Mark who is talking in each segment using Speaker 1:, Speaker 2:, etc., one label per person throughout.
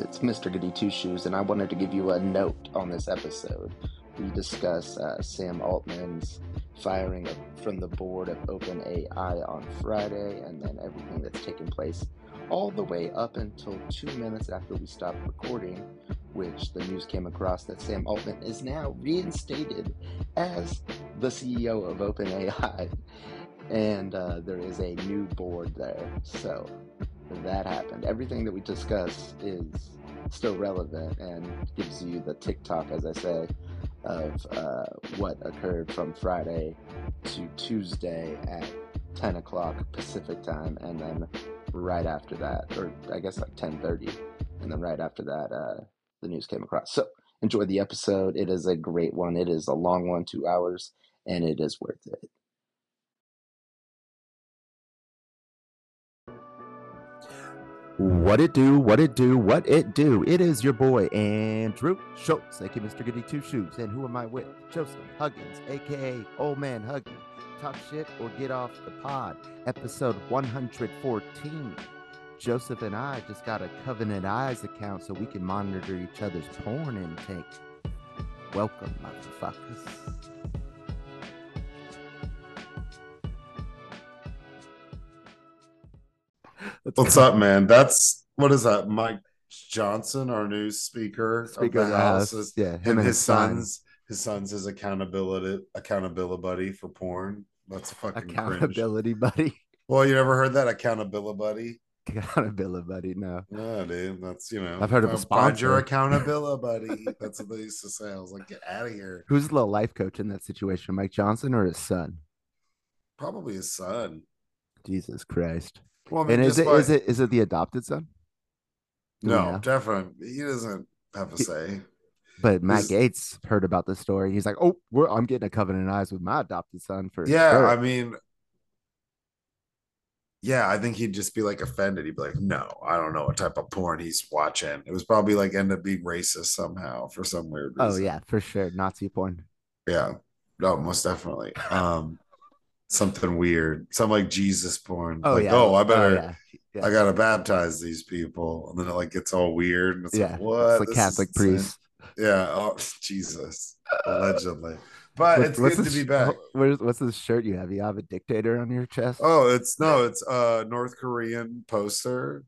Speaker 1: It's Mr. Goody Two Shoes, and I wanted to give you a note on this episode. We discuss uh, Sam Altman's firing from the board of OpenAI on Friday, and then everything that's taken place all the way up until two minutes after we stopped recording, which the news came across that Sam Altman is now reinstated as the CEO of OpenAI, and uh, there is a new board there. So that happened. Everything that we discuss is still relevant and gives you the TikTok, as I say, of uh, what occurred from Friday to Tuesday at 10 o'clock Pacific time, and then right after that, or I guess like 10:30, and then right after that, uh, the news came across. So enjoy the episode. It is a great one. It is a long one, two hours, and it is worth it.
Speaker 2: What it do, what it do, what it do. It is your boy Andrew Schultz, aka Mr. Goody Two Shoes. And who am I with? Joseph Huggins, aka Old Man Huggie. Talk shit or get off the pod. Episode 114. Joseph and I just got a Covenant Eyes account so we can monitor each other's porn intake. Welcome, motherfuckers.
Speaker 3: What's up, man? That's what is that? Mike Johnson, our new speaker,
Speaker 2: Speaker
Speaker 3: of the house,
Speaker 2: House, yeah,
Speaker 3: him,
Speaker 2: and
Speaker 3: his
Speaker 2: son.
Speaker 3: sons. His sons his accountability accountability buddy for porn. That's fucking cringe.
Speaker 2: Accountability buddy.
Speaker 3: Well, you never heard that accountability buddy?
Speaker 2: Accountability buddy. No.
Speaker 3: No, dude. That's you know.
Speaker 2: I've heard of a
Speaker 3: uh, find your
Speaker 2: sponsor.
Speaker 3: accountability buddy. That's what they used to say. I was like, get out of here.
Speaker 2: Who's the life coach in that situation? Mike Johnson or his son?
Speaker 3: Probably his son.
Speaker 2: Jesus Christ.
Speaker 3: Well, I mean,
Speaker 2: And is it
Speaker 3: by-
Speaker 2: is it is it the adopted son? Do
Speaker 3: no, definitely. He doesn't have a say.
Speaker 2: But Matt
Speaker 3: Is-
Speaker 2: Gates heard about the story. He's like, "Oh, we're, I'm getting a covenant eyes with my adopted son for
Speaker 3: Yeah,
Speaker 2: sure."
Speaker 3: I mean, yeah, I think he'd just be like offended. He'd be like, "No, I don't know what type of porn he's watching." It was probably like end up being racist somehow for some weird
Speaker 2: oh yeah, for sure, Nazi porn.
Speaker 3: yeah, no, most definitely. Um, something weird, some like Jesus porn.
Speaker 2: Oh
Speaker 3: like,
Speaker 2: yeah.
Speaker 3: oh, I better,
Speaker 2: yeah. Yeah.
Speaker 3: I gotta baptize these people, and then it like gets all weird, and it's
Speaker 2: yeah.
Speaker 3: like, what?
Speaker 2: It's like Catholic priest.
Speaker 3: Yeah. Oh, Jesus. Allegedly, but
Speaker 2: What-
Speaker 3: it's good to be back.
Speaker 2: Where's, what's this shirt you have? You have a dictator on your chest?
Speaker 3: Oh, it's no, it's a North Korean poster,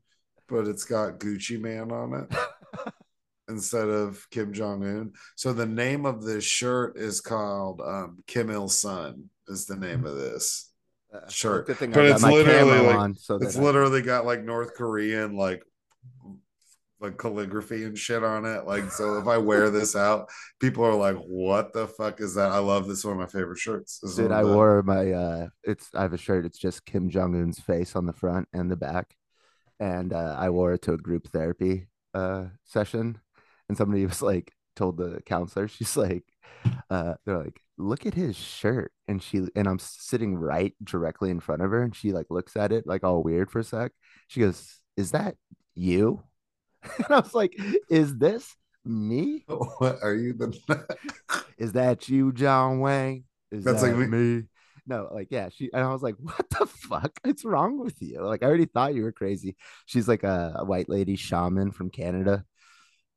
Speaker 3: but it's got Gucci Mane on it instead of Kim Jong Un. So the name of this shirt is called um, Kim Il Sung. Is the name of this?
Speaker 2: Uh,
Speaker 3: sure.
Speaker 2: Good thing
Speaker 3: But
Speaker 2: I got
Speaker 3: it's
Speaker 2: my
Speaker 3: literally
Speaker 2: camera
Speaker 3: like-
Speaker 2: on, so that
Speaker 3: It's
Speaker 2: I-
Speaker 3: literally got like North Korean like like calligraphy and shit on it. Like, so if I wear this out, people are like, "What the fuck is that?" I love this. One of my favorite shirts. This
Speaker 2: Dude, I
Speaker 3: the-
Speaker 2: wore my uh it's I have a shirt, it's just Kim Jong Un's face on the front and the back. And uh I wore it to a group therapy uh session. And somebody was like told the counselor, she's like, uh, they're like, look at his shirt. And she and I'm sitting right directly in front of her, and she like looks at it like all weird for a sec. She goes, Is that you? And I was like, Is this me?
Speaker 3: What are you the?
Speaker 2: Is that you, John Wayne? Is
Speaker 3: That's
Speaker 2: that
Speaker 3: like
Speaker 2: me? No, like yeah, she and I was like, what the fuck? What's wrong with you? Like I already thought you were crazy. She's like a, a white lady shaman from Canada.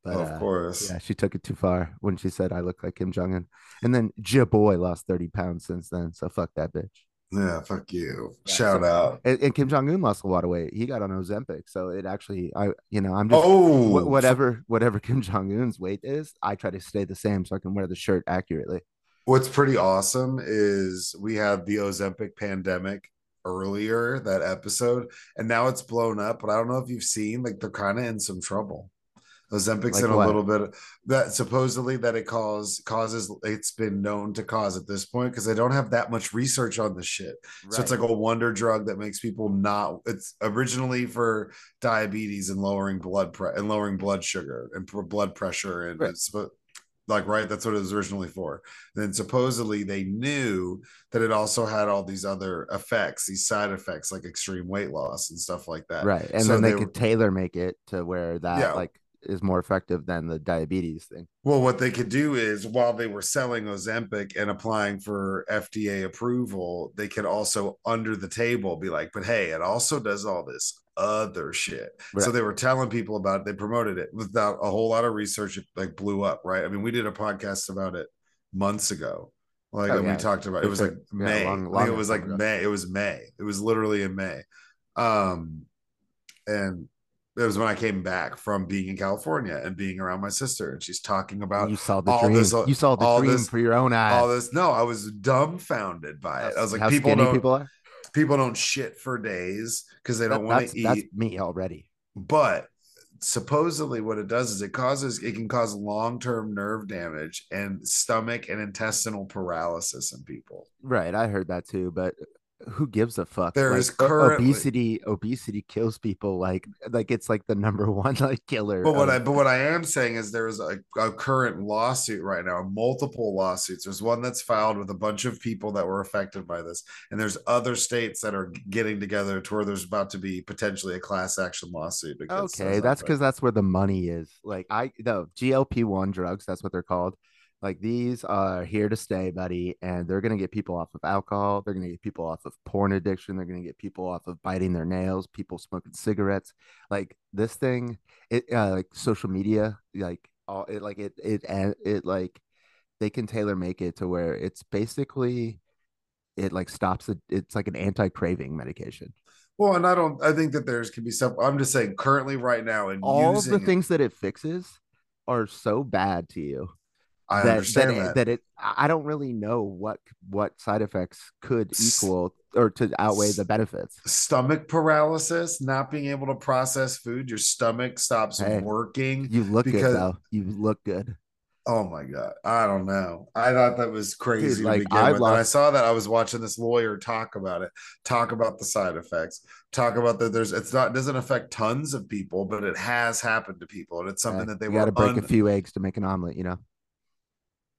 Speaker 2: But
Speaker 3: of
Speaker 2: uh,
Speaker 3: course.
Speaker 2: yeah, she took it too far when she said I look like Kim Jong Un. And then Jia Boy lost 30 pounds since then. So fuck that bitch.
Speaker 3: Yeah, fuck you.
Speaker 2: Yeah,
Speaker 3: Shout
Speaker 2: so-
Speaker 3: out.
Speaker 2: And, and Kim Jong Un lost a lot of weight. He got on Ozempic. So it actually I you know, I'm just
Speaker 3: Oh,
Speaker 2: wh- whatever whatever Kim Jong Un's weight is, I try to stay the same so I can wear the shirt accurately.
Speaker 3: What's pretty awesome is we had the Ozempic pandemic earlier that episode, and now it's blown up. But I don't know if you've seen, like, they're kind of in some trouble. Ozempic's
Speaker 2: Like
Speaker 3: in a
Speaker 2: what?
Speaker 3: little bit that supposedly that it cause causes it's been known to cause at this point because they don't have that much research on this shit. So it's like a wonder drug that makes people not. It's originally for diabetes and lowering blood pre- and lowering blood sugar and blood pressure and
Speaker 2: Right.
Speaker 3: it's but like right that's what it was originally for. Then supposedly they knew that it also had all these other effects, these side effects like extreme weight loss and stuff like that.
Speaker 2: right and
Speaker 3: So
Speaker 2: then they,
Speaker 3: they
Speaker 2: could
Speaker 3: were-
Speaker 2: tailor make it to where that
Speaker 3: Yeah.
Speaker 2: like is more effective than the diabetes thing
Speaker 3: Well, what they could do is while they were selling Ozempic and applying for FDA approval, they could also under the table be like, but hey, it also does all this other shit.
Speaker 2: Right.
Speaker 3: So they were telling people about it. They promoted it without a whole lot of research. It like blew up, right? I mean, we did a podcast about it months ago. Like
Speaker 2: Oh, yeah.
Speaker 3: we talked about it,
Speaker 2: It
Speaker 3: was like
Speaker 2: yeah,
Speaker 3: May.
Speaker 2: long-
Speaker 3: I think it was like
Speaker 2: ago.
Speaker 3: May. It was May. It was literally in May. Um, and it was when I came back from being in California and being around my sister, and she's talking about
Speaker 2: you saw the
Speaker 3: all
Speaker 2: dream.
Speaker 3: this- uh,
Speaker 2: you saw the dream
Speaker 3: this-
Speaker 2: for your own eyes.
Speaker 3: all this. No, I was dumbfounded by it. I was like, people don't
Speaker 2: people are.
Speaker 3: people don't shit for days because they don't want
Speaker 2: that's,
Speaker 3: to
Speaker 2: that's
Speaker 3: eat.
Speaker 2: me already.
Speaker 3: But supposedly, what it does is it causes it can cause long term nerve damage and stomach and intestinal paralysis in people.
Speaker 2: Right, I heard that too, but who gives a fuck?
Speaker 3: There
Speaker 2: Like,
Speaker 3: is currently-
Speaker 2: obesity. Obesity kills people like like it's like the number one like killer.
Speaker 3: But what
Speaker 2: of-
Speaker 3: I but what I am saying is there's a, a current lawsuit right now, multiple lawsuits. There's one that's filed with a bunch of people that were affected by this, and there's other states that are getting together to where there's about to be potentially a class action lawsuit.
Speaker 2: okay, that's because that's where the money is. Like I no GLP one drugs. That's what they're called. Like these are here to stay, buddy, and they're gonna get people off of alcohol. They're gonna get people off of porn addiction. They're gonna get people off of biting their nails. People smoking cigarettes. Like this thing, it uh, like social media, like all it like it it it, it like they can tailor make it to where it's basically it like stops it. It's like an anti craving medication.
Speaker 3: Well, and I don't. I think that there's can be some. I'm just saying, currently, right now, and
Speaker 2: all of the
Speaker 3: it,
Speaker 2: things that it fixes are so bad to you
Speaker 3: I
Speaker 2: that
Speaker 3: understand
Speaker 2: that,
Speaker 3: that.
Speaker 2: it, that it I don't really know what what side effects could equal or to outweigh the benefits.
Speaker 3: Stomach paralysis, not being able to process food, your stomach stops
Speaker 2: Hey,
Speaker 3: working.
Speaker 2: You look
Speaker 3: Because-
Speaker 2: good though. You look good.
Speaker 3: Oh my god, I don't know. I thought that was crazy
Speaker 2: like,
Speaker 3: to begin
Speaker 2: I've
Speaker 3: with. And I saw that I was watching this lawyer talk about it, talk about the side effects, talk about that. There's it's not it doesn't affect tons of people, but it has happened to people, and it's something
Speaker 2: Uh,
Speaker 3: that they
Speaker 2: got to break
Speaker 3: un-
Speaker 2: a few eggs to make an omelet. You know,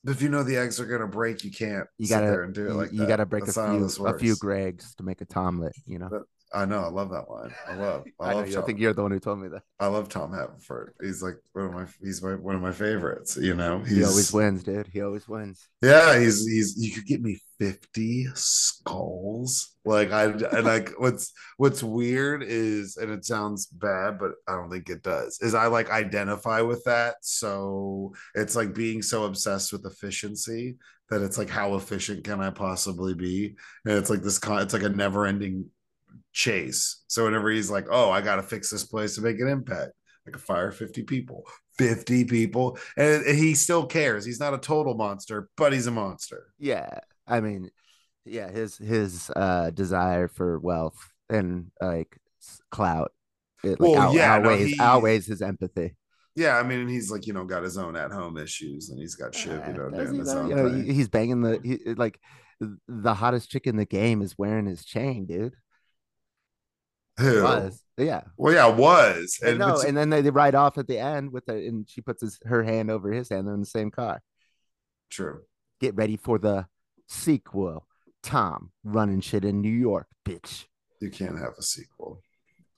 Speaker 2: But
Speaker 3: if you know the eggs are gonna break, you can't.
Speaker 2: you
Speaker 3: sit
Speaker 2: got
Speaker 3: there
Speaker 2: to
Speaker 3: and do it
Speaker 2: you,
Speaker 3: like
Speaker 2: you
Speaker 3: that.
Speaker 2: got to break
Speaker 3: That's
Speaker 2: a few a few. Gregs to make a tomlet. You know,
Speaker 3: I know. I love that line. I love. I,
Speaker 2: I,
Speaker 3: love.
Speaker 2: you- I think you're the one who told me that.
Speaker 3: I love Tom Haverford. He's like one of my. He's my, one of my favorites. You know. He's
Speaker 2: He always wins, dude. He always wins.
Speaker 3: Yeah, he's he's you could get me 50 skulls. Like I and like what's what's weird is and it sounds bad, but I don't think it does, is I like identify with that. So it's like being so obsessed with efficiency that it's like how efficient can I possibly be? And it's like this con it's like a never-ending chase. So whenever he's like, oh, I gotta fix this place to make an impact, I could fire 50 people. 50 people and he still cares he's not a total monster but he's a monster
Speaker 2: Yeah, I mean, yeah, his his uh desire for wealth and like clout, it like
Speaker 3: Well,
Speaker 2: out-
Speaker 3: yeah, no,
Speaker 2: outweighs
Speaker 3: he-
Speaker 2: outweighs his empathy.
Speaker 3: yeah i mean he's like you know got his own at-home issues and he's got shit you know
Speaker 2: Uh,
Speaker 3: doing his own
Speaker 2: You know,
Speaker 3: thing.
Speaker 2: he's banging the he, like the hottest chick in the game is wearing his chain, dude.
Speaker 3: Who?
Speaker 2: Was yeah.
Speaker 3: well yeah was
Speaker 2: And
Speaker 3: and
Speaker 2: no, and then they, they ride off at the end with it, and she puts his, her hand over his hand. They're in the same car.
Speaker 3: true
Speaker 2: Get ready for the sequel. Tom running shit in New York, bitch.
Speaker 3: you can't have a sequel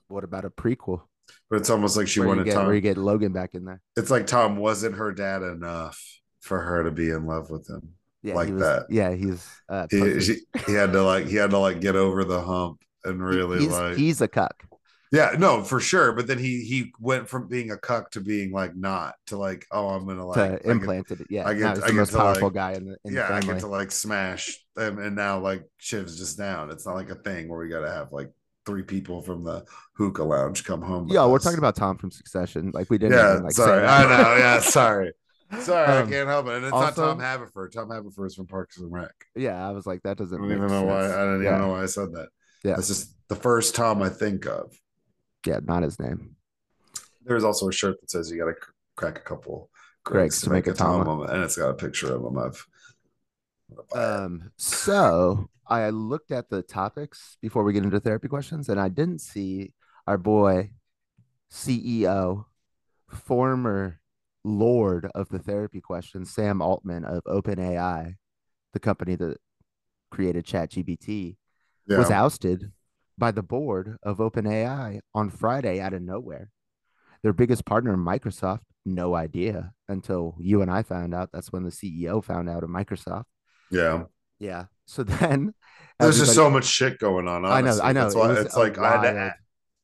Speaker 2: What about a prequel?
Speaker 3: but it's almost like she
Speaker 2: where,
Speaker 3: wanted
Speaker 2: get,
Speaker 3: tom
Speaker 2: where you get Logan back in there.
Speaker 3: it's like tom wasn't her dad enough for her to be in love with him
Speaker 2: Yeah,
Speaker 3: Like
Speaker 2: was,
Speaker 3: that.
Speaker 2: Yeah, he's uh,
Speaker 3: he, she, he had to like he had to like get over the hump and really
Speaker 2: he's,
Speaker 3: like
Speaker 2: he's a cuck.
Speaker 3: Yeah, no, for sure. But then he he went from being a cuck to being like not to like, oh, I'm gonna like
Speaker 2: implanted it. Yeah,
Speaker 3: I get-
Speaker 2: he's
Speaker 3: I
Speaker 2: the
Speaker 3: get
Speaker 2: most
Speaker 3: to,
Speaker 2: powerful
Speaker 3: like-
Speaker 2: guy in the in
Speaker 3: yeah,
Speaker 2: the
Speaker 3: I get to like smash and, and now like shit's just down. It's not like a thing where we gotta have like three people from the hookah lounge come home.
Speaker 2: yeah, we're
Speaker 3: us.
Speaker 2: talking about Tom from Succession. Like we didn't.
Speaker 3: yeah,
Speaker 2: even, like,
Speaker 3: sorry. I know, yeah, sorry. Sorry,
Speaker 2: Um,
Speaker 3: I can't help it. And it's
Speaker 2: also-
Speaker 3: not Tom Haverford. Tom Haverford is from Parks and Rec.
Speaker 2: Yeah, I was like, that doesn't.
Speaker 3: don't even know why. I don't
Speaker 2: yeah.
Speaker 3: even know why I said that.
Speaker 2: Yeah.
Speaker 3: That's just the first Tom I think of.
Speaker 2: Yeah, not his name.
Speaker 3: There's also a shirt that says you gotta crack a couple
Speaker 2: Greg's to make a Tom.
Speaker 3: moment, and it's got a picture of him. I've
Speaker 2: Um, so I looked at the topics before we get into therapy questions, and I didn't see our boy CEO, former lord of the therapy questions, Sam Altman of OpenAI, the company that created ChatGPT,
Speaker 3: yeah.
Speaker 2: was ousted by the board of OpenAI on Friday out of nowhere. Their biggest partner, Microsoft, no idea until you and I found out. That's when the CEO found out of Microsoft.
Speaker 3: Yeah.
Speaker 2: Yeah. So then
Speaker 3: There's just so much shit going on.
Speaker 2: I know. I know.
Speaker 3: That's why
Speaker 2: was
Speaker 3: it's like I had, to,
Speaker 2: wild-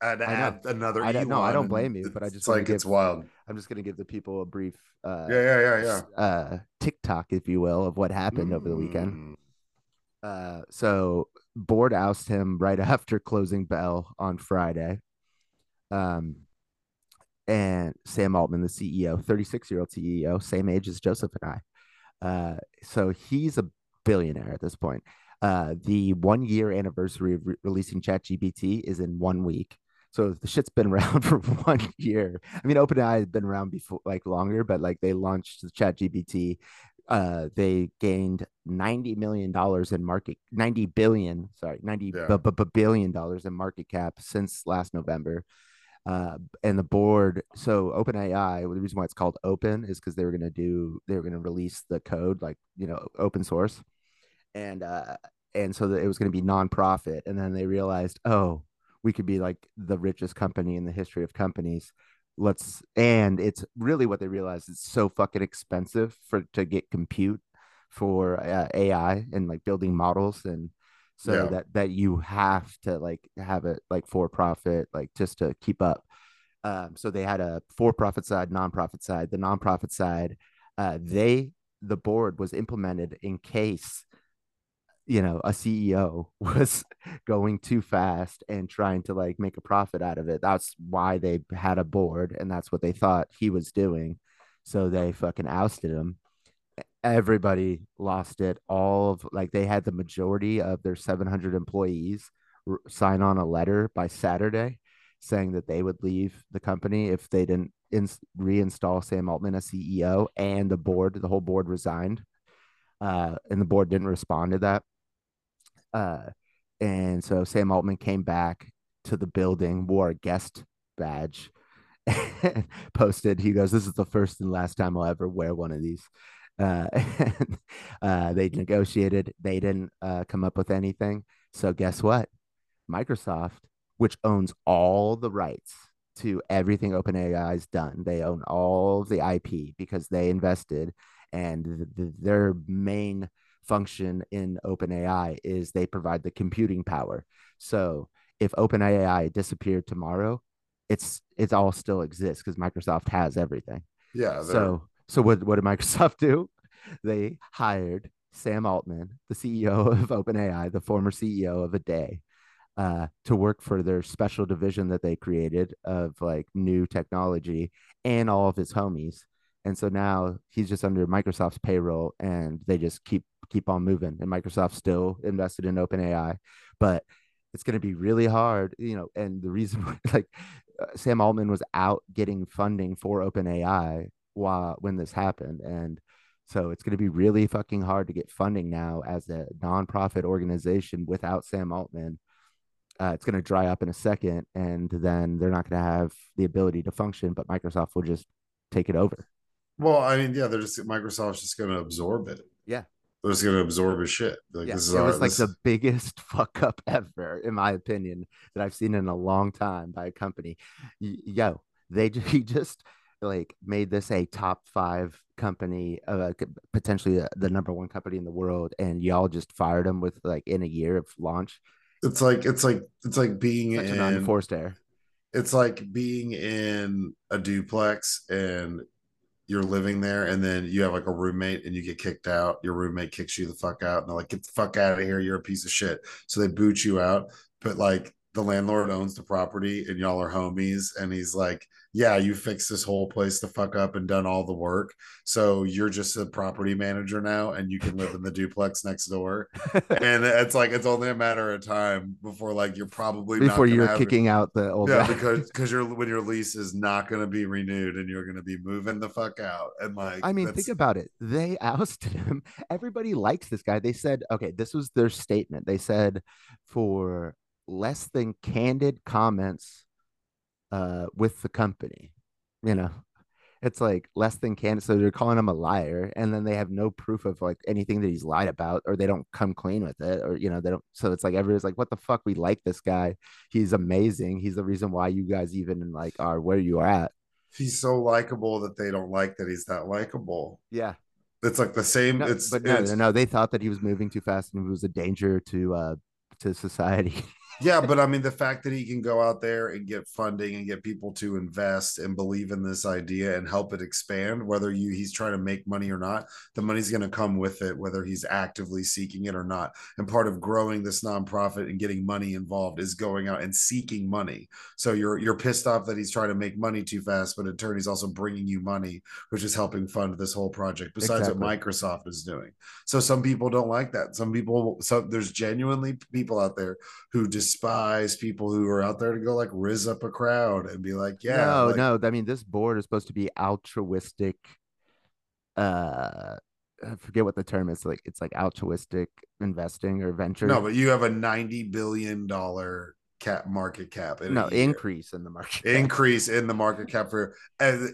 Speaker 3: add,
Speaker 2: I
Speaker 3: add another.
Speaker 2: I don't- no, I don't blame you, but I just wanna
Speaker 3: like it's wild.
Speaker 2: I'm just gonna give the people a brief uh,
Speaker 3: Yeah, yeah, yeah, yeah.
Speaker 2: uh TikTok, if you will, of what happened over the weekend.
Speaker 3: Mm.
Speaker 2: Uh, so board oust him right after closing bell on Friday. Um, and Sam Altman, the CEO, 36 year old CEO, same age as Joseph and I. Uh, so he's a billionaire at this point. Uh, the one year anniversary of re- releasing ChatGPT is in one week. So the shit's been around for one year. I mean, OpenAI has been around before, like longer, but like they launched the ChatGPT. Uh, they gained ninety million dollars in market, ninety billion, sorry, ninety
Speaker 3: Yeah.
Speaker 2: b- b- billion dollars in market cap since last November. Uh, and the board, so OpenAI, the reason why it's called open is because they were going to do, they were going to release the code like you know open source, and uh, and so that it was going to be nonprofit, and then they realized, oh, we could be like the richest company in the history of companies. Let's and it's really what they realized it's so fucking expensive for to get compute for uh, AI and like building models and so
Speaker 3: Yeah.
Speaker 2: that that you have to like have it like for profit like just to keep up. Um, so they had a for profit side, nonprofit side. The nonprofit side, uh, they the board was implemented in case you know a ceo was going too fast and trying to like make a profit out of it that's why they had a board and that's what they thought he was doing so they fucking ousted him everybody lost it all of like they had the majority of their 700 employees r- sign on a letter by saturday saying that they would leave the company if they didn't ins- reinstall sam altman as ceo and the board the whole board resigned uh, and the board didn't respond to that uh, and so Sam Altman came back to the building, wore a guest badge, posted. He goes, "This is the first and last time I'll ever wear one of these." Uh, and, uh, they negotiated. They didn't uh, come up with anything. So guess what? Microsoft, which owns all the rights to everything OpenAI's done, they own all of the IP because they invested, and th- th- their main function in OpenAI is they provide the computing power. So if OpenAI disappeared tomorrow, it's it all still exists because Microsoft has everything.
Speaker 3: Yeah.
Speaker 2: So so what what did Microsoft do? They hired Sam Altman, the CEO of OpenAI, the former CEO of a day, uh, to work for their special division that they created of like new technology and all of his homies. And so now he's just under Microsoft's payroll and they just keep keep on moving. And Microsoft still invested in OpenAI, but it's going to be really hard, you know. And the reason, like, uh, Sam Altman was out getting funding for OpenAI while when this happened, and so it's going to be really fucking hard to get funding now as a nonprofit organization without Sam Altman. Uh, it's going to dry up in a second, and then they're not going to have the ability to function. But Microsoft will just take it over.
Speaker 3: well, I mean, yeah, they're just Microsoft's just going to absorb it.
Speaker 2: Yeah.
Speaker 3: They're just going to absorb his shit. Like
Speaker 2: yeah,
Speaker 3: this is
Speaker 2: it
Speaker 3: our,
Speaker 2: was like
Speaker 3: this-
Speaker 2: the biggest fuck up ever, in my opinion, that I've seen in a long time by a company. Yo, they he just like made this a top five company, uh, potentially the number one company in the world, and y'all just fired them with like in a year of launch.
Speaker 3: it's like it's like it's like being
Speaker 2: Such an
Speaker 3: in
Speaker 2: unforced air.
Speaker 3: it's like being in a duplex and you're living there and then you have like a roommate and you get kicked out your roommate kicks you the fuck out and they're like get the fuck out of here you're a piece of shit so they boot you out but like the landlord owns the property and y'all are homies and he's like yeah you fixed this whole place to fuck up and done all the work so you're just a property manager now and you can live in the duplex next door and it's like it's only a matter of time before like you're probably
Speaker 2: Before you're kicking out the old
Speaker 3: yeah,
Speaker 2: guy.
Speaker 3: because because your when your lease is not going to be renewed and you're going to be moving the fuck out and like
Speaker 2: I mean, think about it. They ousted him. Everybody likes this guy. They said, okay, this was their statement. They said for less than candid comments uh, with the company, you know, it's like less than candid. So they're calling him a liar, and then they have no proof of like anything that he's lied about, or they don't come clean with it, or you know, they don't. So it's like everybody's like, what the fuck? We like this guy. He's amazing. He's the reason why you guys even like are where you are at.
Speaker 3: he's so likable that they don't like that he's that likable.
Speaker 2: Yeah.
Speaker 3: It's like the same.
Speaker 2: No,
Speaker 3: it's
Speaker 2: but no,
Speaker 3: it's,
Speaker 2: no, no, they thought that he was moving too fast and he was a danger to uh to society.
Speaker 3: yeah, but I mean, the fact that he can go out there and get funding and get people to invest and believe in this idea and help it expand, whether you he's trying to make money or not, the money's going to come with it, whether he's actively seeking it or not. And part of growing this nonprofit and getting money involved is going out and seeking money. So you're you're pissed off that he's trying to make money too fast, but in turn he's also bringing you money, which is helping fund this whole project. Besides exactly. what Microsoft is doing, so some people don't like that. Some people, so there's genuinely people out there who despise people who are out there to go like riz up a crowd and be like, yeah,
Speaker 2: no,
Speaker 3: like,
Speaker 2: no. I mean, this board is supposed to be altruistic. Uh, I forget what the term is. Like it's like altruistic investing or venture.
Speaker 3: No, but you have a ninety billion dollar cap market cap.
Speaker 2: no increase in the market.
Speaker 3: Cap. Increase in the market cap for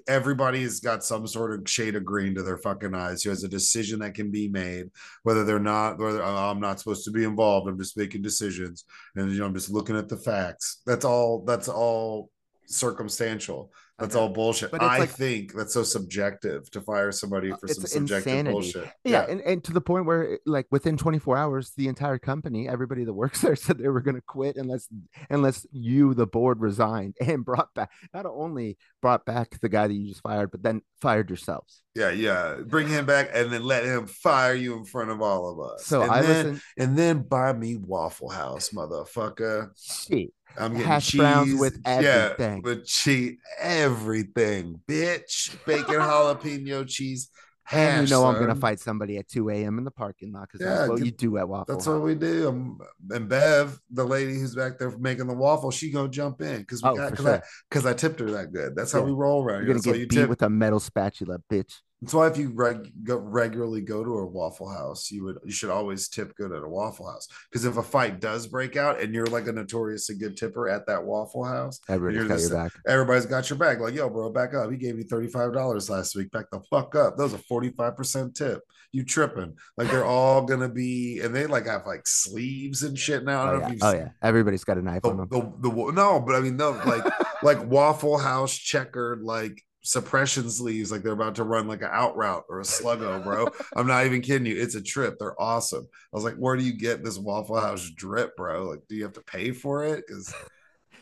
Speaker 3: everybody's got some sort of shade of green to their fucking eyes. Who has a decision that can be made, whether they're not, whether oh, I'm not supposed to be involved. I'm just making decisions, and you know I'm just looking at the facts. That's all. That's all circumstantial. That's all bullshit. But I like, think that's so subjective to fire somebody uh, for some subjective insanity. bullshit.
Speaker 2: Yeah, yeah, And, and to the point where like within 24 hours, the entire company, everybody that works there said they were gonna quit unless unless you, the board, resigned and brought back not only brought back the guy that you just fired, but then fired yourselves.
Speaker 3: Yeah, yeah. Bring him back and then let him fire you in front of all of us.
Speaker 2: So
Speaker 3: and
Speaker 2: I
Speaker 3: then,
Speaker 2: listen
Speaker 3: and then buy me Waffle House, motherfucker.
Speaker 2: Shit.
Speaker 3: I'm getting
Speaker 2: hash
Speaker 3: cheese,
Speaker 2: browns with everything.
Speaker 3: Yeah, with cheese, everything, bitch. Bacon, jalapeno cheese. Hash,
Speaker 2: and you know
Speaker 3: son.
Speaker 2: I'm gonna fight somebody at 2 a.m. in the parking lot because yeah, that's what you do at Waffle.
Speaker 3: That's
Speaker 2: House.
Speaker 3: what we do. Um, and Bev, the lady who's back there making the waffle, she gonna jump in because we oh, got because sure. I because I tipped her that good. That's yeah. how we roll around.
Speaker 2: You're gonna get
Speaker 3: you
Speaker 2: beat tip. with a metal spatula, bitch.
Speaker 3: That's why if you reg- go, regularly go to a Waffle House, you would you should always tip good at a Waffle House because if a fight does break out and you're like a notoriously good tipper at that Waffle House,
Speaker 2: everybody's got your back.
Speaker 3: Everybody's got your back. Like yo, bro, back up. He gave me thirty five dollars last week. Back the fuck up. That was a forty five percent tip. You tripping? Like they're all gonna be, and they like have like sleeves and shit now.
Speaker 2: Oh yeah. oh yeah, everybody's got a knife
Speaker 3: the,
Speaker 2: on them.
Speaker 3: The, the, no, but I mean no, like like Waffle House checkered like suppression sleeves like they're about to run like an out route or a sluggo, bro. I'm not even kidding you. It's a trip. They're awesome. I was like, where do you get this Waffle House drip, bro? Like, do you have to pay for it? Is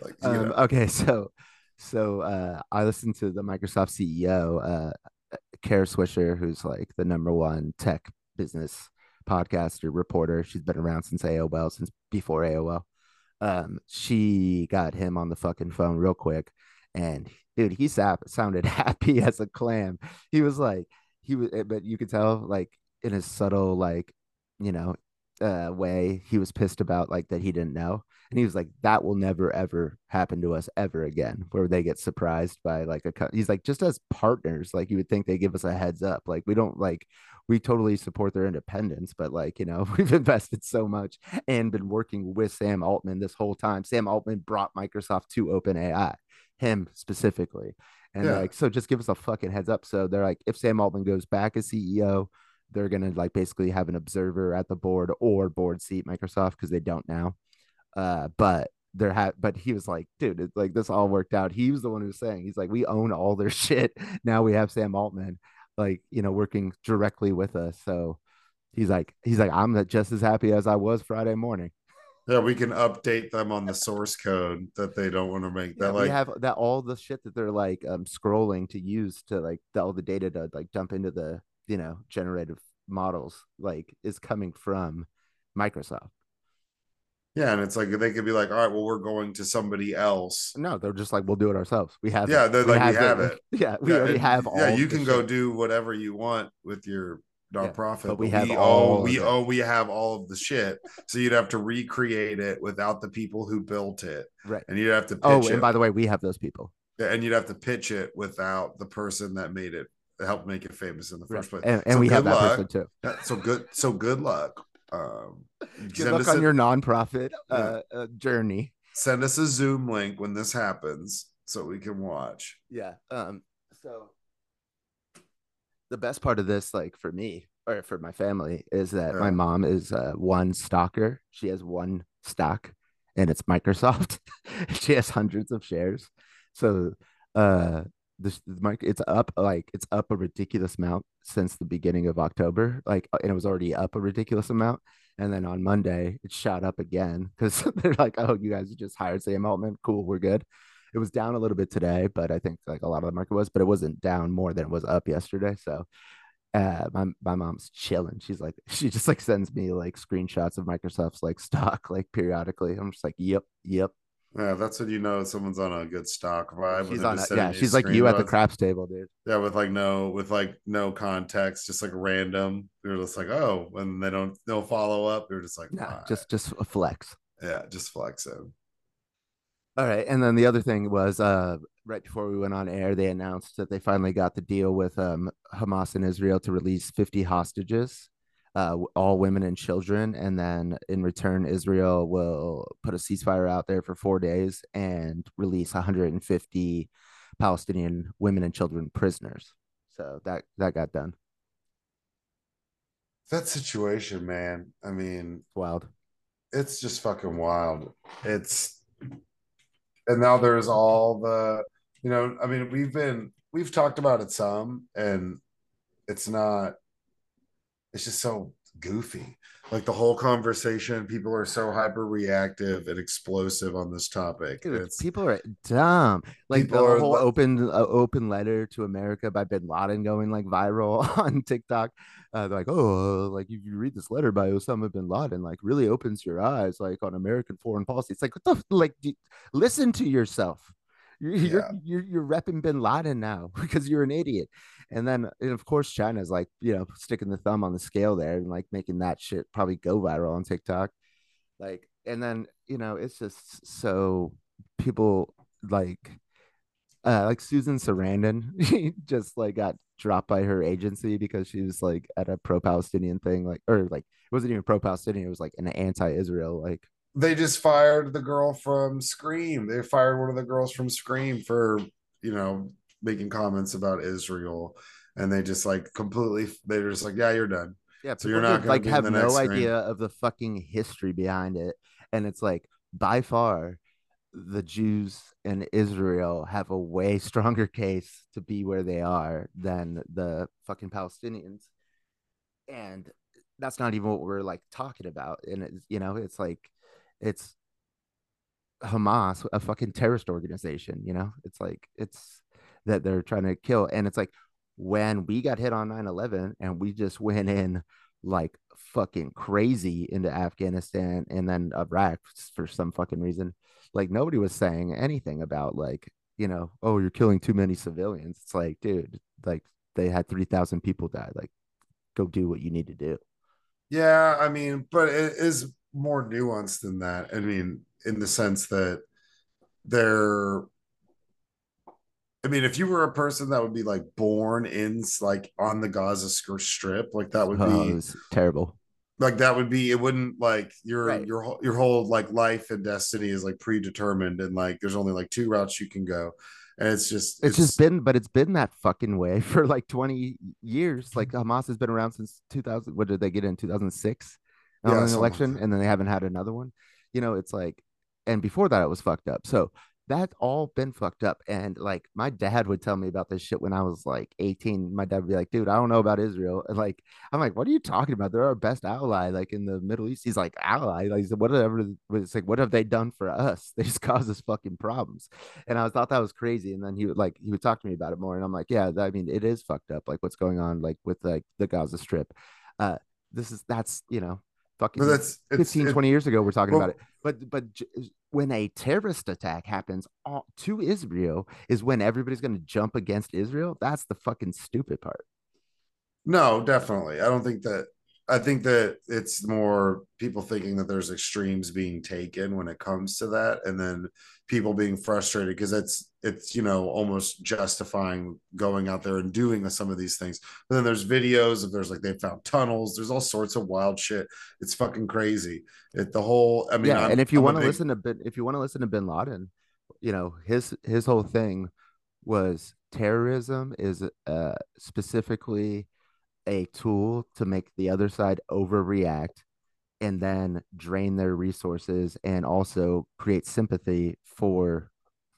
Speaker 2: like um, okay, so so uh I listened to the Microsoft CEO, uh Kara Swisher, who's like the number one tech business podcaster, reporter. She's been around since AOL, since before AOL. Um, she got him on the fucking phone real quick and dude, he sap- sounded happy as a clam. He was like, he was, eh, but you could tell, like, in a subtle, like, you know, uh, way, he was pissed about like that he didn't know, and he was like, that will never ever happen to us ever again, where they get surprised by like a. Co-. He's like, just as partners, like you would think they give us a heads up, like we don't like. We totally support their independence, but like, you know, we've invested so much and been working with Sam Altman this whole time. Sam Altman brought Microsoft to OpenAI him specifically. And yeah. like, so just give us a fucking heads up. So they're like, if Sam Altman goes back as CEO, they're gonna like basically have an observer at the board or board seat Microsoft because they don't now. Uh, but there had, but he was like, dude, it's like this all worked out. He was the one who was saying, he's like, we own all their shit. Now we have Sam Altman, like, you know, working directly with us. So he's like, he's like, I'm just as happy as I was Friday morning.
Speaker 3: Yeah, we can update them on the source code that they don't want to make. That yeah, like we
Speaker 2: have that all the shit that they're like um scrolling to use to like all the data to like dump into the you know generative models like is coming from Microsoft.
Speaker 3: Yeah, and it's like they could be like, all right, well, we're going to somebody else.
Speaker 2: No, they're just like, we'll do it ourselves. We have
Speaker 3: yeah, they're we like, have we have it.
Speaker 2: it. Yeah, we yeah, already have all.
Speaker 3: Yeah, you can go do whatever you want with your nonprofit. Yeah,
Speaker 2: but we have we all
Speaker 3: we oh we have all of the shit. So you'd have to recreate it without the people who built it.
Speaker 2: Right.
Speaker 3: And you'd have to
Speaker 2: Oh,
Speaker 3: and
Speaker 2: it. by the way, we have those people.
Speaker 3: Yeah, and you'd have to pitch it without the person that made it helped make it famous in the first right. place.
Speaker 2: And, and so we have that luck. person too.
Speaker 3: So good so good luck. Um
Speaker 2: good luck on a, your nonprofit uh, uh, journey.
Speaker 3: Send us a Zoom link when this happens so we can watch.
Speaker 2: Yeah. Um so the best part of this, like for me or for my family, is that yeah. my mom is uh, one stalker. She has one stock, and it's Microsoft. she has hundreds of shares. So, uh, this it's up like it's up a ridiculous amount since the beginning of October. Like, and it was already up a ridiculous amount. And then on Monday, it shot up again because they're like, oh, you guys just hired Sam Altman. Cool, we're good. It was down a little bit today, but I think like a lot of the market was, but it wasn't down more than it was up yesterday. So uh, my my mom's chilling. She's like, she just like sends me like screenshots of Microsoft's like stock like periodically. I'm just like, yep, yep.
Speaker 3: Yeah, that's when you know someone's on a good stock vibe.
Speaker 2: She's on, a, yeah, she's like you at the craps table, dude.
Speaker 3: Yeah, with like no, with like no context, just like random. You're just like, oh, and they don't no follow up. You're just like,
Speaker 2: nah, just just a flex.
Speaker 3: Yeah, just flexing.
Speaker 2: All right, and then the other thing was uh, right before we went on air, they announced that they finally got the deal with um, Hamas and Israel to release 50 hostages, uh, all women and children, and then in return, Israel will put a ceasefire out there for four days and release 150 Palestinian women and children prisoners. So that that got done.
Speaker 3: That situation, man. I mean,
Speaker 2: wild.
Speaker 3: It's just fucking wild. It's and now there's all the you know i mean we've been we've talked about it some and it's not it's just so goofy like the whole conversation people are so hyper reactive and explosive on this topic.
Speaker 2: Dude, people are dumb. Like the whole are, open uh, open letter to america by bin laden going like viral on tiktok. Uh, like oh like if you read this letter by osama bin laden like really opens your eyes like on american foreign policy. It's like what the like listen to yourself. You're, yeah. you're, you're you're repping bin laden now because you're an idiot and then, and of course, China's like, you know, sticking the thumb on the scale there and like making that shit probably go viral on TikTok. Like, and then, you know, it's just so people like, uh, like Susan Sarandon just like got dropped by her agency because she was like at a pro Palestinian thing, like, or like, it wasn't even pro Palestinian, it was like an anti Israel, like,
Speaker 3: they just fired the girl from Scream. They fired one of the girls from Scream for, you know, making comments about Israel, and they just like completely they're just like, yeah, you're done.
Speaker 2: Yeah, so you're not like have no idea of the fucking history behind it, and it's like by far the Jews and Israel have a way stronger case to be where they are than the fucking Palestinians, and that's not even what we're like talking about. And it's you know, it's like it's Hamas, a fucking terrorist organization. You know, it's like it's that they're trying to kill. And it's like when we got hit on 9 11 and we just went in like fucking crazy into Afghanistan and then Iraq for some fucking reason, like nobody was saying anything about like, you know, oh, you're killing too many civilians. It's like, dude, like they had 3,000 people die. Like, go do what you need to do.
Speaker 3: Yeah. I mean, but it is more nuanced than that. I mean, in the sense that they're I mean, if you were a person that would be like born in like on the Gaza Strip, like that would oh, be
Speaker 2: terrible.
Speaker 3: Like that would be it wouldn't like your right. your your whole like life and destiny is like predetermined and like there's only like two routes you can go. And it's just
Speaker 2: it's, it's just been but it's been that fucking way for like 20 years. Like mm-hmm. Hamas has been around since 2000 what did they get in 2006 yeah, an election and then they haven't had another one. You know, it's like and before that it was fucked up. So that's all been fucked up. And like my dad would tell me about this shit when I was like 18. My dad would be like, dude, I don't know about Israel. And like, I'm like, what are you talking about? They're our best ally, like in the Middle East. He's like, ally. Like, whatever. It's like, what have they done for us? They just cause us fucking problems. And I thought that was crazy. And then he would like, he would talk to me about it more. And I'm like, yeah, I mean, it is fucked up. Like what's going on, like with like the Gaza Strip. Uh, this is, that's, you know, fucking but that's 15 20 years ago we're talking well, about it. But but when a terrorist attack happens to israel is when everybody's going to jump against israel? That's the fucking stupid part.
Speaker 3: No definitely. I don't think that I think that it's more people thinking that there's extremes being taken when it comes to that, and then people being frustrated because it's it's you know almost justifying going out there and doing some of these things. But then there's videos of there's like they found tunnels. There's all sorts of wild shit. It's fucking crazy. It the whole. I mean,
Speaker 2: yeah. I'm, and if you want to big... listen to bin, if you want to listen to Bin Laden, you know his his whole thing was terrorism is uh specifically a tool to make the other side overreact and then drain their resources and also create sympathy for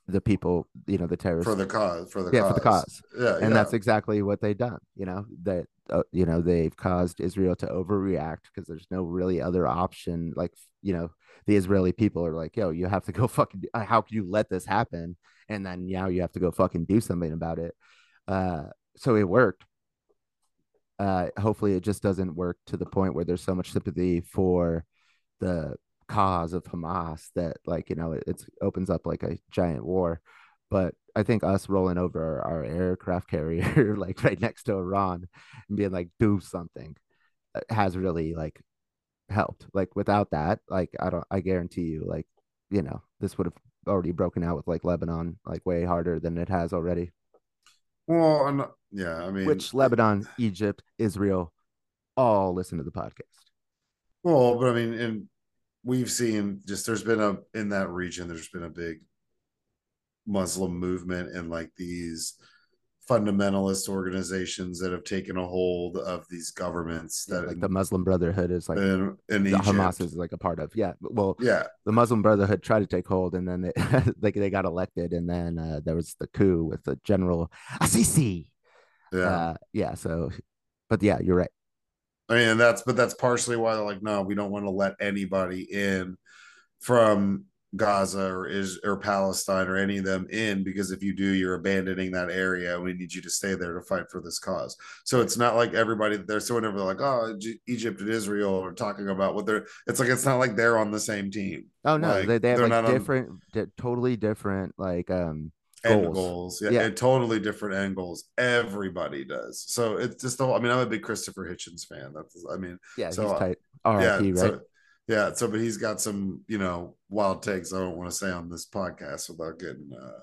Speaker 2: the people, you know, the terrorists
Speaker 3: for the cause, for the
Speaker 2: yeah
Speaker 3: cause.
Speaker 2: for the cause,
Speaker 3: Yeah,
Speaker 2: and
Speaker 3: yeah.
Speaker 2: that's exactly what they've done. You know that uh, you know they've caused Israel to overreact because there's no really other option. Like you know the Israeli people are like, yo, you have to go fucking. How can you let this happen? And then now you have to go fucking do something about it. Uh, so it worked. Uh, hopefully, it just doesn't work to the point where there's so much sympathy for the cause of Hamas that, like, you know, it it's, opens up like a giant war. But I think us rolling over our, aircraft carrier, like right next to Iran, and being like, do something, uh, has really like helped. Like without that, like I don't, I guarantee you, like, you know, this would have already broken out with like Lebanon, like way harder than it has already.
Speaker 3: well, not, yeah, I mean,
Speaker 2: Which Lebanon, Egypt, Israel, all listen to the podcast.
Speaker 3: Well, but I mean, and we've seen just there's been a in that region, there's been a big Muslim movement and like these fundamentalist organizations that have taken a hold of these governments
Speaker 2: Yeah,
Speaker 3: that
Speaker 2: like the Muslim Brotherhood is like
Speaker 3: in, in
Speaker 2: the
Speaker 3: Egypt.
Speaker 2: Hamas is like a part of. Yeah, well,
Speaker 3: yeah,
Speaker 2: the Muslim Brotherhood tried to take hold, and then they like they got elected, and then uh, there was the coup with the General Assisi.
Speaker 3: Yeah.
Speaker 2: Uh, yeah. So, but yeah, you're right.
Speaker 3: I mean, that's but that's partially why they're like, no, we don't want to let anybody in from Gaza or is or Palestine or any of them in because if you do, you're abandoning that area. We need you to stay there to fight for this cause. So it's not like everybody there. So whenever they're like, oh, G- Egypt and Israel are talking about what they're, it's like it's not like they're on the same team.
Speaker 2: Oh no,
Speaker 3: Like,
Speaker 2: they they have
Speaker 3: they're
Speaker 2: like
Speaker 3: not on-
Speaker 2: different, di- totally different like um goals.
Speaker 3: goals, yeah,
Speaker 2: Yeah.
Speaker 3: and totally different goals. Everybody does. So it's just the whole. I mean, I'm a big Christopher Hitchens fan. That's, I mean,
Speaker 2: Yeah,
Speaker 3: So,
Speaker 2: he's tight.
Speaker 3: yeah,
Speaker 2: Right?
Speaker 3: so yeah, so but he's got some, you know, wild takes I don't want to say on this podcast without getting uh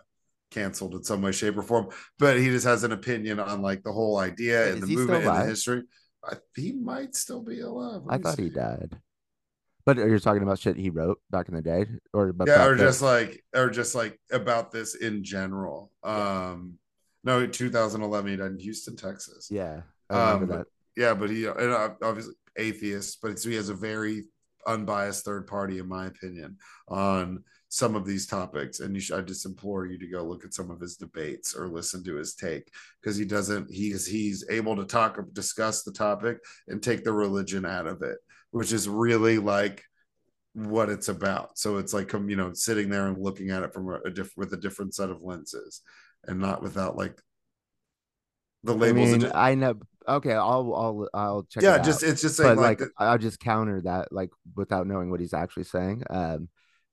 Speaker 3: canceled in some way, shape, or form. But he just has an opinion on like the whole idea
Speaker 2: Wait,
Speaker 3: and the movement and the history. I, he might still be alive. Let
Speaker 2: I thought he died. But you're talking about shit he wrote back in the day, or about
Speaker 3: Yeah, or just like or just like about this in general. Um no, 2011 he died in Houston, Texas.
Speaker 2: yeah, I
Speaker 3: Um,
Speaker 2: that.
Speaker 3: yeah, but he and uh, obviously atheist, but he has a very unbiased third party, in my opinion, on some of these topics. And you should, I just implore you to go look at some of his debates or listen to his take because he doesn't. He's he's able to talk discuss the topic and take the religion out of it, which is really like what it's about. So it's like um, you know sitting there and looking at it from a, a diff- with a different set of lenses, and not without like the
Speaker 2: I
Speaker 3: labels.
Speaker 2: mean,
Speaker 3: that
Speaker 2: I know. Okay, I'll I'll I'll check.
Speaker 3: yeah,
Speaker 2: it
Speaker 3: just it's just saying
Speaker 2: but
Speaker 3: like,
Speaker 2: like I'll just counter that, like without knowing what he's actually saying. Um,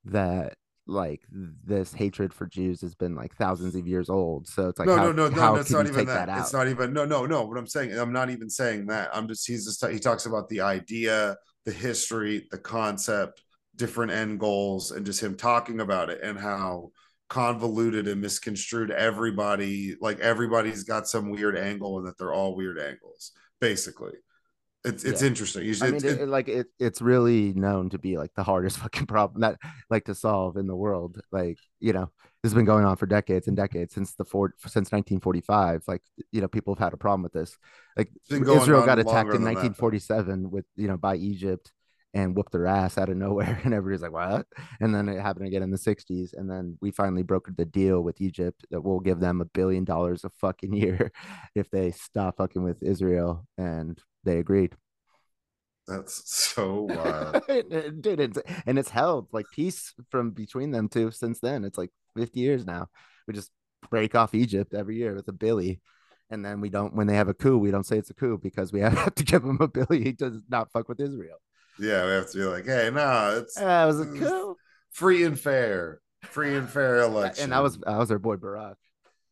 Speaker 2: that like this hatred for Jews has been like thousands of years old. So it's like
Speaker 3: no,
Speaker 2: how,
Speaker 3: no, no, no, no. It's not even that.
Speaker 2: that.
Speaker 3: It's not even no, no, no. What I'm saying, I'm not even saying that. I'm just he's just he talks about the idea, the history, the concept, different end goals, and just him talking about it and how convoluted and misconstrued everybody like everybody's got some weird angle and that they're all weird angles basically it's it's
Speaker 2: Yeah.
Speaker 3: interesting should
Speaker 2: I mean, it,
Speaker 3: it-
Speaker 2: it- like it, it's really known to be like the hardest fucking problem that like to solve in the world. Like, you know, this has been going on for decades and decades since the four since 1945. Like, you know, people have had a problem with this. Like, Israel got attacked in
Speaker 3: than that.
Speaker 2: 1947 with you know by Egypt and whooped their ass out of nowhere, and everybody's like, what? And then it happened again in the 60s, and then we finally brokered the deal with Egypt that we'll give them a billion dollars a fucking year if they stop fucking with Israel, and they agreed.
Speaker 3: that's so wild.
Speaker 2: Uh, dude it's, and it's held like peace from between them two since then. It's like 50 years now. We just break off egypt every year with a billy and then we don't when they have a coup we don't say it's a coup because we have to give them a billy. To not fuck with israel
Speaker 3: yeah we have to be like hey no it's
Speaker 2: that was a
Speaker 3: Mm,
Speaker 2: coup
Speaker 3: free and fair free and fair election
Speaker 2: and that was that was our boy barack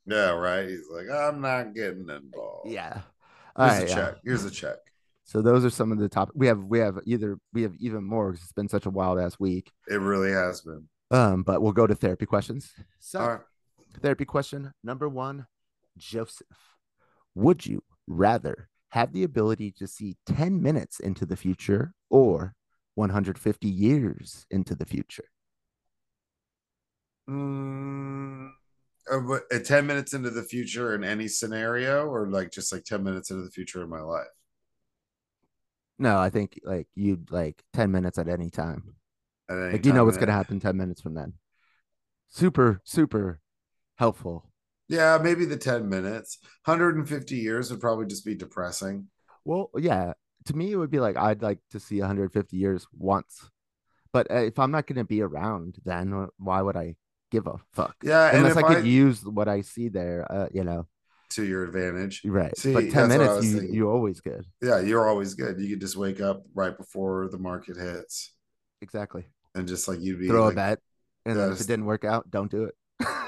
Speaker 3: Yeah, right. He's like, I'm not getting involved.
Speaker 2: yeah All
Speaker 3: Here's
Speaker 2: right,
Speaker 3: a
Speaker 2: yeah.
Speaker 3: check. Here's a check.
Speaker 2: so those are some of the top we have we have either we have even more because it's been such a wild ass week
Speaker 3: It really has been.
Speaker 2: um but we'll go to therapy questions so
Speaker 3: right.
Speaker 2: Therapy question number one Joseph, would you rather have the ability to see 10 minutes into the future or 150 years into the future?
Speaker 3: Mm, uh, uh, 10 minutes into the future in any scenario, or like just like 10 minutes into the future in my life?
Speaker 2: No, I think like you'd like 10 minutes at any time.
Speaker 3: At any
Speaker 2: Like you know what's going to happen 10 minutes from then. Super, super helpful.
Speaker 3: Yeah, maybe the 10 minutes. 150 years would probably just be depressing.
Speaker 2: Well, yeah. To me, it would be like I'd like to see 150 years once. But uh, if I'm not going to be around, then uh, why would I give a fuck?
Speaker 3: Yeah,
Speaker 2: Unless I could
Speaker 3: I,
Speaker 2: use what I see there, uh, you know.
Speaker 3: to your advantage.
Speaker 2: Right.
Speaker 3: See,
Speaker 2: but 10
Speaker 3: that's what I
Speaker 2: minutes, you,
Speaker 3: thinking.
Speaker 2: you're always good.
Speaker 3: Yeah, you're always good. You could just wake up right before the market hits
Speaker 2: Exactly.
Speaker 3: and just like you'd be
Speaker 2: Throw
Speaker 3: like,
Speaker 2: a bet. And then if
Speaker 3: Yes.
Speaker 2: it didn't work out, don't do it.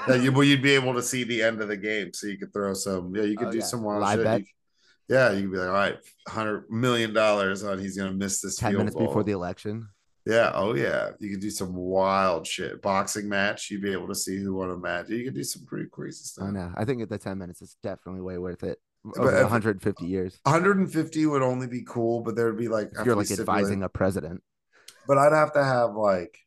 Speaker 3: Yeah, you, well, you'd be able to see the end of the game, so you could throw some. Yeah, you could
Speaker 2: Oh,
Speaker 3: do
Speaker 2: yeah.
Speaker 3: some wild
Speaker 2: Live
Speaker 3: shit.
Speaker 2: bet.
Speaker 3: You- yeah, you could be like, all right, hundred million dollars on he's gonna miss this
Speaker 2: 10
Speaker 3: field
Speaker 2: minutes before the election.
Speaker 3: Yeah, oh yeah, you could do some wild shit. Boxing match, you'd be able to see who won a match. You could do some pretty crazy stuff.
Speaker 2: I know. I think at the 10 minutes, it's definitely way worth it. Over
Speaker 3: if-
Speaker 2: 150 years.
Speaker 3: 150 would only be cool, but there would be like
Speaker 2: If you're like advising a president.
Speaker 3: but I'd have to have like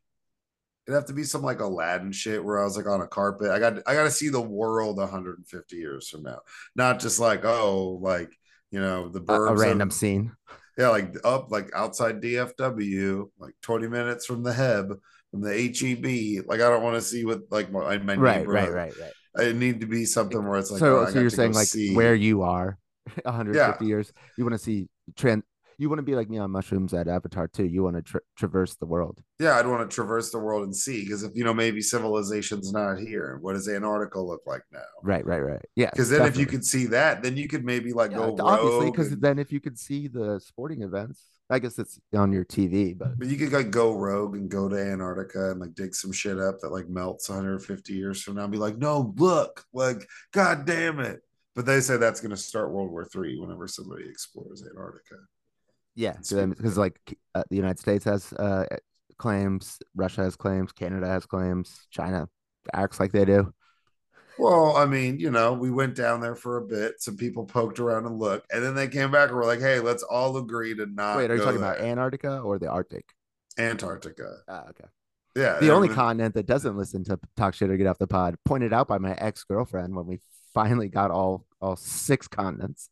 Speaker 3: it'd have to be some like Aladdin shit where I was like on a carpet. I got I got to see the world 150 years from now, not just like oh like you know the birds
Speaker 2: a
Speaker 3: of-
Speaker 2: random scene.
Speaker 3: yeah like up like outside DFW like 20 minutes from the Heb from the HEB. Like I don't want to see what like my my
Speaker 2: Right, right, right, right.
Speaker 3: It need to be something where it's like
Speaker 2: so,
Speaker 3: oh,
Speaker 2: so you're saying like
Speaker 3: see.
Speaker 2: where you are 150 years. You want to see trend. You want to be like me on mushrooms at Avatar too. You want to tra- traverse the world.
Speaker 3: yeah, I'd want to traverse the world and see because if you know maybe civilization's not here, what does Antarctica look like now?
Speaker 2: Right, right, right. Yeah.
Speaker 3: Because then if you could see that, then you could maybe like
Speaker 2: Yeah,
Speaker 3: go
Speaker 2: obviously,
Speaker 3: rogue.
Speaker 2: because
Speaker 3: and-
Speaker 2: then if you could see the sporting events, I guess it's on your TV. But
Speaker 3: but you could like go rogue and go to Antarctica and like dig some shit up that like melts 150 years from now and be like, no, look, like, god damn it. But they say that's gonna start World War Three whenever somebody explores Antarctica.
Speaker 2: Yeah, because like uh, the United States has uh, claims, Russia has claims, Canada has claims, China acts like they do.
Speaker 3: Well, I mean, you know, we went down there for a bit. Some people poked around and looked, and then they came back and were like, "Hey, let's all agree to not."
Speaker 2: Wait, are you talking about. Antarctica or the Arctic?
Speaker 3: Antarctica?
Speaker 2: Ah, okay.
Speaker 3: Yeah,
Speaker 2: The only continent that doesn't listen to talk shit or get off the pod, pointed out by my ex girlfriend when we finally got all all six continents.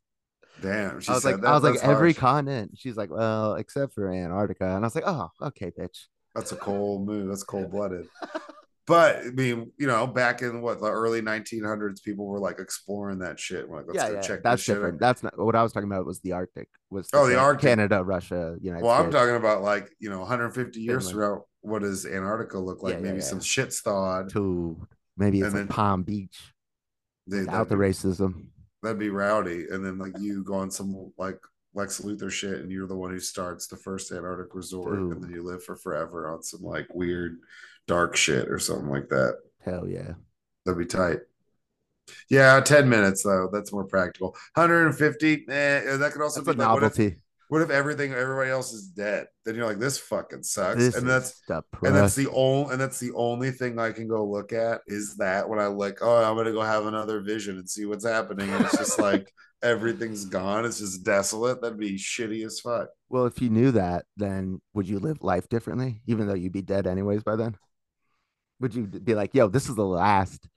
Speaker 3: Damn, she
Speaker 2: I was like,
Speaker 3: that.
Speaker 2: I was like,
Speaker 3: That's
Speaker 2: every continent. She's like, well, except for Antarctica, and I was like, oh, okay, bitch.
Speaker 3: That's a cold move. That's cold blooded. But I mean, you know, back in what the early 1900s, people were like exploring that shit. We're like, let's
Speaker 2: yeah,
Speaker 3: go
Speaker 2: yeah,
Speaker 3: check
Speaker 2: that's different.
Speaker 3: out.
Speaker 2: That's not what I was talking about. Was the Arctic? Was
Speaker 3: Oh, the Arctic.
Speaker 2: Canada, Russia, United
Speaker 3: Well, I'm talking about like you know, 150 years
Speaker 2: Finland.
Speaker 3: now, what does Antarctica look like?
Speaker 2: Yeah,
Speaker 3: Maybe some shit's thawed.
Speaker 2: to maybe it's
Speaker 3: And
Speaker 2: like
Speaker 3: then-
Speaker 2: Palm Beach
Speaker 3: They,
Speaker 2: without the racism.
Speaker 3: That'd be rowdy. And then like you go on some like Lex Luthor shit, and you're the one who starts the first Antarctic resort,
Speaker 2: Ooh.
Speaker 3: and then you live for forever on some like weird dark shit or something like that.
Speaker 2: Hell yeah.
Speaker 3: That'd be tight. Yeah, 10 minutes though. That's more practical. 150, eh, that could also
Speaker 2: That's a
Speaker 3: be like, what if,
Speaker 2: novelty.
Speaker 3: what if everything, everybody else is dead? Then you're like, this fucking sucks.
Speaker 2: This
Speaker 3: and that's
Speaker 2: depressing.
Speaker 3: and that's the only and that's the only thing I can go look at is that when I like, oh, I'm gonna go have another vision and see what's happening. And it's just like everything's gone. It's just desolate. That'd be shitty as fuck.
Speaker 2: Well, if you knew that, then would you live life differently, even though you'd be dead anyways by then? Would you be like, yo, this is the last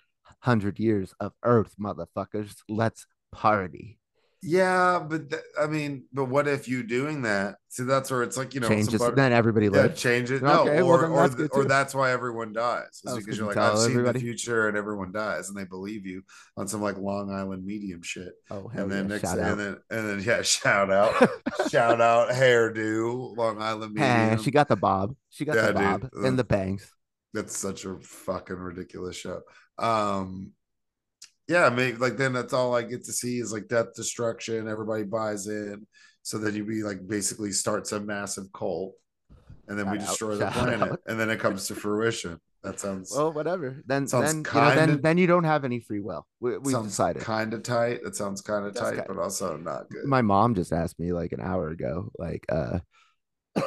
Speaker 2: hundred years of Earth, motherfuckers? Let's party.
Speaker 3: Yeah, but th- I mean, but what if you doing that? See, that's where it's like you know,
Speaker 2: Changes.
Speaker 3: somebody-
Speaker 2: Then everybody
Speaker 3: yeah,
Speaker 2: lives.
Speaker 3: change it. No,
Speaker 2: Okay,
Speaker 3: or
Speaker 2: then
Speaker 3: or,
Speaker 2: that's
Speaker 3: th- or that's why everyone dies. It's because you're like, I've seen the future and everyone dies, and they believe you on some like Long Island medium shit.
Speaker 2: oh,
Speaker 3: and then
Speaker 2: yeah.
Speaker 3: next,
Speaker 2: Shout
Speaker 3: and
Speaker 2: out.
Speaker 3: then and then yeah, shout out, shout out, hairdo, Long Island medium.
Speaker 2: she got the bob. She got
Speaker 3: Yeah,
Speaker 2: the
Speaker 3: dude.
Speaker 2: bob and the bangs.
Speaker 3: That's such a fucking ridiculous show. Um, yeah, maybe like then that's all I get to see is like death, destruction. Everybody buys in, so then you be like basically starts a massive cult, and then we
Speaker 2: Shout out,
Speaker 3: destroy the planet,
Speaker 2: out.
Speaker 3: and then it comes to fruition. That sounds
Speaker 2: Well, whatever. Then, then, you know, then, then you don't have any free will. We, we
Speaker 3: sounds
Speaker 2: decided.
Speaker 3: kind of tight. That sounds kind of tight,
Speaker 2: kinda-
Speaker 3: but also not good.
Speaker 2: my mom just asked me like an hour ago like uh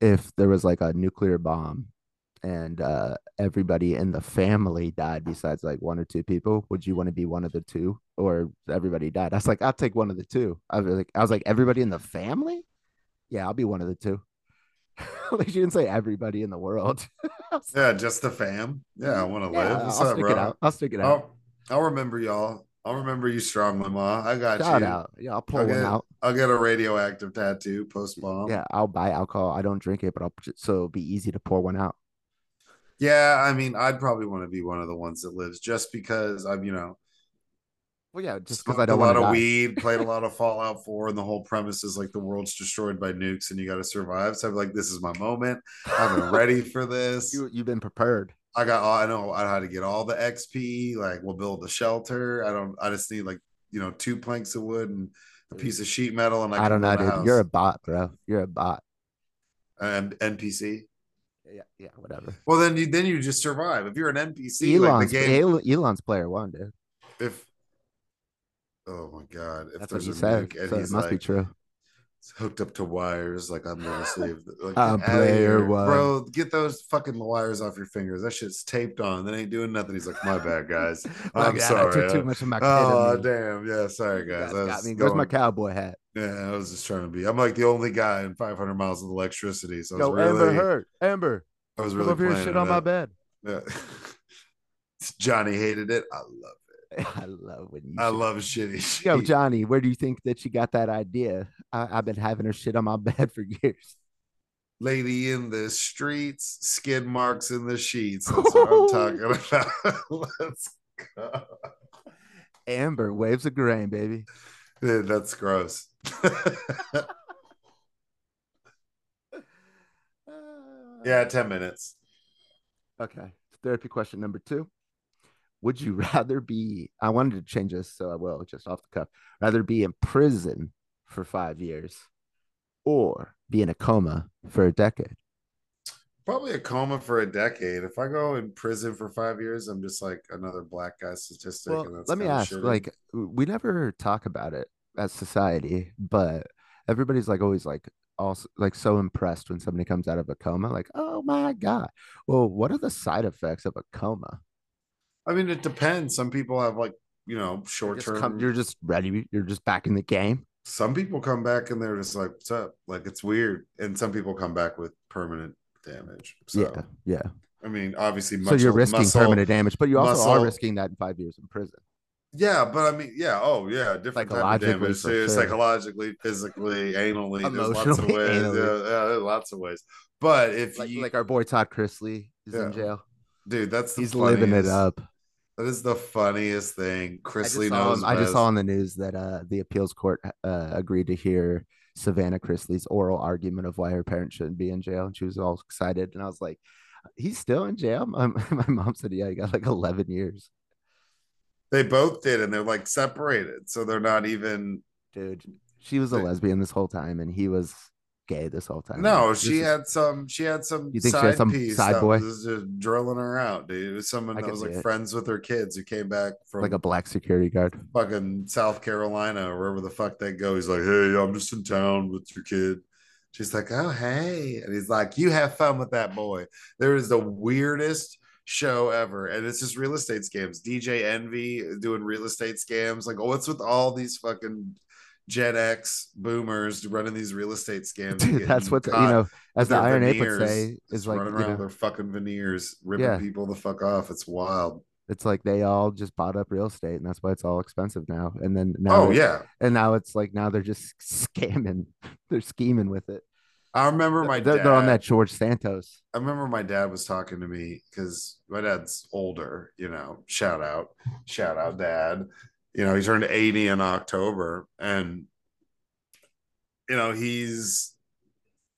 Speaker 2: if there was like a nuclear bomb and uh everybody in the family died besides like one or two people would you want to be one of the two or everybody died i was like i'll take one of the two i was like i was like everybody in the family yeah i'll be one of the two like she didn't say everybody in the world
Speaker 3: yeah, just the fam. Yeah, I want to live. What's
Speaker 2: i'll
Speaker 3: up,
Speaker 2: stick
Speaker 3: bro?
Speaker 2: it out i'll stick it out
Speaker 3: I'll, I'll remember y'all. I'll remember you strongly, ma. I got
Speaker 2: shout
Speaker 3: you.
Speaker 2: out yeah i'll pull
Speaker 3: I'll
Speaker 2: one
Speaker 3: get,
Speaker 2: out
Speaker 3: I'll get a radioactive tattoo post bomb.
Speaker 2: yeah i'll buy alcohol i don't drink it but i'll so it'll be easy to pour one out
Speaker 3: Yeah, I mean, I'd probably want to be one of the ones that lives just because I'm, you know,
Speaker 2: Well, yeah, just because I
Speaker 3: a
Speaker 2: don't a lot
Speaker 3: of
Speaker 2: die.
Speaker 3: weed, played a lot of Fallout 4, and the whole premise is like the world's destroyed by nukes and you got to survive. So I'm like, this is my moment. I'm ready for this.
Speaker 2: You you've been prepared.
Speaker 3: I got all I know I how to get all the XP. Like we'll build the shelter. I don't. I just need like you know two planks of wood and a piece of sheet metal, and I,
Speaker 2: I, don't know, dude.
Speaker 3: house.
Speaker 2: You're a bot, bro. You're a bot.
Speaker 3: Uh, An NPC.
Speaker 2: Yeah, yeah, whatever.
Speaker 3: Well, then you then you just survive. If you're an NPC, like
Speaker 2: Elon's
Speaker 3: the game.
Speaker 2: Elon's player one, dude.
Speaker 3: If oh my god, if
Speaker 2: That's
Speaker 3: there's
Speaker 2: he
Speaker 3: a
Speaker 2: said.
Speaker 3: and
Speaker 2: So it must be
Speaker 3: like
Speaker 2: true.
Speaker 3: hooked up to wires, like I'm gonna save. Like,
Speaker 2: I'm player one.
Speaker 3: bro. Get those fucking wires off your fingers. That shit's taped on. That ain't doing nothing. He's like, my bad, guys.
Speaker 2: My
Speaker 3: I'm
Speaker 2: bad, I took too much of my.
Speaker 3: Oh damn! Yeah, sorry
Speaker 2: You
Speaker 3: guys. I
Speaker 2: got
Speaker 3: was
Speaker 2: me. Where's my cowboy hat?
Speaker 3: Yeah, I was just trying to be. I'm like the only guy in 500 miles of electricity, so I was
Speaker 2: Yo,
Speaker 3: really,
Speaker 2: Amber Heard. Amber,
Speaker 3: I was really
Speaker 2: over here, shit
Speaker 3: it
Speaker 2: on my bed.
Speaker 3: Yeah. Johnny hated it. I love it.
Speaker 2: I love when you.
Speaker 3: I
Speaker 2: shit.
Speaker 3: love shitty shit.
Speaker 2: Yo, Johnny, where do you think that she got that idea? I, I've been having her shit on my bed for years.
Speaker 3: Lady in the streets, skid marks in the sheets. That's what I'm talking about. Let's go.
Speaker 2: Amber, waves of grain, baby.
Speaker 3: Dude, that's gross. yeah, 10 minutes.
Speaker 2: Okay. Therapy question number two. Would you rather be, I wanted to change this, so I will just off the cuff, rather be in prison for five years or be in a coma for a decade?
Speaker 3: Probably a coma for a decade. If I go in prison for five years, I'm just like another black guy statistic.
Speaker 2: Well,
Speaker 3: and that's
Speaker 2: let me ask like, we never talk about it as society, but everybody's like always like, also like so impressed when somebody comes out of a coma, like, oh my God. Well, what are the side effects of a coma?
Speaker 3: I mean, it depends. Some people have like, you know, short term.
Speaker 2: you're just ready. You're just back in the game.
Speaker 3: some people come back and they're just like, what's up? Like, it's weird. And some people come back with permanent damage. So,
Speaker 2: yeah. Yeah.
Speaker 3: I mean, obviously,
Speaker 2: So you're risking
Speaker 3: muscle-
Speaker 2: permanent damage, but you also are risking that in five years in prison.
Speaker 3: Yeah, but I mean, yeah, oh yeah, different type of
Speaker 2: Psychologically,
Speaker 3: damage too.
Speaker 2: sure.
Speaker 3: Psychologically, physically, anally. There's lots of
Speaker 2: Emotionally,
Speaker 3: ways. Yeah, yeah, there's lots of ways. But if
Speaker 2: Like,
Speaker 3: you,
Speaker 2: like our boy Todd Chrisley is in jail.
Speaker 3: dude, that's
Speaker 2: He's living it up.
Speaker 3: That is the funniest thing.
Speaker 2: I
Speaker 3: Chris
Speaker 2: just,
Speaker 3: Lee knows.
Speaker 2: I just saw on the news that uh, the appeals court uh, agreed to hear Savannah Chrisley's oral argument of why her parents shouldn't be in jail, and she was all excited. And I was like, "He's still in jail." My, my mom said, "Yeah, he got like 11 years."
Speaker 3: They both did, and they're like separated, so they're not even.
Speaker 2: Dude, she was a
Speaker 3: They-
Speaker 2: lesbian this whole time, and he was gay this whole time.
Speaker 3: No, she had some. She had some.
Speaker 2: You think she had some
Speaker 3: piece
Speaker 2: side boy?
Speaker 3: was just drilling her out, dude. It was someone
Speaker 2: I
Speaker 3: that was like
Speaker 2: it.
Speaker 3: friends with her kids who came back from
Speaker 2: like a black security guard.
Speaker 3: fucking South Carolina or wherever the fuck they go. He's like, hey, I'm just in town with your kid. She's like, oh, hey. And he's like, you have fun with that boy. There is the weirdest show ever. And it's just real estate scams. DJ Envy doing real estate scams. Like, oh, what's with all these fucking Gen X boomers running these real estate scams?
Speaker 2: Dude, that's what you know, as the Iron Ape would say, is like
Speaker 3: running
Speaker 2: you
Speaker 3: around
Speaker 2: know,
Speaker 3: with their fucking veneers, ripping
Speaker 2: Yeah.
Speaker 3: people the fuck off. It's wild.
Speaker 2: it's like they all just bought up real estate, and that's why it's all expensive now. And then now,
Speaker 3: Oh, yeah.
Speaker 2: and now it's like now they're just scamming, they're scheming with it.
Speaker 3: I remember my
Speaker 2: they're,
Speaker 3: dad.
Speaker 2: they're on that George Santos.
Speaker 3: I remember my dad was talking to me because my dad's older, you know, shout out, shout out dad. You know, he turned 80 in October and you know, he's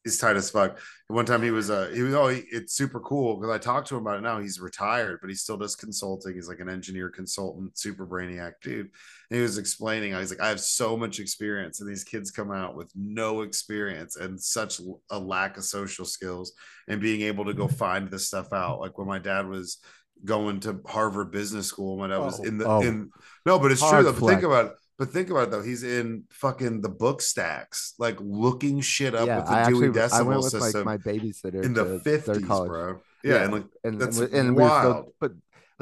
Speaker 3: he's tight as fuck. One time he was uh he was oh he, it's super cool because I talked to him about it now. He's retired, but he still does consulting. He's like an engineer consultant, super brainiac dude. He was explaining, I was like, I have so much experience, and these kids come out with no experience and such a lack of social skills and being able to go mm-hmm. find this stuff out. Like when my dad was going to Harvard Business School, when I was
Speaker 2: Oh,
Speaker 3: in the
Speaker 2: oh.
Speaker 3: in no, but it's true though. But think about it. But think about it though. He's in fucking the book stacks, like looking shit up
Speaker 2: yeah,
Speaker 3: with the
Speaker 2: I
Speaker 3: Dewey
Speaker 2: actually I
Speaker 3: Decimal
Speaker 2: went with
Speaker 3: System
Speaker 2: like my babysitter
Speaker 3: in the fifties, bro. Yeah, and like
Speaker 2: and
Speaker 3: that's
Speaker 2: and we're still,
Speaker 3: wild.
Speaker 2: but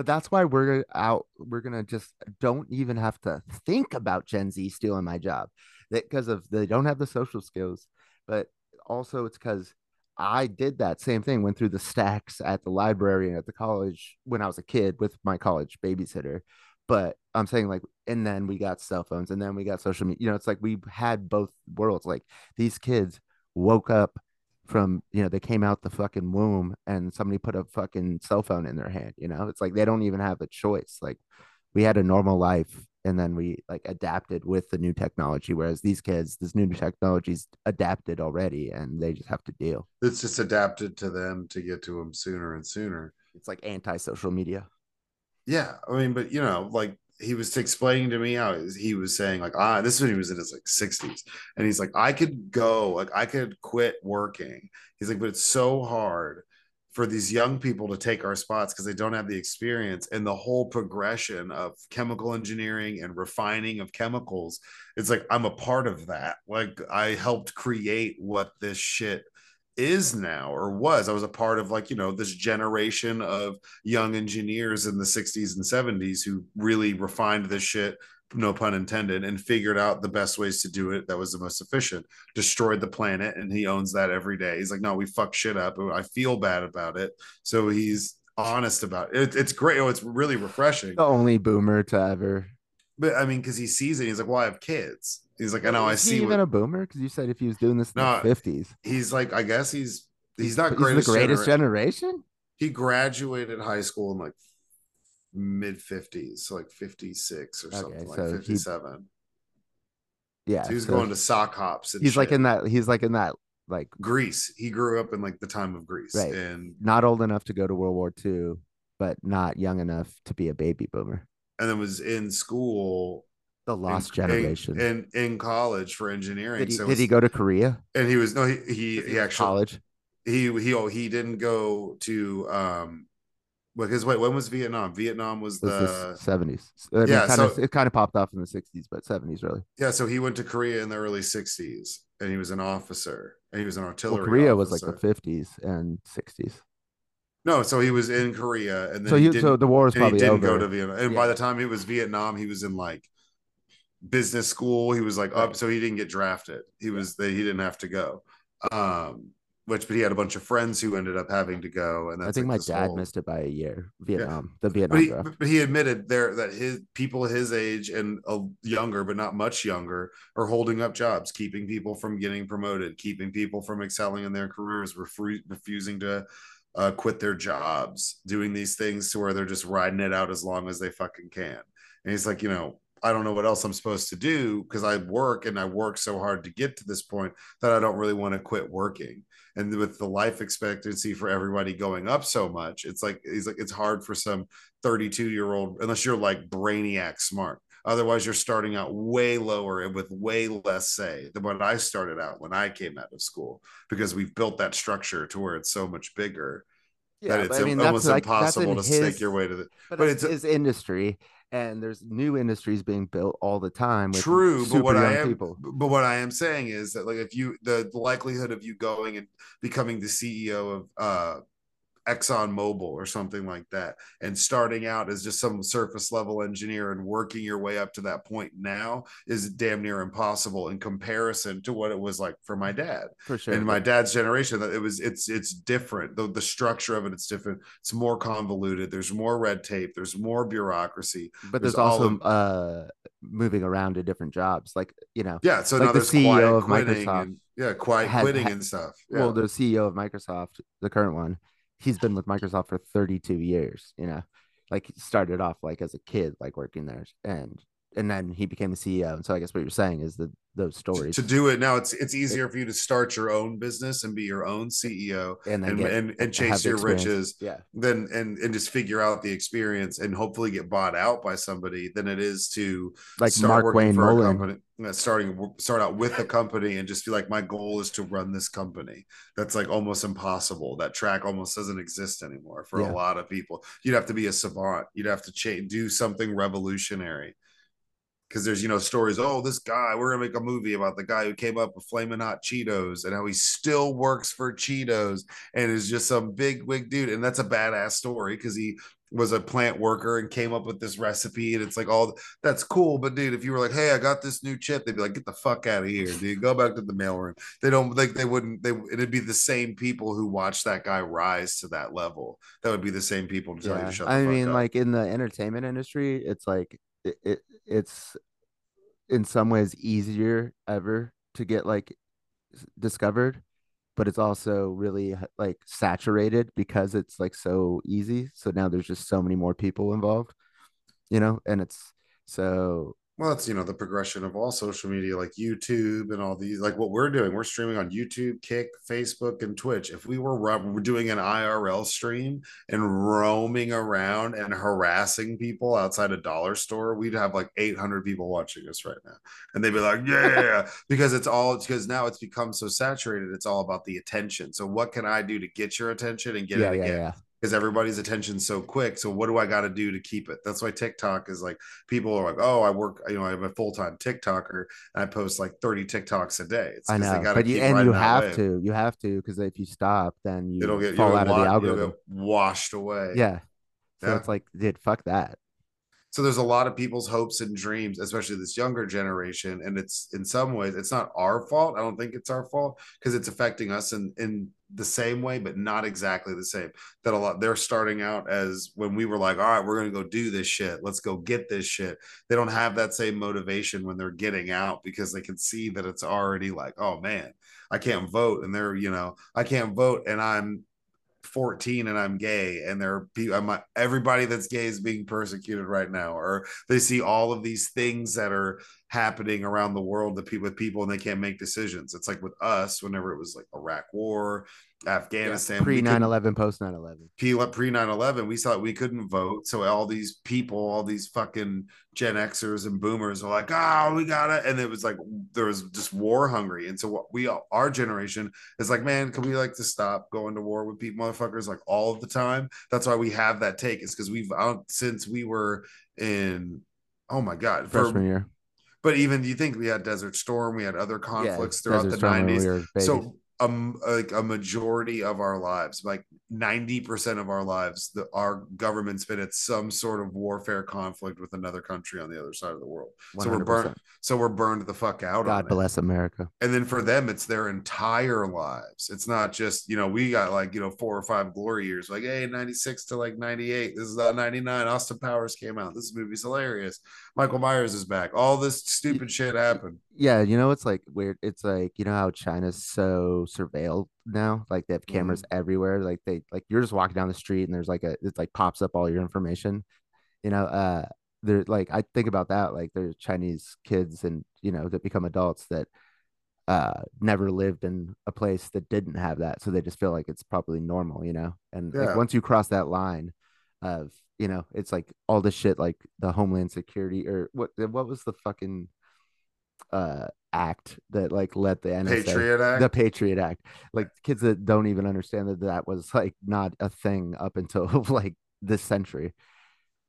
Speaker 2: but that's why we're out. We're gonna just don't even have to think about Gen Z stealing my job, because of they don't have the social skills, but also it's because I did that same thing. Went through the stacks at the library and at the college when I was a kid with my college babysitter. But I'm saying like, and then we got cell phones, and then we got social media. You know, it's like we had both worlds. Like these kids woke up from you know they came out the fucking womb and somebody put a fucking cell phone in their hand you know? It's like they don't even have a choice. Like we had a normal life and then we like adapted with the new technology whereas these kids this new technology's adapted already and they just have to deal.
Speaker 3: It's just adapted to them to get to them sooner and sooner.
Speaker 2: It's like anti-social media.
Speaker 3: Yeah i mean but you know like he was explaining to me how he was saying like ah this is when he was in his like 60s and he's like i could go like i could quit working. He's like but it's so hard for these young people to take our spots because they don't have the experience and the whole progression of chemical engineering and refining of chemicals it's like i'm a part of that. Like i helped create what this shit is now or was. I was a part of like you know this generation of young engineers in the 60s and 70s who really refined this shit no pun intended and figured out the best ways to do it that was the most efficient. Destroyed the planet and he owns that every day. He's like no we fuck shit up i feel bad about it. So he's honest about it. It's great. Oh it's really refreshing.
Speaker 2: The only boomer to ever
Speaker 3: but i mean because he sees it he's like well i have kids He's like, I know, I see.
Speaker 2: even what... a boomer? Because you said if he was doing this in no, the fifties,
Speaker 3: he's like, I guess he's he's not
Speaker 2: greatest, the greatest generation.
Speaker 3: He graduated high school in like mid fifties, so like fifty six or something, so like fifty seven. Yeah, so he's so going to sock hops.
Speaker 2: he's shit. like in that. He's like in that like
Speaker 3: Grease. He grew up in like the time of Grease,
Speaker 2: right?
Speaker 3: And
Speaker 2: not old enough to go to World War II, but not young enough to be a baby boomer.
Speaker 3: And then was in school
Speaker 2: the lost in, generation
Speaker 3: in, in, in college for engineering.
Speaker 2: Did he, so did was, he go to Korea?
Speaker 3: And he was no, he he, he actually
Speaker 2: college.
Speaker 3: He he oh, he didn't go to um because wait, when was Vietnam? Vietnam was, was the
Speaker 2: seventies. Yeah, kind so, of, it kind of popped off in the sixties, but seventies really.
Speaker 3: Yeah, so he went to Korea in the early sixties, and he was an officer, and he was an artillery.
Speaker 2: Well, Korea
Speaker 3: officer.
Speaker 2: was like the fifties and sixties.
Speaker 3: No, so he was in Korea, and then
Speaker 2: so he, he so the war is probably
Speaker 3: he didn't
Speaker 2: over.
Speaker 3: go to Vietnam. And yeah. by the time he was Vietnam, he was in like business school. He was like up, so he didn't get drafted. He was he didn't have to go. Um, which but he had a bunch of friends who ended up having to go. And
Speaker 2: I think
Speaker 3: like
Speaker 2: my dad
Speaker 3: whole...
Speaker 2: missed it by a year. Vietnam, yeah. the Vietnam.
Speaker 3: But he, but he, admitted there that his people his age and a younger, but not much younger, are holding up jobs, keeping people from getting promoted, keeping people from excelling in their careers, refu- refusing to uh, quit their jobs, doing these things to where they're just riding it out as long as they fucking can. And he's like, you know, I don't know what else I'm supposed to do because I work and I work so hard to get to this point that I don't really want to quit working. And with the life expectancy for everybody going up so much, it's like he's like it's hard for some 32 year old unless you're like brainiac smart. Otherwise, you're starting out way lower and with way less say than what I started out when I came out of school because we've built that structure to where it's so much bigger yeah, that it's I mean, almost like, impossible to his, stake your way to the.
Speaker 2: But, but it's his industry, and there's new industries being built all the time.
Speaker 3: True, but what I am, people. but what I am saying is that like if you the, the likelihood of you going and becoming the CEO of uh Exxon Mobil or something like that, and starting out as just some surface level engineer and working your way up to that point now is damn near impossible in comparison to what it was like for my dad.
Speaker 2: For sure.
Speaker 3: And my dad's generation, that it was it's it's different. The the structure of it, it's different. It's more convoluted. There's more red tape. There's more bureaucracy.
Speaker 2: But there's, there's also of, uh moving around to different jobs, like you know.
Speaker 3: Yeah. So
Speaker 2: like
Speaker 3: now the CEO of Microsoft. And, yeah, quiet had, quitting had, and stuff. Yeah.
Speaker 2: Well, the CEO of Microsoft, the current one, he's been with Microsoft for 32 years, you know, like started off like as a kid, like working there and and then he became the CEO. And so I guess what you're saying is that those stories
Speaker 3: to, do it now, it's it's easier for you to start your own business and be your own CEO and and, get, and, and, chase your riches,
Speaker 2: yeah.
Speaker 3: Then and and just figure out the experience and hopefully get bought out by somebody than it is to
Speaker 2: like start Mark Wayne Mullin uh,
Speaker 3: starting start out with a company and just be like my goal is to run this company. That's like almost impossible. That track almost doesn't exist anymore for yeah. a lot of people. You'd have to be a savant. You'd have to change do something revolutionary because there's you know stories oh this guy we're gonna make a movie about the guy who came up with flaming hot cheetos and how he still works for cheetos and is just some big wig dude and that's a badass story because he was a plant worker and came up with this recipe and it's like all that's cool but dude if you were like hey i got this new chip they'd be like get the fuck out of here dude go back to the mailroom they don't like they wouldn't they it'd be the same people who watch that guy rise to that level that would be the same people to tell yeah. you to shut i
Speaker 2: mean
Speaker 3: up.
Speaker 2: like in the entertainment industry it's like it, it it's in some ways easier ever to get like discovered but it's also really like saturated because it's like so easy. So now there's just so many more people involved, you know, and it's so
Speaker 3: well, it's you know the progression of all social media, like YouTube and all these, like what we're doing. We're streaming on YouTube, Kick, Facebook, and Twitch. If we were we're doing an IRL stream and roaming around and harassing people outside a dollar store, we'd have like 800 people watching us right now, and they'd be like, "Yeah," because it's all because now it's become so saturated. It's all about the attention. So what can I do to get your attention and get
Speaker 2: yeah,
Speaker 3: it
Speaker 2: yeah,
Speaker 3: again?
Speaker 2: yeah.
Speaker 3: Because everybody's attention's so quick. So what do I got to do to keep it? That's why TikTok is like people are like, oh, I work, you know, I'm a full time TikToker and I post like 30 TikToks a day. It's
Speaker 2: I know, but you and you have to, you have to, because if you stop, then you
Speaker 3: It'll get
Speaker 2: fall out
Speaker 3: get,
Speaker 2: of the
Speaker 3: wa- you'll
Speaker 2: algorithm.
Speaker 3: get washed away.
Speaker 2: Yeah. So
Speaker 3: Yeah.
Speaker 2: it's like, dude, fuck that.
Speaker 3: So there's a lot of people's hopes and dreams, especially this younger generation, and it's in some ways it's not our fault. I don't think it's our fault because it's affecting us in in the same way, but not exactly the same. That a lot they're starting out as when we were like, all right, we're gonna go do this shit. Let's go get this shit. They don't have that same motivation when they're getting out because they can see that it's already like, oh man, I can't vote, and they're you know I can't vote, and I'm 14 and I'm gay and there are people I'm everybody that's gay is being persecuted right now or they see all of these things that are happening around the world that people with people and they can't make decisions it's like with us whenever it was like Iraq war Afghanistan
Speaker 2: pre 9 11, post 9 11.
Speaker 3: pre 9 11, we saw we couldn't vote. So all these people, all these fucking Gen Xers and boomers are like, oh, we got it. And it was like, there was just war hungry. And so what we, our generation is like, man, can we like to stop going to war with people, motherfuckers, like all of the time? That's why we have that take, is because we've, since we were in, oh my God, for-
Speaker 2: Freshman year.
Speaker 3: But even you think we had Desert Storm, we had other conflicts throughout
Speaker 2: Desert
Speaker 3: the 90s
Speaker 2: we
Speaker 3: so um like a majority of our lives like 90% of our lives the, our government's been at some sort of warfare conflict with another country on the other side of the world so we're burned so we're burned the fuck out on
Speaker 2: God
Speaker 3: it.
Speaker 2: bless America.
Speaker 3: and then for them it's their entire lives it's not just you know we got like you know four or five glory years like hey 96 to like 98 this is uh, 99 austin powers came out this movie's hilarious michael myers is back all this stupid shit happened
Speaker 2: Yeah, you know it's like weird. It's like you know how China's so surveilled now. Like they have cameras
Speaker 3: Mm-hmm.
Speaker 2: everywhere. Like they like you're just walking down the street and there's like a it's like pops up all your information. You know, uh, there like I think about that. Like there's Chinese kids and you know that become adults that uh never lived in a place that didn't have that, so they just feel like it's probably normal. You know, and
Speaker 3: Yeah.
Speaker 2: like once you cross that line of you know it's like all the shit like the Homeland Security or what what was the fucking uh act that like let the NSA
Speaker 3: patriot act
Speaker 2: the Patriot Act. Like kids that don't even understand that that was like not a thing up until like this century.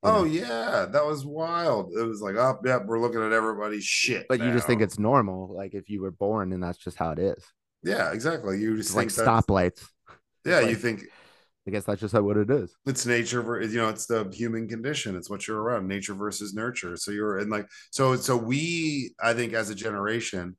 Speaker 3: Oh
Speaker 2: know?
Speaker 3: yeah, that was wild. It was like, oh yeah, we're looking at everybody's shit.
Speaker 2: but you just think it's normal, like if you were born and that's just how it is.
Speaker 3: yeah, exactly. You just
Speaker 2: It's like
Speaker 3: think that's-
Speaker 2: stoplights.
Speaker 3: Yeah,
Speaker 2: like-
Speaker 3: you think
Speaker 2: I guess that's just what it is.
Speaker 3: it's nature. You know, it's the human condition. It's what you're around. Nature versus nurture. So you're in like so. So we, I think, as a generation,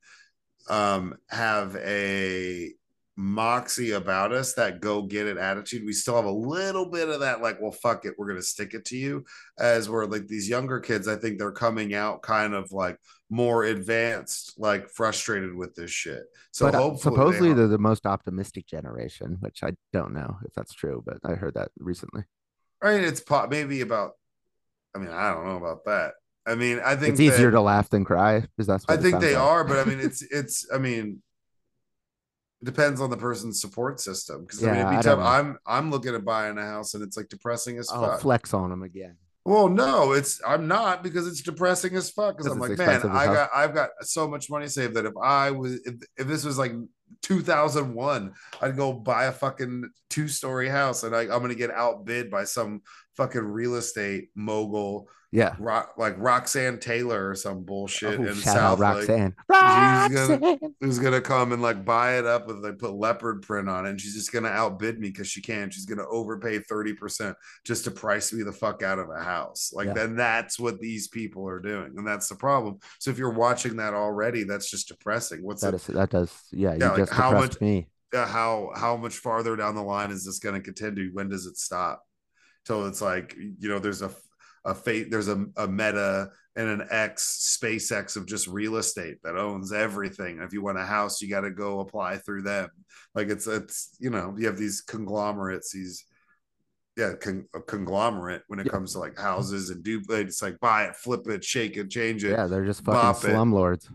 Speaker 3: um, have a moxie about us that go get it attitude we still have a little bit of that like well fuck it we're gonna stick it to you as we're like these younger kids i think they're coming out kind of like more advanced like frustrated with this shit so
Speaker 2: but uh,
Speaker 3: hopefully
Speaker 2: supposedly
Speaker 3: they,
Speaker 2: they're the most optimistic generation, which I don't know if that's true, but I heard that recently.
Speaker 3: right it's po- maybe about i mean i don't know about that i mean i think
Speaker 2: It's easier
Speaker 3: that-
Speaker 2: to laugh than cry, because that's
Speaker 3: I think they
Speaker 2: like.
Speaker 3: are, but I mean, it's it's. I mean, it depends on the person's support system. Because I mean, it'd be tough. I'm I'm looking at buying a house, and it's like depressing as fuck.
Speaker 2: flex on them again.
Speaker 3: Well, no, it's I'm not because it's depressing as fuck. Because I'm like, man, I got I've got so much money saved that if I was if, if this was like 2001, I'd go buy a fucking two story house, and I, I'm gonna get outbid by some fucking real estate mogul,
Speaker 2: Yeah.
Speaker 3: rock, like Roxanne Taylor or some bullshit
Speaker 2: Oh,
Speaker 3: in
Speaker 2: shout
Speaker 3: South
Speaker 2: out. Roxanne.
Speaker 3: She's gonna- who's gonna come and like buy it up with like put leopard print on it and she's just gonna outbid me because she can she's gonna overpay 30% just to price me the fuck out of a house like
Speaker 2: Yeah.
Speaker 3: then that's what these people are doing and that's the problem so if you're watching that already that's just depressing what's
Speaker 2: That is that does yeah,
Speaker 3: Yeah,
Speaker 2: you
Speaker 3: like,
Speaker 2: just
Speaker 3: how much-
Speaker 2: me.
Speaker 3: uh, how how much farther down the line is this going to continue when does it stop till it's like you know there's a a fate there's a, a meta and an X SpaceX of just real estate that owns everything. If you want a house, you got to go apply through them. Like it's it's you know you have these conglomerates, these yeah con- a conglomerate when it
Speaker 2: Yeah.
Speaker 3: comes to like houses and do it's like buy it, flip it, shake it, change it.
Speaker 2: Yeah, they're just fucking
Speaker 3: it.
Speaker 2: slumlords.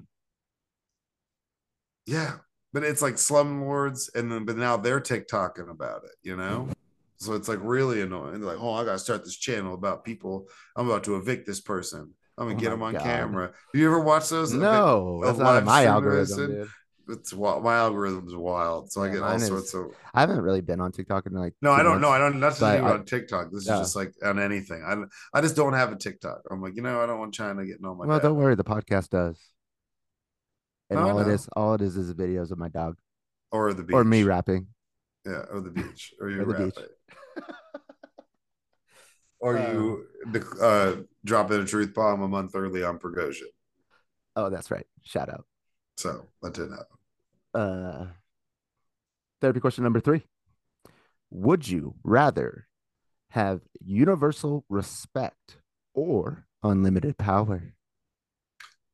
Speaker 3: Yeah, but it's like slumlords, and then but now they're TikToking about it, you know. So it's like really annoying. They're like, oh, I gotta start this channel about people. I'm about to evict this person. I'm gonna
Speaker 2: Oh
Speaker 3: get them on
Speaker 2: God.
Speaker 3: camera. Have you ever watched those?
Speaker 2: No, that's not my algorithm.
Speaker 3: It's wild. My algorithm's wild, so I get all
Speaker 2: is-
Speaker 3: sorts of.
Speaker 2: I haven't really been on TikTok in like.
Speaker 3: No, I don't know. I don't. Even
Speaker 2: I-
Speaker 3: on TikTok. This is just like on anything. I I just don't have a TikTok. I'm like, you know, I don't want China getting on my.
Speaker 2: Well,
Speaker 3: data.
Speaker 2: don't worry, the podcast does. And
Speaker 3: No,
Speaker 2: all it
Speaker 3: know.
Speaker 2: all it is, is videos of my dog
Speaker 3: Or the beach.
Speaker 2: or me rapping.
Speaker 3: Yeah, or the beach, or you
Speaker 2: Or the
Speaker 3: rap
Speaker 2: beach.
Speaker 3: it. or you uh, drop in a truth bomb a month early on Prigozhin.
Speaker 2: Oh, that's right. Shout out.
Speaker 3: So that didn't happen.
Speaker 2: Uh, therapy question number three: Would you rather have universal respect or unlimited power?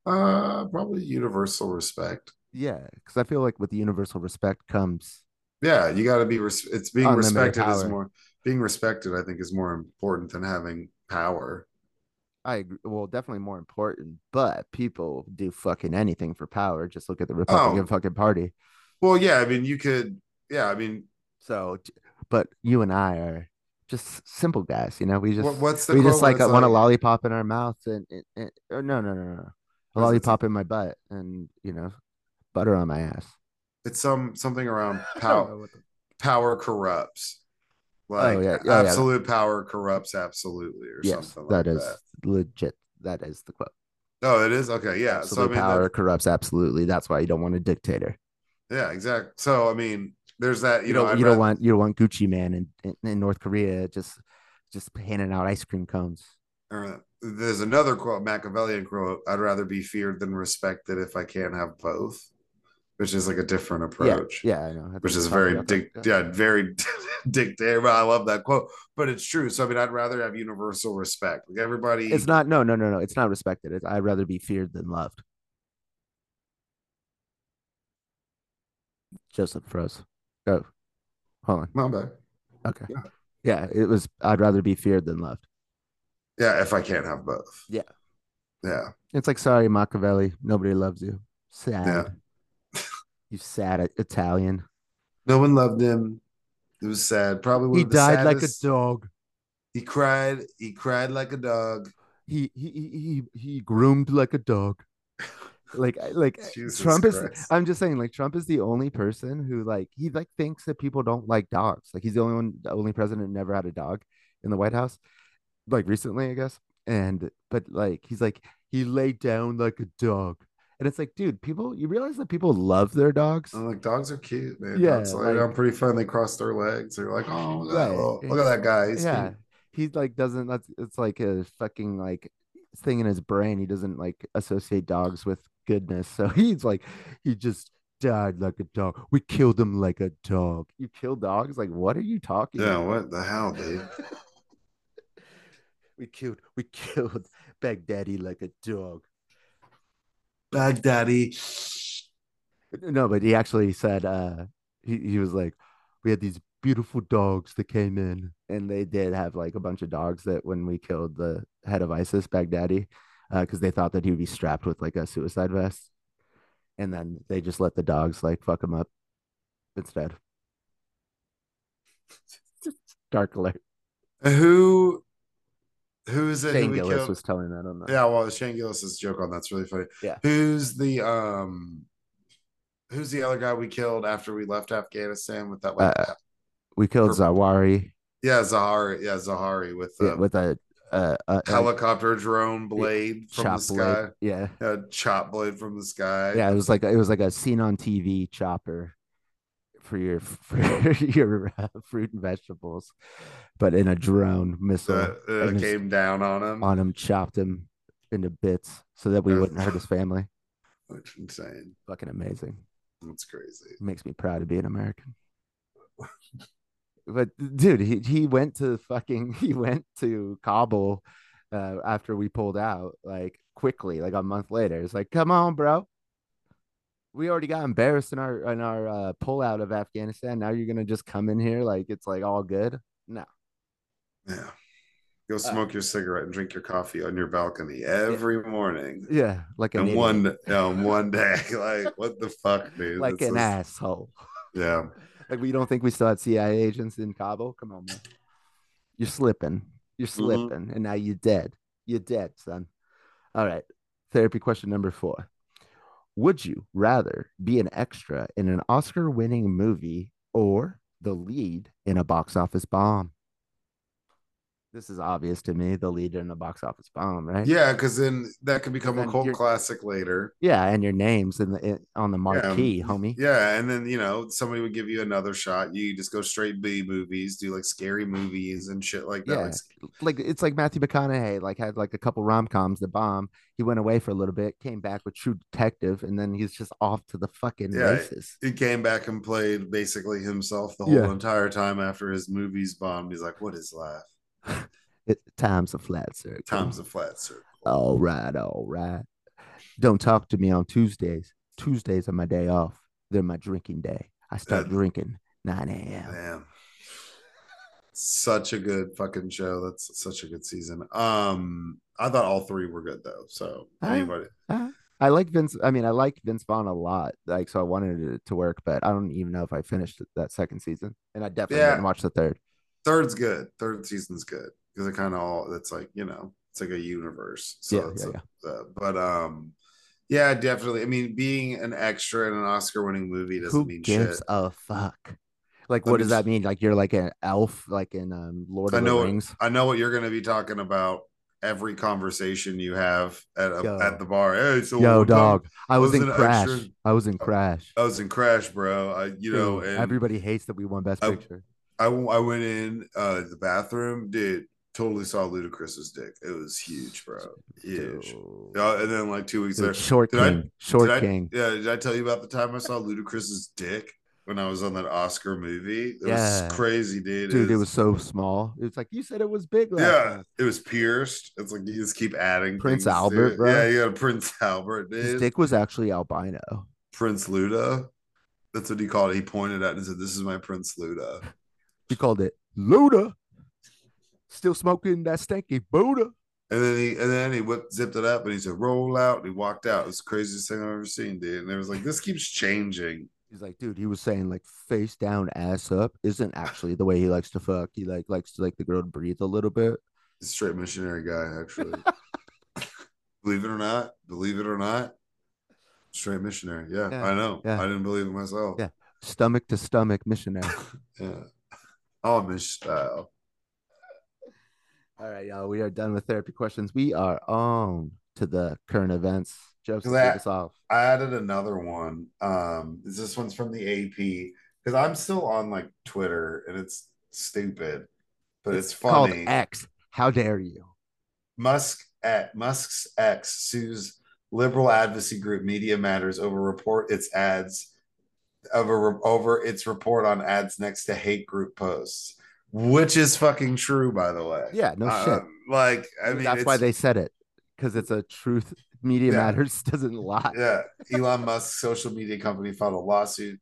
Speaker 3: Uh, probably universal respect.
Speaker 2: Yeah, because I feel like with the universal respect comes
Speaker 3: Yeah, you got to be. Res- it's being
Speaker 2: Unlimited
Speaker 3: respected is more. Being respected, I think, is more important than having power.
Speaker 2: I agree. Well, definitely more important, but people do fucking anything for power. Just look at the Republican
Speaker 3: Oh.
Speaker 2: fucking party.
Speaker 3: Well, yeah, I mean, you could. Yeah, I mean,
Speaker 2: So, but you and I are just simple guys, you know. We just
Speaker 3: what's the
Speaker 2: we just like want a lollipop in our mouth and, and, and no no no no, a lollipop in my butt and you know butter on my ass.
Speaker 3: It's some something around power.
Speaker 2: the-
Speaker 3: power corrupts. Like
Speaker 2: Oh, yeah. Oh, yeah.
Speaker 3: absolute power corrupts absolutely, or
Speaker 2: yes,
Speaker 3: something
Speaker 2: that
Speaker 3: like
Speaker 2: is
Speaker 3: that.
Speaker 2: legit. That is the quote.
Speaker 3: Oh, it is okay. Yeah.
Speaker 2: Absolute
Speaker 3: so I mean,
Speaker 2: power
Speaker 3: that-
Speaker 2: corrupts absolutely. That's why you don't want a dictator.
Speaker 3: yeah, exactly. So I mean, there's that. You,
Speaker 2: You,
Speaker 3: know,
Speaker 2: don't you don't want you don't want Gucci Mane in, in, in North Korea just just handing out ice cream cones.
Speaker 3: there's another quote, Machiavellian quote. I'd rather be feared than respected if I can't have both, which is like a different approach.
Speaker 2: Yeah, yeah, I know. I
Speaker 3: Which is very
Speaker 2: about that.
Speaker 3: dic- yeah, very dictator. I love that quote, but it's true. So I mean, I'd rather have universal respect. Like everybody,
Speaker 2: It's not no no no no. It's not respected. It's, I'd rather be feared than loved. Joseph froze. Go. Hold on.
Speaker 3: my bad.
Speaker 2: Okay.
Speaker 3: Yeah.
Speaker 2: Yeah, it was. I'd rather be feared than loved.
Speaker 3: Yeah, if I can't have both.
Speaker 2: Yeah.
Speaker 3: Yeah.
Speaker 2: It's like sorry, Machiavelli. Nobody loves you. Sad.
Speaker 3: Yeah.
Speaker 2: You sad Italian.
Speaker 3: No one loved him. It was sad. Probably
Speaker 2: He died like a dog.
Speaker 3: He cried. He cried like a dog.
Speaker 2: He he he he, he groomed like a dog. Like like
Speaker 3: Jesus
Speaker 2: Trump is. I'm just saying, like Trump is the only person who like he like thinks that people don't like dogs. Like he's the only one, the only president who never had a dog in the White House, like recently, I guess. And but like he's like he laid down like a dog, and it's like, dude, people, you realize that people love their dogs.
Speaker 3: I'm like, dogs are cute, man.
Speaker 2: Yeah,
Speaker 3: Dogs lay
Speaker 2: like-
Speaker 3: down pretty fun. They cross their legs. They're like, oh, look, at that, look at that guy. He's
Speaker 2: yeah,
Speaker 3: cute.
Speaker 2: he like doesn't. That's it's like a fucking like thing in his brain. He doesn't like associate dogs with goodness. So he's like, he just died like a dog. We killed him like a dog. You kill dogs? Like, what are you talking?
Speaker 3: Yeah,
Speaker 2: about?
Speaker 3: what the hell, dude?
Speaker 2: we killed. We killed Baghdadi like a dog.
Speaker 3: Baghdadi.
Speaker 2: No, but he actually said uh he, he was like, we had these beautiful dogs that came in, and they did have like a bunch of dogs that when we killed the head of ISIS, Baghdadi, because they thought that he would be strapped with like a suicide vest, and then they just let the dogs like fuck him up instead. Dark alert.
Speaker 3: Who? Who is it?
Speaker 2: Shane Gillis
Speaker 3: killed?
Speaker 2: was telling that on that.
Speaker 3: Yeah, well, Shane Gillis's joke on that's really funny.
Speaker 2: Yeah.
Speaker 3: Who's the um? Who's the other guy we killed after we left Afghanistan with that? Like,
Speaker 2: Uh, we killed
Speaker 3: Or-
Speaker 2: Zawahiri
Speaker 3: yeah, Zahari. Yeah, Zahari with the
Speaker 2: yeah, with a uh, a, a
Speaker 3: helicopter drone blade from the sky.
Speaker 2: blade. Yeah.
Speaker 3: A chop blade from the sky.
Speaker 2: Yeah, it was like it was like a scene on TV chopper for your for your uh, fruit and vegetables, but in a drone missile
Speaker 3: that uh, came down on him.
Speaker 2: on him, chopped him into bits so that we wouldn't hurt his family.
Speaker 3: Which insane.
Speaker 2: Fucking amazing.
Speaker 3: That's crazy.
Speaker 2: It makes me proud to be an American. But dude, he he went to fucking he went to Kabul uh, after we pulled out, like quickly, like a month later. It's like, come on, bro. We already got embarrassed in our in our uh, pull out of Afghanistan. Now you're gonna just come in here like it's like all good. No.
Speaker 3: Yeah. Go smoke uh, your cigarette and drink your coffee on your balcony every
Speaker 2: yeah.
Speaker 3: morning.
Speaker 2: Yeah, like
Speaker 3: an one on one day. Like what the fuck, dude?
Speaker 2: Like That's an just... asshole.
Speaker 3: Yeah.
Speaker 2: like we don't think we still had CIA agents in Kabul. Come on, man. You're slipping. You're mm-hmm. slipping, mm-hmm. and now you're dead. You're dead, son. All right. Therapy question number four. Would you rather be an extra in an Oscar winning movie or the lead in a box office bomb? This is obvious to me the lead in the box office bomb right?
Speaker 3: Yeah because then that could become a cult classic later.
Speaker 2: Yeah and your name's in the in, on the marquee
Speaker 3: yeah,
Speaker 2: homie.
Speaker 3: yeah and then you know somebody would give you another shot. You just go straight b movies do like scary movies and shit like that
Speaker 2: yeah. like, like it's like matthew mcconaughey like had like a couple rom-coms the bomb he went away for a little bit came back with true detective and then he's just off to the fucking yeah, races.
Speaker 3: he came back and played basically himself the whole yeah. entire time after his movies bombed. He's like what is life
Speaker 2: it, time's a flat circle.
Speaker 3: Time's a flat circle.
Speaker 2: All right, all right. Don't talk to me on Tuesdays. Tuesdays are my day off. They're my drinking day. I start drinking 9 a.m.
Speaker 3: Damn. Such a good fucking show. That's such a good season. Um, I thought all three were good though. So uh, anybody.
Speaker 2: Uh, I like Vince. I mean, I like Vince Vaughn a lot. Like, so I wanted it to work, but I don't even know if I finished that second season. And I definitely yeah. didn't watch the third.
Speaker 3: Third's good. Third season's good because it kind of all it's like you know it's like a universe. So yeah, yeah, a, yeah. Uh, but um, yeah, definitely. I mean, being an extra in an Oscar-winning movie doesn't
Speaker 2: Who
Speaker 3: mean
Speaker 2: gives
Speaker 3: shit.
Speaker 2: a fuck. Like, what does that mean? Like, you're like an elf, like in um, Lord of
Speaker 3: know
Speaker 2: the Rings.
Speaker 3: I know what you're going to be talking about. Every conversation you have at a, at the bar. Hey, so
Speaker 2: yo, dog. I was, was in Crash. Extra? I was in Crash.
Speaker 3: I was in Crash, bro. I, you Dude, know,
Speaker 2: everybody hates that we won Best Picture.
Speaker 3: I, I went in uh, the bathroom, dude totally saw Ludacris's dick. It was huge, bro. Huge. And then like two weeks Dude, later,
Speaker 2: short king, I, short king.
Speaker 3: I, yeah, did I tell you about the time I saw Ludacris's dick when I was on that Oscar movie? It yeah. was crazy, dude.
Speaker 2: Dude, it was, it was so small. It was like you said it was big.
Speaker 3: yeah, time. it was pierced. It's like you just keep adding
Speaker 2: Prince Albert, bro.
Speaker 3: Yeah, you got Prince Albert. Dude.
Speaker 2: His dick was actually albino.
Speaker 3: Prince Luda. That's what he called it. He pointed at it and said, "This is my Prince Luda."
Speaker 2: He called it Luda still smoking that stanky Buddha.
Speaker 3: And then he and then he whipped, zipped it up and he said, roll out. And he walked out. It was the craziest thing I've ever seen, dude. And it was like, this keeps changing.
Speaker 2: He's like, dude, he was saying like face down, ass up isn't actually the way he likes to fuck. He like likes to like the girl to breathe a little bit.
Speaker 3: Straight missionary guy, actually. believe it or not, believe it or not. Straight missionary. Yeah, yeah I know. Yeah. I didn't believe it myself.
Speaker 2: Yeah. Stomach to stomach missionary.
Speaker 3: yeah. Amish style.
Speaker 2: All right, y'all. We are done with therapy questions. We are on to the current events. Jokes to us off.
Speaker 3: I added another one. Um, this one's from the AP because I'm still on like Twitter and it's stupid, but it's, it's funny.
Speaker 2: X. How dare you?
Speaker 3: Musk at Musk's X sues liberal advocacy group Media Matters over report its ads over over its report on ads next to hate group posts which is fucking true, by the way.
Speaker 2: Yeah, no uh, shit.
Speaker 3: Like, I mean,
Speaker 2: that's why they said it because it's a truth. Media yeah. Matters doesn't lie.
Speaker 3: Yeah, Elon Musk's social media company filed a lawsuit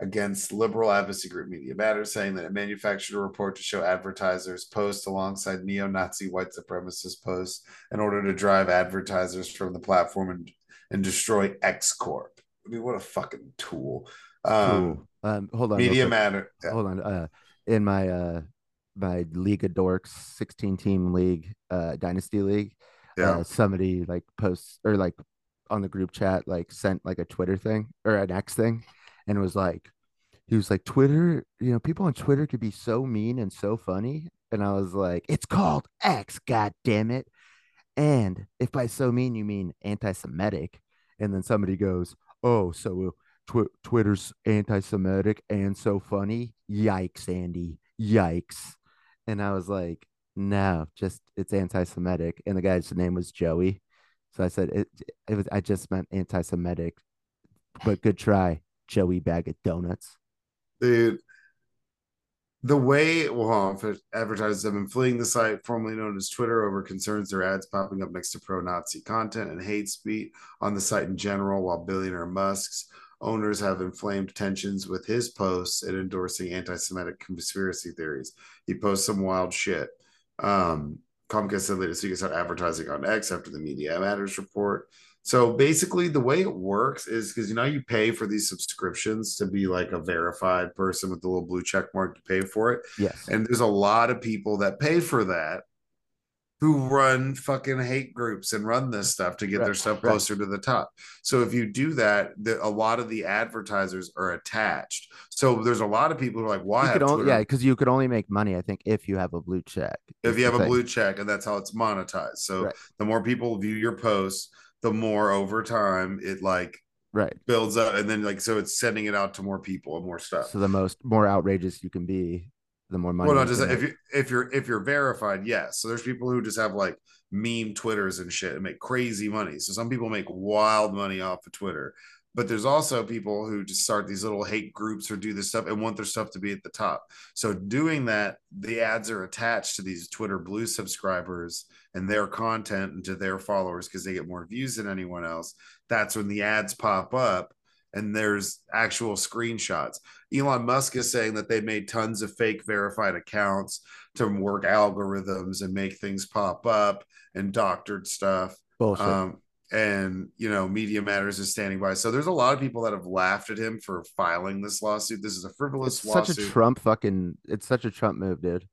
Speaker 3: against liberal advocacy group Media Matters, saying that it manufactured a report to show advertisers post alongside neo-Nazi white supremacist posts in order to drive advertisers from the platform and and destroy X Corp. I mean, what a fucking tool. Um,
Speaker 2: um hold on.
Speaker 3: Media Matter.
Speaker 2: Yeah. Hold on. Uh, in my uh my League of Dorks 16 team league, uh, Dynasty League. Yeah. Uh, somebody like posts or like on the group chat, like sent like a Twitter thing or an X thing and was like, he was like, Twitter, you know, people on Twitter could be so mean and so funny. And I was like, it's called X, god damn it. And if by so mean you mean anti Semitic, and then somebody goes, oh, so tw- Twitter's anti Semitic and so funny. Yikes, Andy. Yikes and I was like, no, just it's anti-Semitic. And the guy's name was Joey. So I said it, it was I just meant anti-Semitic, but good try, Joey bag of donuts.
Speaker 3: Dude, The way well, advertisers have been fleeing the site, formerly known as Twitter, over concerns their ads popping up next to pro-Nazi content and hate speech on the site in general, while billionaire Musk's owners have inflamed tensions with his posts and endorsing anti-Semitic conspiracy theories. He posts some wild shit. Um, Comcast said later, so you can start advertising on X after the Media Matters report. So basically, the way it works is because you know you pay for these subscriptions to be like a verified person with the little blue check mark. You pay for it,
Speaker 2: yes.
Speaker 3: And there's a lot of people that pay for that who run fucking hate groups and run this stuff to get right, their stuff closer right. to the top. So if you do that, the, a lot of the advertisers are attached. So there's a lot of people who are like, "Why?"
Speaker 2: Only, yeah, because you could only make money, I think, if you have a blue check.
Speaker 3: If you have a blue check, and that's how it's monetized. So right. the more people view your posts, the more over time it like
Speaker 2: right
Speaker 3: builds up, and then like so it's sending it out to more people and more stuff.
Speaker 2: So the most more outrageous you can be, the more money.
Speaker 3: Well, not just if you if you're if you're verified, yes. So there's people who just have like meme Twitters and shit and make crazy money. So some people make wild money off of Twitter, but there's also people who just start these little hate groups or do this stuff and want their stuff to be at the top. So doing that, the ads are attached to these Twitter Blue subscribers and their content and to their followers because they get more views than anyone else. That's when the ads pop up and there's actual screenshots. Elon Musk is saying that they made tons of fake verified accounts to work algorithms and make things pop up and doctored stuff.
Speaker 2: Bullshit. Um,
Speaker 3: and you know, Media Matters is standing by. So there's a lot of people that have laughed at him for filing this lawsuit. This is a frivolous
Speaker 2: it's
Speaker 3: lawsuit.
Speaker 2: Such a Trump fucking. It's such a Trump move, dude.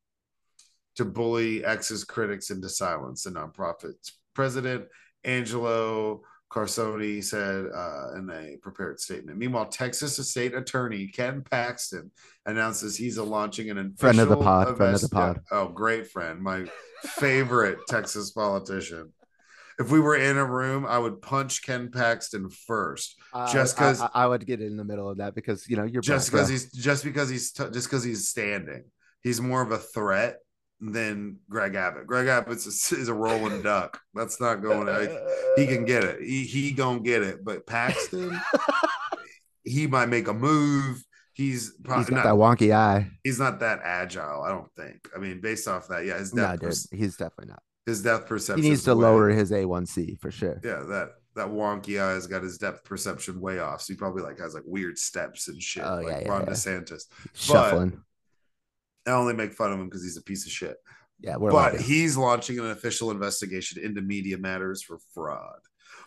Speaker 3: To bully X's critics into silence, the nonprofit's president Angelo Carusone said uh, in a prepared statement. Meanwhile, Texas State Attorney Ken Paxton announces he's a launching an official
Speaker 2: friend of the pod. Friend of the pod.
Speaker 3: Oh, great friend, my favorite Texas politician. If we were in a room, I would punch Ken Paxton first, uh, just because
Speaker 2: I, I, I, would get in the middle of that because you know you're
Speaker 3: just because he's just because he's t- just because he's standing. He's more of a threat than Greg Abbott. Greg Abbott is, is a rolling duck. That's not going. Like, he can get it. He he gonna get it. But Paxton, he might make a move. He's
Speaker 2: probably he's got not, that wonky eye.
Speaker 3: He's not that agile. I don't think. I mean, based off that, yeah, his
Speaker 2: depth. No, dude, he's definitely not.
Speaker 3: His depth perception.
Speaker 2: He needs to way, lower his A1C for sure.
Speaker 3: Yeah, that that wonky eye has got his depth perception way off. So he probably like has like weird steps and shit, oh, like yeah, Ron yeah. DeSantis.
Speaker 2: Shuffling. But,
Speaker 3: I only make fun of him because he's a piece of shit.
Speaker 2: Yeah,
Speaker 3: but he's launching an official investigation into media matters for fraud.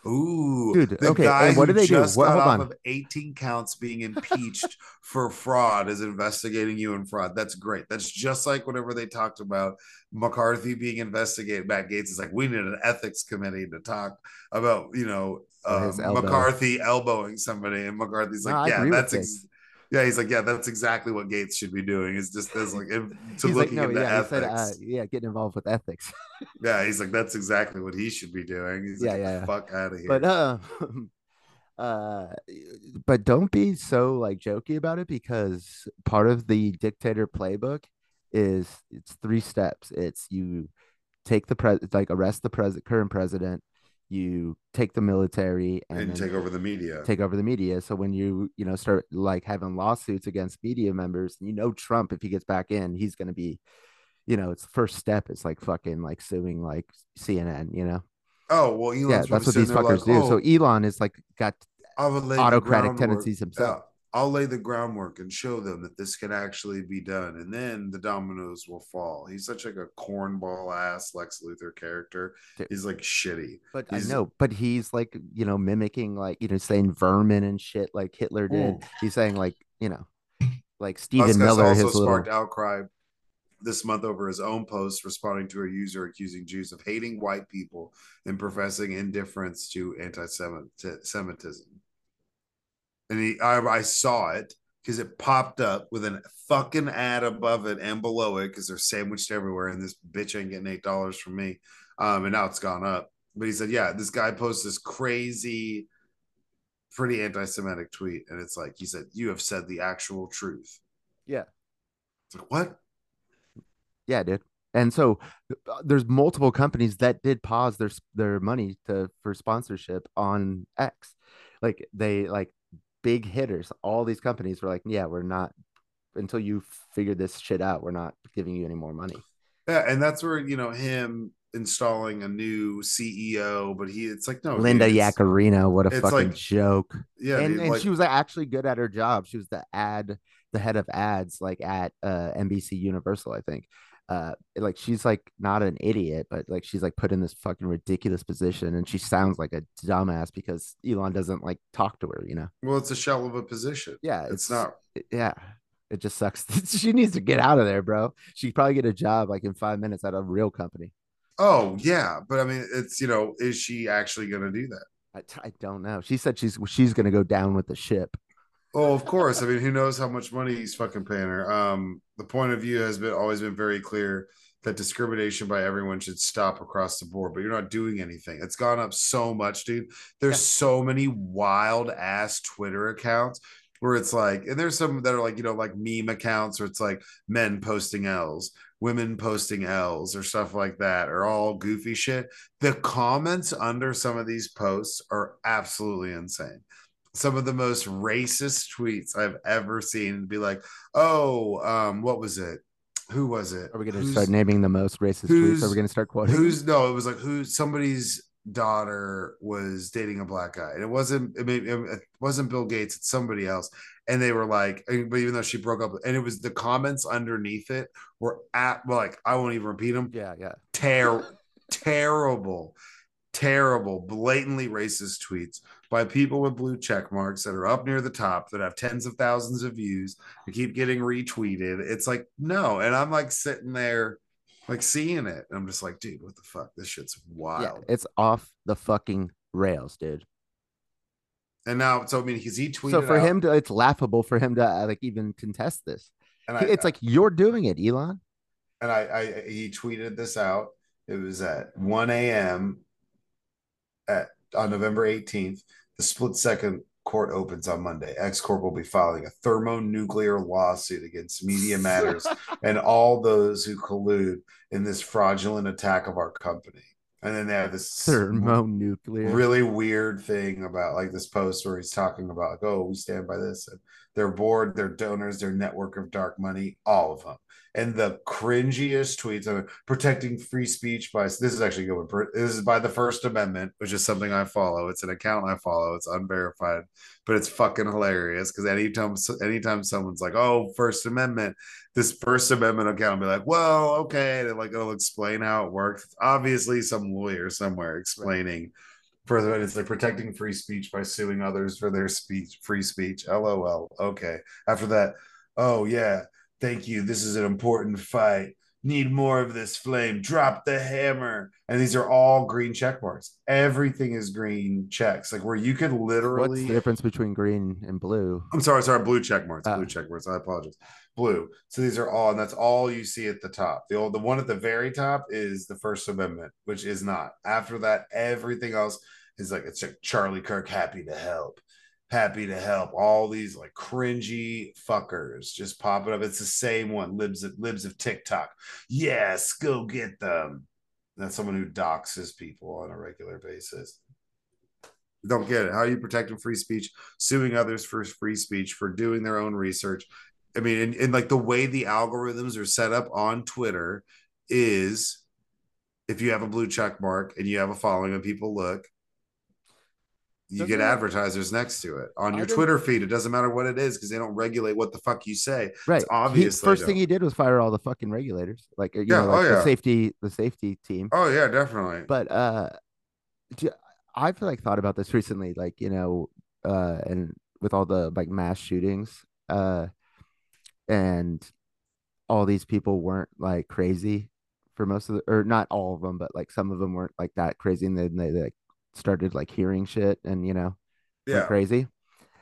Speaker 3: Ooh,
Speaker 2: dude. The okay, guy what do they do? What,
Speaker 3: hold on. Of 18 counts being impeached for fraud is investigating you in fraud. That's great. That's just like whenever they talked about McCarthy being investigated. Matt Gaetz is like, we need an ethics committee to talk about, you know, uh, McCarthy elbowing somebody, and McCarthy's like, no, yeah, that's ex- yeah, he's like, yeah, that's exactly what Gaetz should be doing. Is just as like to he's looking like, no, into
Speaker 2: yeah,
Speaker 3: ethics. Said, uh,
Speaker 2: yeah, getting involved with ethics.
Speaker 3: yeah, he's like, that's exactly what he should be doing. He's
Speaker 2: yeah,
Speaker 3: like,
Speaker 2: yeah,
Speaker 3: fuck out of here.
Speaker 2: But uh, uh, but don't be so like jokey about it because part of the dictator playbook is it's three steps. It's you take the pres like arrest the president current president you take the military and,
Speaker 3: and take over the media.
Speaker 2: take over the media. So when you you know start like having lawsuits against media members you know trump if he gets back in he's going to be you know it's the first step it's like fucking like suing like cnn you know?
Speaker 3: Oh well Elon's
Speaker 2: yeah that's what these fuckers like, do. Oh, so elon is like got autocratic tendencies himself.
Speaker 3: I'll lay the groundwork and show them that this can actually be done, and then the dominoes will fall. He's such like a cornball ass Lex Luthor character. He's like shitty.
Speaker 2: But
Speaker 3: he's,
Speaker 2: I know, but he's like you know mimicking like you know saying vermin and shit like Hitler did. Ooh. He's saying like you know like Stephen Miller. Also his sparked
Speaker 3: little... outcry this month over his own post responding to a user accusing Jews of hating white people and professing indifference to anti-Semitism and he I, I saw it because it popped up with a fucking ad above it and below it because they're sandwiched everywhere, and this bitch ain't getting eight dollars from me. Um, and now it's gone up. But he said, yeah, this guy posted this crazy, pretty anti-Semitic tweet, and it's like he said, "You have said the actual truth."
Speaker 2: Yeah.
Speaker 3: It's like what?
Speaker 2: Yeah, dude. And so uh, there's multiple companies that did pause their their money to for sponsorship on X. Like they like big hitters. All these companies were like, yeah, we're not until you figure this shit out, we're not giving you any more money.
Speaker 3: Yeah, and that's where you know him installing a new CEO, but he it's like no
Speaker 2: Linda
Speaker 3: dude,
Speaker 2: Yaccarino, what a fucking
Speaker 3: like-
Speaker 2: joke.
Speaker 3: Yeah,
Speaker 2: and
Speaker 3: dude,
Speaker 2: and
Speaker 3: like-
Speaker 2: she was actually good at her job. She was the ad, the head of ads, like at uh, NBC Universal, I think. Uh, like she's like not an idiot, but like she's like put in this fucking ridiculous position, and she sounds like a dumbass because Elon doesn't like talk to her. You know?
Speaker 3: well, it's a shell of a position.
Speaker 2: Yeah,
Speaker 3: It's not.
Speaker 2: yeah. It just sucks. she needs to get out of there, bro. She'd probably get a job like in five minutes at a real company.
Speaker 3: Oh yeah, but I mean, it's you know, is she actually going to do that?
Speaker 2: I, I don't know. She said she's she's gonna go down with the ship.
Speaker 3: Oh, of course. I mean, who knows how much money he's fucking paying her? Um, the point of view has been always been very clear that discrimination by everyone should stop across the board, but you're not doing anything. It's gone up so much, dude. There's
Speaker 2: Yeah.
Speaker 3: so many wild ass Twitter accounts where it's like, and there's some that are like, you know, like meme accounts where it's like men posting L's, women posting L's, or stuff like that, or all goofy shit. The comments under some of these posts are absolutely insane some of the most racist tweets I've ever seen and be like, oh, um, what was it? Who was it?
Speaker 2: Are we gonna start naming the most racist tweets? Are we gonna start quoting?
Speaker 3: Who's no? It was like who somebody's daughter was dating a black guy, and it wasn't. It, may- it wasn't Bill Gates. It's somebody else. And they were like, but even though she broke up, and it was the comments underneath it were at well, like I won't even repeat them.
Speaker 2: Yeah, yeah.
Speaker 3: Ter- terrible, terrible, blatantly racist tweets by people with blue check marks that are up near the top that have tens of thousands of views that keep getting retweeted. It's like, no. And I'm like sitting there, like seeing it. And I'm just like, dude, what the fuck? This shit's
Speaker 2: Yeah,
Speaker 3: wild.
Speaker 2: it's off the fucking rails, dude.
Speaker 3: and now, so I mean, because he tweeted.
Speaker 2: So for
Speaker 3: out-
Speaker 2: him to, it's laughable for him to uh, like even contest this.
Speaker 3: and I,
Speaker 2: it's like you're doing it, Elon.
Speaker 3: and I, I he tweeted this out. It was at 1 a.m. at on November 18th. The split second court opens on Monday. X Corp will be filing a thermonuclear lawsuit against Media Matters and all those who collude in this fraudulent attack of our company. And then they have this
Speaker 2: Thermonuclear.
Speaker 3: really weird thing about like this post where he's talking about like, oh, we stand by this and their board, their donors, their network of dark money, all of them. And the cringiest tweets of protecting free speech by this is actually good. one. This is by the First Amendment, which is something I follow. It's an account I follow. It's unverified, but it's fucking hilarious because anytime anytime someone's like, "Oh, First Amendment," this First Amendment account will be like, "Well, okay," and like it'll explain how it works. It's obviously some lawyer somewhere explaining further it's like protecting free speech by suing others for their speech free speech lol okay after that oh yeah thank you this is an important fight need more of this flame drop the hammer and these are all green check marks everything is green checks like where you could literally.
Speaker 2: What's the difference between green and blue?
Speaker 3: I'm sorry, sorry, blue check marks,
Speaker 2: Ah.
Speaker 3: blue check marks. I apologize. Blue. So these are all, and that's all you see at the top. The old, the one at the very top is the First Amendment, which is not. After that, everything else is like it's like Charlie Kirk, happy to help, happy to help. All these like cringy fuckers just popping up. It's the same one. Libs of libs of TikTok. Yes, go get them. That's someone who doxes people on a regular basis don't get it. How are you protecting free speech, suing others for free speech, for doing their own research? I mean, and, and like the way the algorithms are set up on Twitter is if you have a blue check mark and you have a following and people look, you
Speaker 2: Doesn't
Speaker 3: get advertisers next to it on your Twitter feed. It doesn't matter what it is because they don't regulate what the fuck you say.
Speaker 2: Right. He-
Speaker 3: obviously
Speaker 2: first
Speaker 3: don't.
Speaker 2: thing he did was fire all the fucking regulators, like you
Speaker 3: Yeah,
Speaker 2: know,
Speaker 3: oh,
Speaker 2: like
Speaker 3: yeah.
Speaker 2: the safety, the safety team.
Speaker 3: Oh yeah, definitely.
Speaker 2: But uh, I've like thought about this recently, like you know, uh, and with all the like mass shootings, uh, and all these people weren't like crazy for most of the, or not all of them, but like some of them weren't like that crazy, and then they like started like hearing shit and you know
Speaker 3: yeah,
Speaker 2: crazy.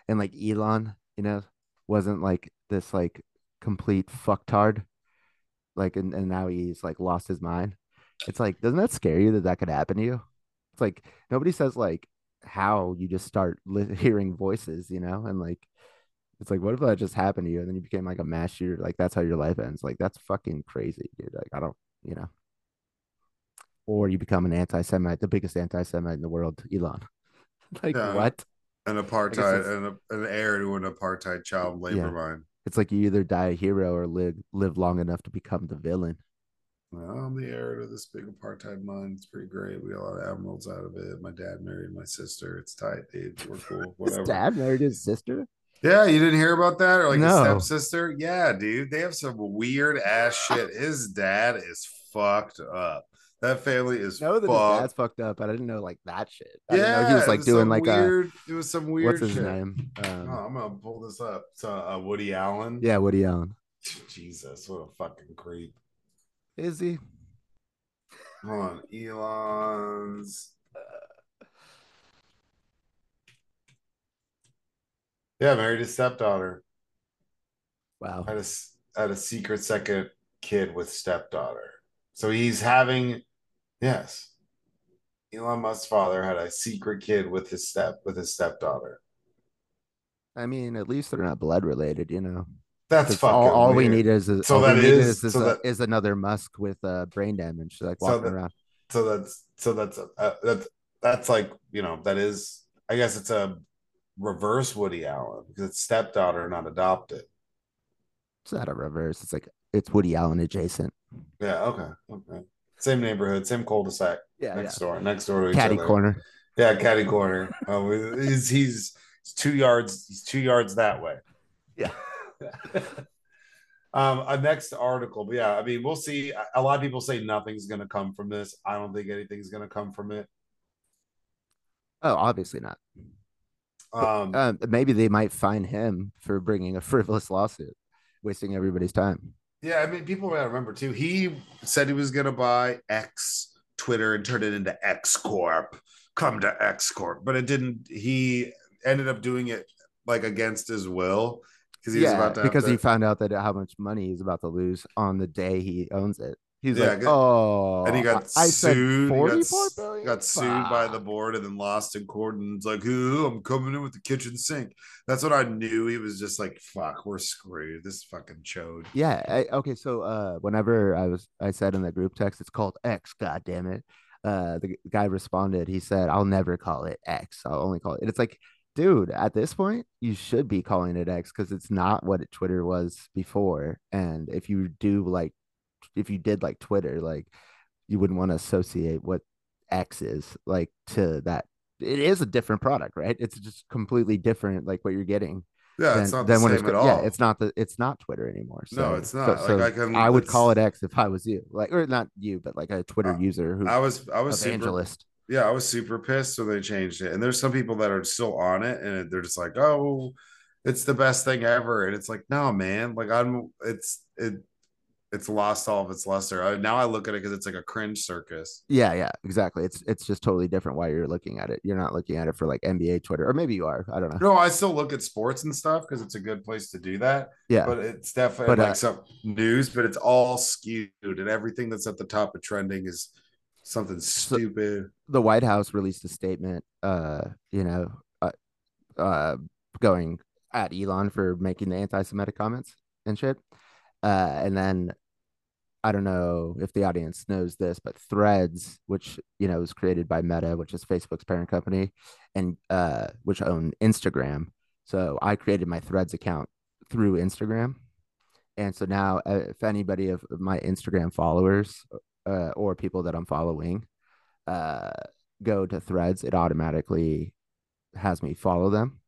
Speaker 2: And like Elon, you know, wasn't like this like complete fucktard. Like, and, and now he's like lost his mind. It's like, doesn't that scare you that that could happen to you? It's like nobody says like how you just start li- hearing voices, you know, and like it's like, what if that just happened to you and then you became like a mass shooter? Like that's how your life ends. Like that's fucking crazy, dude. Like I don't, you know. Or you become an anti-Semite, the biggest anti-Semite in the world, Elon. like
Speaker 3: Yeah.
Speaker 2: what?
Speaker 3: an apartheid and an heir to an apartheid child labor
Speaker 2: Yeah.
Speaker 3: mine.
Speaker 2: It's like you either die a hero or live live long enough to become the villain.
Speaker 3: Well, I'm the heir to this big apartheid mine. It's pretty great. We got a lot of emeralds out of it. My dad married my sister. It's tight, dude. We're cool. Whatever.
Speaker 2: His dad married his sister.
Speaker 3: Yeah, you didn't hear about that, or like
Speaker 2: No.
Speaker 3: his stepsister? Yeah, dude, they have some weird ass shit. His dad is fucked up. That family is
Speaker 2: know that his
Speaker 3: fucked.
Speaker 2: dad's fucked up. I didn't know like that shit. I
Speaker 3: yeah,
Speaker 2: know he was like doing
Speaker 3: some
Speaker 2: like a
Speaker 3: weird. it was some weird.
Speaker 2: what's his
Speaker 3: shit.
Speaker 2: name?
Speaker 3: Oh,
Speaker 2: Um,
Speaker 3: I'm gonna pull this up. It's uh, uh, Woody Allen.
Speaker 2: yeah, Woody Allen.
Speaker 3: Jesus, what a fucking creep.
Speaker 2: Is he?
Speaker 3: Hold on, Elon's. Yeah, married his stepdaughter.
Speaker 2: Wow.
Speaker 3: Had a had a secret second kid with stepdaughter. So he's having, yes, Elon Musk's father had a secret kid with his step with his stepdaughter.
Speaker 2: I mean, at least they're not blood related, you know.
Speaker 3: That's fucking
Speaker 2: all, all we need is, is
Speaker 3: So that is-
Speaker 2: is,
Speaker 3: so
Speaker 2: a-
Speaker 3: that-
Speaker 2: is another Musk with uh, brain damage, like
Speaker 3: So
Speaker 2: walking
Speaker 3: that-
Speaker 2: around.
Speaker 3: So that's so that's uh, that's that's like you know that is I guess it's a reverse Woody Allen because it's stepdaughter not adopted.
Speaker 2: It's not a reverse. It's like it's Woody Allen adjacent.
Speaker 3: Yeah. Okay. Okay. Same neighborhood, same cul-de-sac
Speaker 2: Yeah,
Speaker 3: next door, next door to each
Speaker 2: Caddy
Speaker 3: other.
Speaker 2: corner.
Speaker 3: Yeah, caddy corner. Oh, he's, he's two yards. He's two yards that way.
Speaker 2: Yeah.
Speaker 3: um, a next article, but yeah, I mean, we'll see. A- lot of people say nothing's going to come from this. I don't think anything's going to come from it.
Speaker 2: Oh, obviously not.
Speaker 3: Um,
Speaker 2: Um, maybe they might fine him for bringing a frivolous lawsuit, wasting everybody's time.
Speaker 3: Yeah, I mean, people gotta remember too. He said he was going to buy X Twitter and turn it into X Corp. Come to X Corp, but it didn't. He ended up doing it like against his will because he was
Speaker 2: yeah,
Speaker 3: about to
Speaker 2: because
Speaker 3: to-
Speaker 2: he found out that how much money he's about to lose on the day he owns it. He's
Speaker 3: Yeah,
Speaker 2: like,
Speaker 3: good-
Speaker 2: oh,
Speaker 3: and he got
Speaker 2: I I said
Speaker 3: sued. He got,
Speaker 2: billion?
Speaker 3: got sued by the board and then lost in court. And it's like, "Ooh, I'm coming in with the kitchen sink." That's what I knew. He was just like, "Fuck, we're screwed." This fucking chode.
Speaker 2: Yeah. I, okay. So, uh, whenever I was, I said in the group text, it's called X. God damn it. Uh, the guy responded. He said, "I'll never call it X. I'll only call it." It's like, dude, at this point, you should be calling it X because it's not what Twitter was before. And if you do like, if you did like Twitter, like, you wouldn't want to associate what X is like to that. It is a different product, right? It's just completely different, like what you're getting
Speaker 3: Yeah,
Speaker 2: than,
Speaker 3: it's not the same
Speaker 2: it's
Speaker 3: at all.
Speaker 2: Yeah, it's not the it's not Twitter anymore. So,
Speaker 3: No, it's not.
Speaker 2: So,
Speaker 3: Like, I can-
Speaker 2: I would call it X if I was you, like or not you, but like a Twitter
Speaker 3: Uh,
Speaker 2: user who
Speaker 3: I was, I was super,
Speaker 2: evangelist.
Speaker 3: yeah, I was super pissed when they changed it. And there's some people that are still on it, and they're just like, "Oh, it's the best thing ever." And it's like, no, man. Like I'm, it's it, it's lost all of its luster. I, now I look at it because it's like a cringe circus.
Speaker 2: Yeah, yeah, exactly. It's it's just totally different why you're looking at it. You're not looking at it for like NBA Twitter, or maybe you are. I don't know.
Speaker 3: No, I still look at sports and stuff because it's a good place to do that.
Speaker 2: Yeah,
Speaker 3: But it's definitely
Speaker 2: But,
Speaker 3: like
Speaker 2: uh,
Speaker 3: some news, but it's all skewed, and everything that's at the top of trending is something stupid.
Speaker 2: the White House released a statement, uh, you know, uh, uh, going at Elon for making the anti-Semitic comments and shit. Uh, and then I don't know if the audience knows this, but Threads, which you know was created by Meta, which is Facebook's parent company, and uh, which own Instagram. So I created my Threads account through Instagram, and so now uh, if anybody of of my Instagram followers uh, or people that I'm following uh, go to Threads, it automatically has me follow them.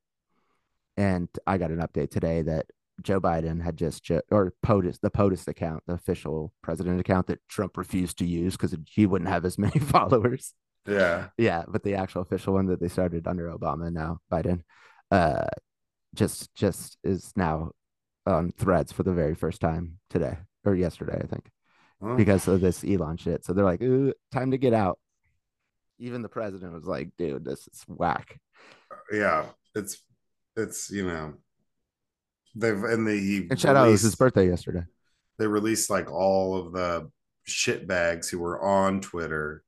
Speaker 2: And I got an update today that Joe Biden had just or POTUS, the POTUS account, the official president account that Trump refused to use because he wouldn't have as many followers.
Speaker 3: Yeah.
Speaker 2: Yeah, but the actual official one that they started under Obama now Biden, uh, just just is now on Threads for the very first time today or yesterday, I think
Speaker 3: Huh?
Speaker 2: because of this Elon shit. So they're like, Ooh, time to get out. Even the president was like, dude, this is whack.
Speaker 3: yeah, it's it's you know they've and they
Speaker 2: And shout out, it was his birthday yesterday.
Speaker 3: they released like all of the shit bags who were on Twitter.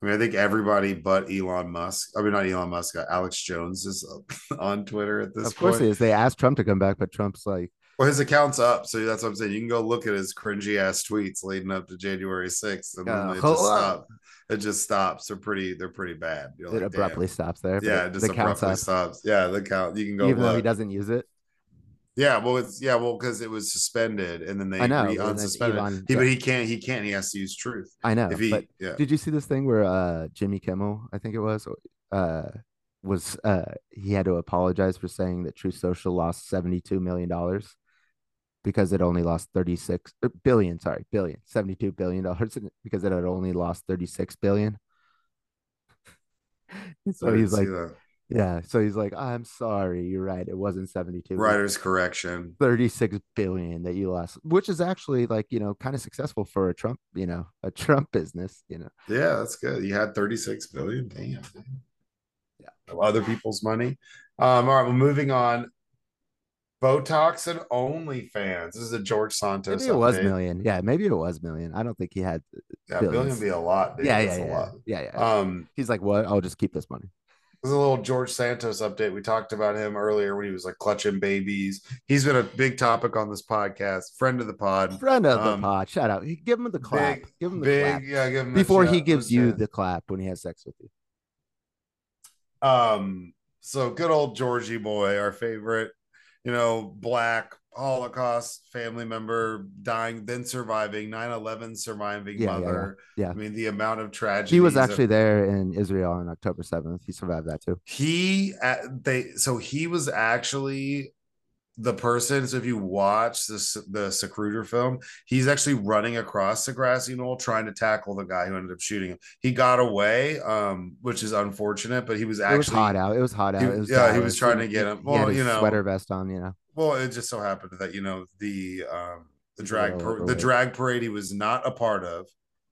Speaker 3: I mean, I think everybody but Elon Musk. I mean, not Elon Musk. uh, Alex Jones is on Twitter at this
Speaker 2: Of course
Speaker 3: point.
Speaker 2: it is. They asked Trump to come back, but Trump's like,
Speaker 3: Well, his account's up, so that's what I'm saying. You can go look at his cringy ass tweets leading up to January 6th, and then it just stops. It just stops. They're pretty. They're pretty bad. You're
Speaker 2: it
Speaker 3: like,
Speaker 2: abruptly
Speaker 3: damn.
Speaker 2: stops there.
Speaker 3: Yeah,
Speaker 2: it-
Speaker 3: just
Speaker 2: the
Speaker 3: abruptly
Speaker 2: up,
Speaker 3: stops. Yeah, the count. You can go
Speaker 2: even though he doesn't use it.
Speaker 3: Yeah, well, it's yeah, well, because it was suspended and then they
Speaker 2: I know,
Speaker 3: re- unsuspended.
Speaker 2: Elon-
Speaker 3: he, but he can't. He can't. He has to use truth.
Speaker 2: I know.
Speaker 3: If he,
Speaker 2: but
Speaker 3: yeah,
Speaker 2: did you see this thing where uh Jimmy Kimmel, I think it was, uh was uh he had to apologize for saying that Truth Social lost 72 million dollars because it only lost 36 er, billion, sorry, billion, 72 billion dollars because it had only lost 36 billion. so he's like,
Speaker 3: that.
Speaker 2: Yeah, so he's like, I'm sorry, you're right. It wasn't 72. it was
Speaker 3: writer's correction.
Speaker 2: 36 billion that you lost, which is actually like, you know, kind of successful for a Trump, you know, a Trump business, you know.
Speaker 3: Yeah, that's good. You had 36 billion. Damn.
Speaker 2: Yeah.
Speaker 3: Other people's money. Um, all right, well, moving on. Botox and OnlyFans. This is a George Santos.
Speaker 2: Maybe it was
Speaker 3: update.
Speaker 2: million. Yeah, maybe it was million. I don't think he had.
Speaker 3: Yeah, billion
Speaker 2: billions.
Speaker 3: would be a lot. Dude.
Speaker 2: yeah,
Speaker 3: That's
Speaker 2: yeah,
Speaker 3: a
Speaker 2: yeah,
Speaker 3: lot.
Speaker 2: yeah, yeah.
Speaker 3: Um,
Speaker 2: He's like, what? I'll just keep this money.
Speaker 3: There's a little George Santos update. We talked about him earlier when he was like clutching babies. He's been a big topic on this podcast. Friend of the pod.
Speaker 2: Friend of the
Speaker 3: Um,
Speaker 2: pod. Shout out. Give him the clap.
Speaker 3: Big,
Speaker 2: give him the
Speaker 3: big,
Speaker 2: clap
Speaker 3: yeah. Give him
Speaker 2: before he gives you the clap when he has sex with you.
Speaker 3: Um, so good old Georgie boy, our favorite, you know, black Holocaust family member dying, then surviving, 9-11 surviving
Speaker 2: Yeah, yeah,
Speaker 3: mother.
Speaker 2: yeah.
Speaker 3: I mean, the amount of tragedy.
Speaker 2: He was actually there in Israel on October seventh. He survived that too.
Speaker 3: he uh, they so he was actually the person so if you watch this the Zapruder film he's actually running across the grassy knoll trying to tackle the guy who ended up shooting him he got away um which is unfortunate but he was
Speaker 2: it was
Speaker 3: actually
Speaker 2: hot out. It was hot out.
Speaker 3: he-
Speaker 2: it was
Speaker 3: yeah, he was trying to get him. Well, you know-
Speaker 2: sweater vest on. You know,
Speaker 3: well it just so happened that you know the um the drag par- the drag parade he was not a part of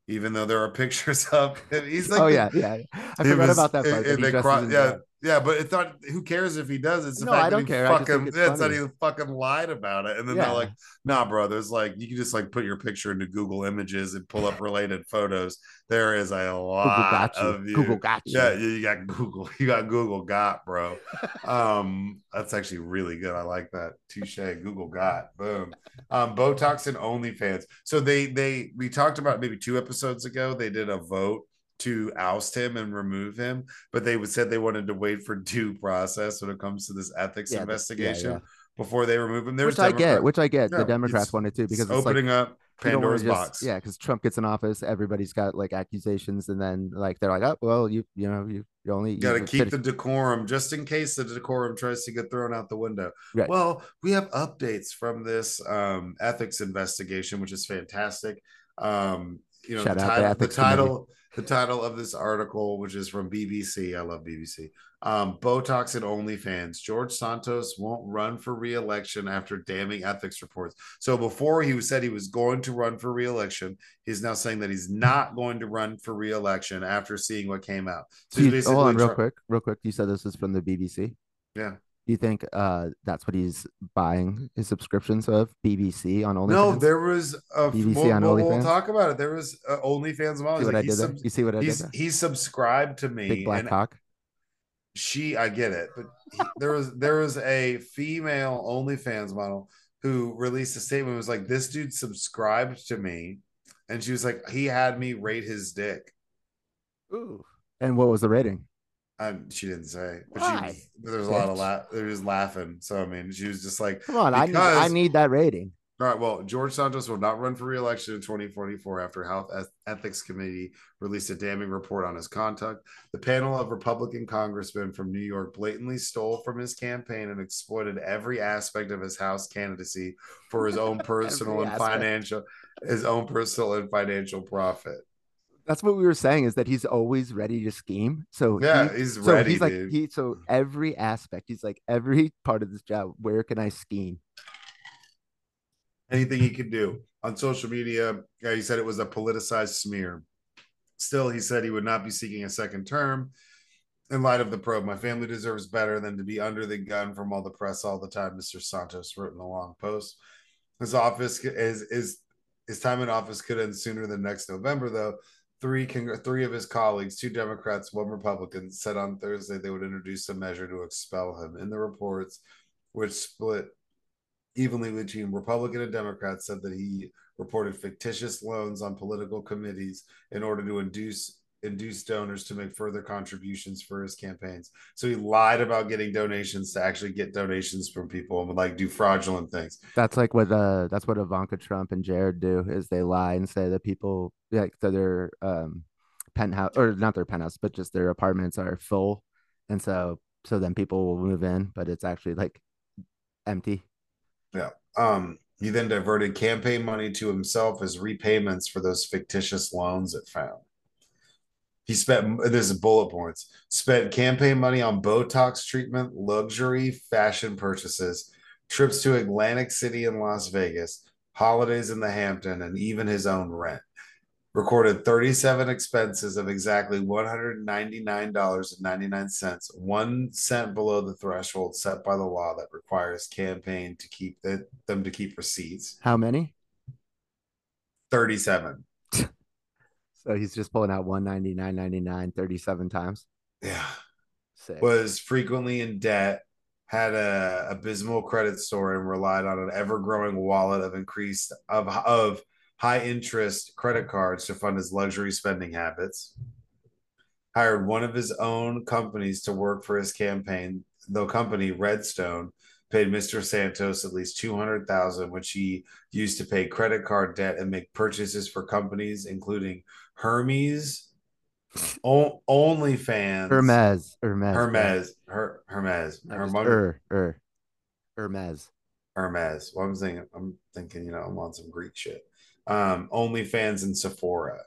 Speaker 3: even though there are pictures of him he's like
Speaker 2: oh yeah, yeah. I forgot
Speaker 3: was-
Speaker 2: about that part. that
Speaker 3: and
Speaker 2: he
Speaker 3: they
Speaker 2: dresses
Speaker 3: cro- yeah. Yeah, but it's not. Who cares if he does? It's the
Speaker 2: No,
Speaker 3: fact
Speaker 2: I
Speaker 3: that he
Speaker 2: care.
Speaker 3: Fucking.
Speaker 2: think it's
Speaker 3: It's that he fucking lied about it, and then
Speaker 2: Yeah.
Speaker 3: they're like, "Nah, bro. There's like you can just like put your picture into Google Images and pull up related photos. There is a lot of you.
Speaker 2: Google got you.
Speaker 3: Yeah, you got Google. You got Google got, bro. um, that's actually really good. I like that. Touche. Google got. Boom. Um, Botox and OnlyFans. So they they we talked about maybe two episodes ago. They did a vote to oust him and remove him, but they would said they wanted to wait for due process when it comes to this ethics
Speaker 2: Yeah, the- yeah,
Speaker 3: investigation
Speaker 2: yeah.
Speaker 3: before they remove him. There's
Speaker 2: which I get. Which I get. The Democrats wanted to because
Speaker 3: it's
Speaker 2: it's like
Speaker 3: opening up
Speaker 2: don't wanna
Speaker 3: Pandora's
Speaker 2: just-
Speaker 3: box.
Speaker 2: Yeah, because Trump gets in office, everybody's got like accusations, and then like they're like, oh well, you you know you you only
Speaker 3: You got to keep
Speaker 2: fit-
Speaker 3: the decorum just in case the decorum tries to get thrown out the window.
Speaker 2: Right.
Speaker 3: Well, we have updates from this um, ethics investigation, which is fantastic. Um, you know,
Speaker 2: Shout
Speaker 3: the
Speaker 2: the
Speaker 3: title, the
Speaker 2: ethics committee.
Speaker 3: title, the title of this article, which is from BBC. I love BBC. Um, Botox and OnlyFans. George Santos won't run for re-election after damning ethics reports. So before he said he was going to run for re-election, he's now saying that he's not going to run for re-election after seeing what came out. So
Speaker 2: Do
Speaker 3: he's
Speaker 2: you- hold on, real
Speaker 3: try-
Speaker 2: quick, real quick. You said this is from the BBC.
Speaker 3: Yeah.
Speaker 2: Do you think uh that's what he's buying his subscriptions of BBC on OnlyFans?
Speaker 3: No, there was a
Speaker 2: BBC
Speaker 3: we'll,
Speaker 2: on
Speaker 3: we'll, we'll
Speaker 2: OnlyFans?
Speaker 3: talk about it. There was uh, OnlyFans mom.
Speaker 2: See what
Speaker 3: Like,
Speaker 2: I did
Speaker 3: sub-
Speaker 2: You see what I did
Speaker 3: he's
Speaker 2: there?
Speaker 3: he's subscribed to me,
Speaker 2: Big black cock.
Speaker 3: she I get it, but he, there was there was a female OnlyFans model who released a statement. It was like this dude subscribed to me, and she was like he had me rate his dick.
Speaker 2: Ooh. And what was the rating?
Speaker 3: Um, she didn't say, but
Speaker 2: Why?
Speaker 3: she but there was a lot of
Speaker 2: Bitch.
Speaker 3: laugh. There was laughing. So I mean, she was just like,
Speaker 2: Come on, I need I need that rating.
Speaker 3: All right. Well, George Santos will not run for re-election in 2044 after Health Ethics Committee released a damning report on his conduct. The panel of Republican congressmen from New York blatantly stole from his campaign and exploited every aspect of his House candidacy for his own personal and
Speaker 2: aspect.
Speaker 3: financial, his own personal and financial profit.
Speaker 2: That's what we were saying is that he's always ready to scheme. So
Speaker 3: Yeah,
Speaker 2: he-
Speaker 3: he's
Speaker 2: so
Speaker 3: ready,
Speaker 2: he's like
Speaker 3: dude.
Speaker 2: he so mm. every aspect, he's like every part of this job, where can I scheme?
Speaker 3: anything he could do on social media. Yeah, he said it was a politicized smear. Still, he said he would not be seeking a second term in light of the probe. My family deserves better than to be under the gun from all the press all the time. Mr. Santos wrote in a long post. His office is is his time in office could end sooner than next November, though. Three congr- three of his colleagues, two Democrats, one Republican, said on Thursday they would introduce a measure to expel him. In the reports, which split evenly between Republican and Democrats, said that he reported fictitious loans on political committees in order to induce induce donors to make further contributions for his campaigns. So he lied about getting donations to actually get donations from people and would like do fraudulent things.
Speaker 2: That's like what uh that's what Ivanka Trump and Jared do is they lie and say that people like that their um penthouse or not their penthouse, but just their apartments are full. And so so then people will move in, but it's actually like empty.
Speaker 3: Yeah. Um he then diverted campaign money to himself as repayments for those fictitious loans it found. He spent this is bullet points. Spent campaign money on Botox treatment, luxury fashion purchases, trips to Atlantic City and Las Vegas, holidays in the Hampton, and even his own rent. Recorded 37 expenses of exactly $199.99, one cent below the threshold set by the law that requires campaign to keep the, them to keep receipts.
Speaker 2: How many?
Speaker 3: 37.
Speaker 2: So he's just pulling out 199.99 37 times.
Speaker 3: Yeah.
Speaker 2: Sick.
Speaker 3: was frequently in debt, had a abysmal credit score, and relied on an ever-growing wallet of increased of of high interest credit cards to fund his luxury spending habits. Hired one of his own companies to work for his campaign. The company Redstone paid Mr. Santos at least two hundred thousand, which he used to pay credit card debt and make purchases for companies including Hermes, o- OnlyFans,
Speaker 2: Hermes. Hermes.
Speaker 3: Hermes, Her, Hermes, Hermes,
Speaker 2: Er, er. Hermes.
Speaker 3: Hermes. Well, I'm thinking, I'm thinking, you know, I'm on some Greek shit. Um, OnlyFans and Sephora.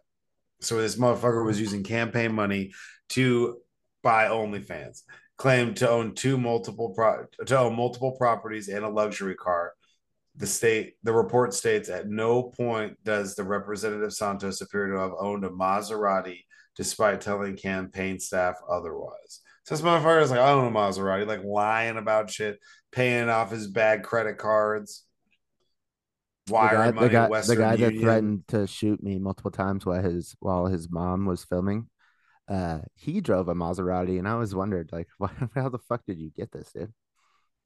Speaker 3: So this motherfucker was using campaign money to buy OnlyFans. Claimed to own two multiple pro- to own multiple properties and a luxury car. The state, the report states, at no point does the representative Santos appear to have owned a Maserati, despite telling campaign staff otherwise. So this motherfucker is like, I own a Maserati, like lying about shit, paying off his bad credit cards,
Speaker 2: The
Speaker 3: wiring
Speaker 2: guy,
Speaker 3: money
Speaker 2: the guy, the guy that
Speaker 3: Union.
Speaker 2: threatened to shoot me multiple times while his while his mom was filming. Uh, he drove a Maserati, and I always wondered, like, why, how the fuck did you get this, dude?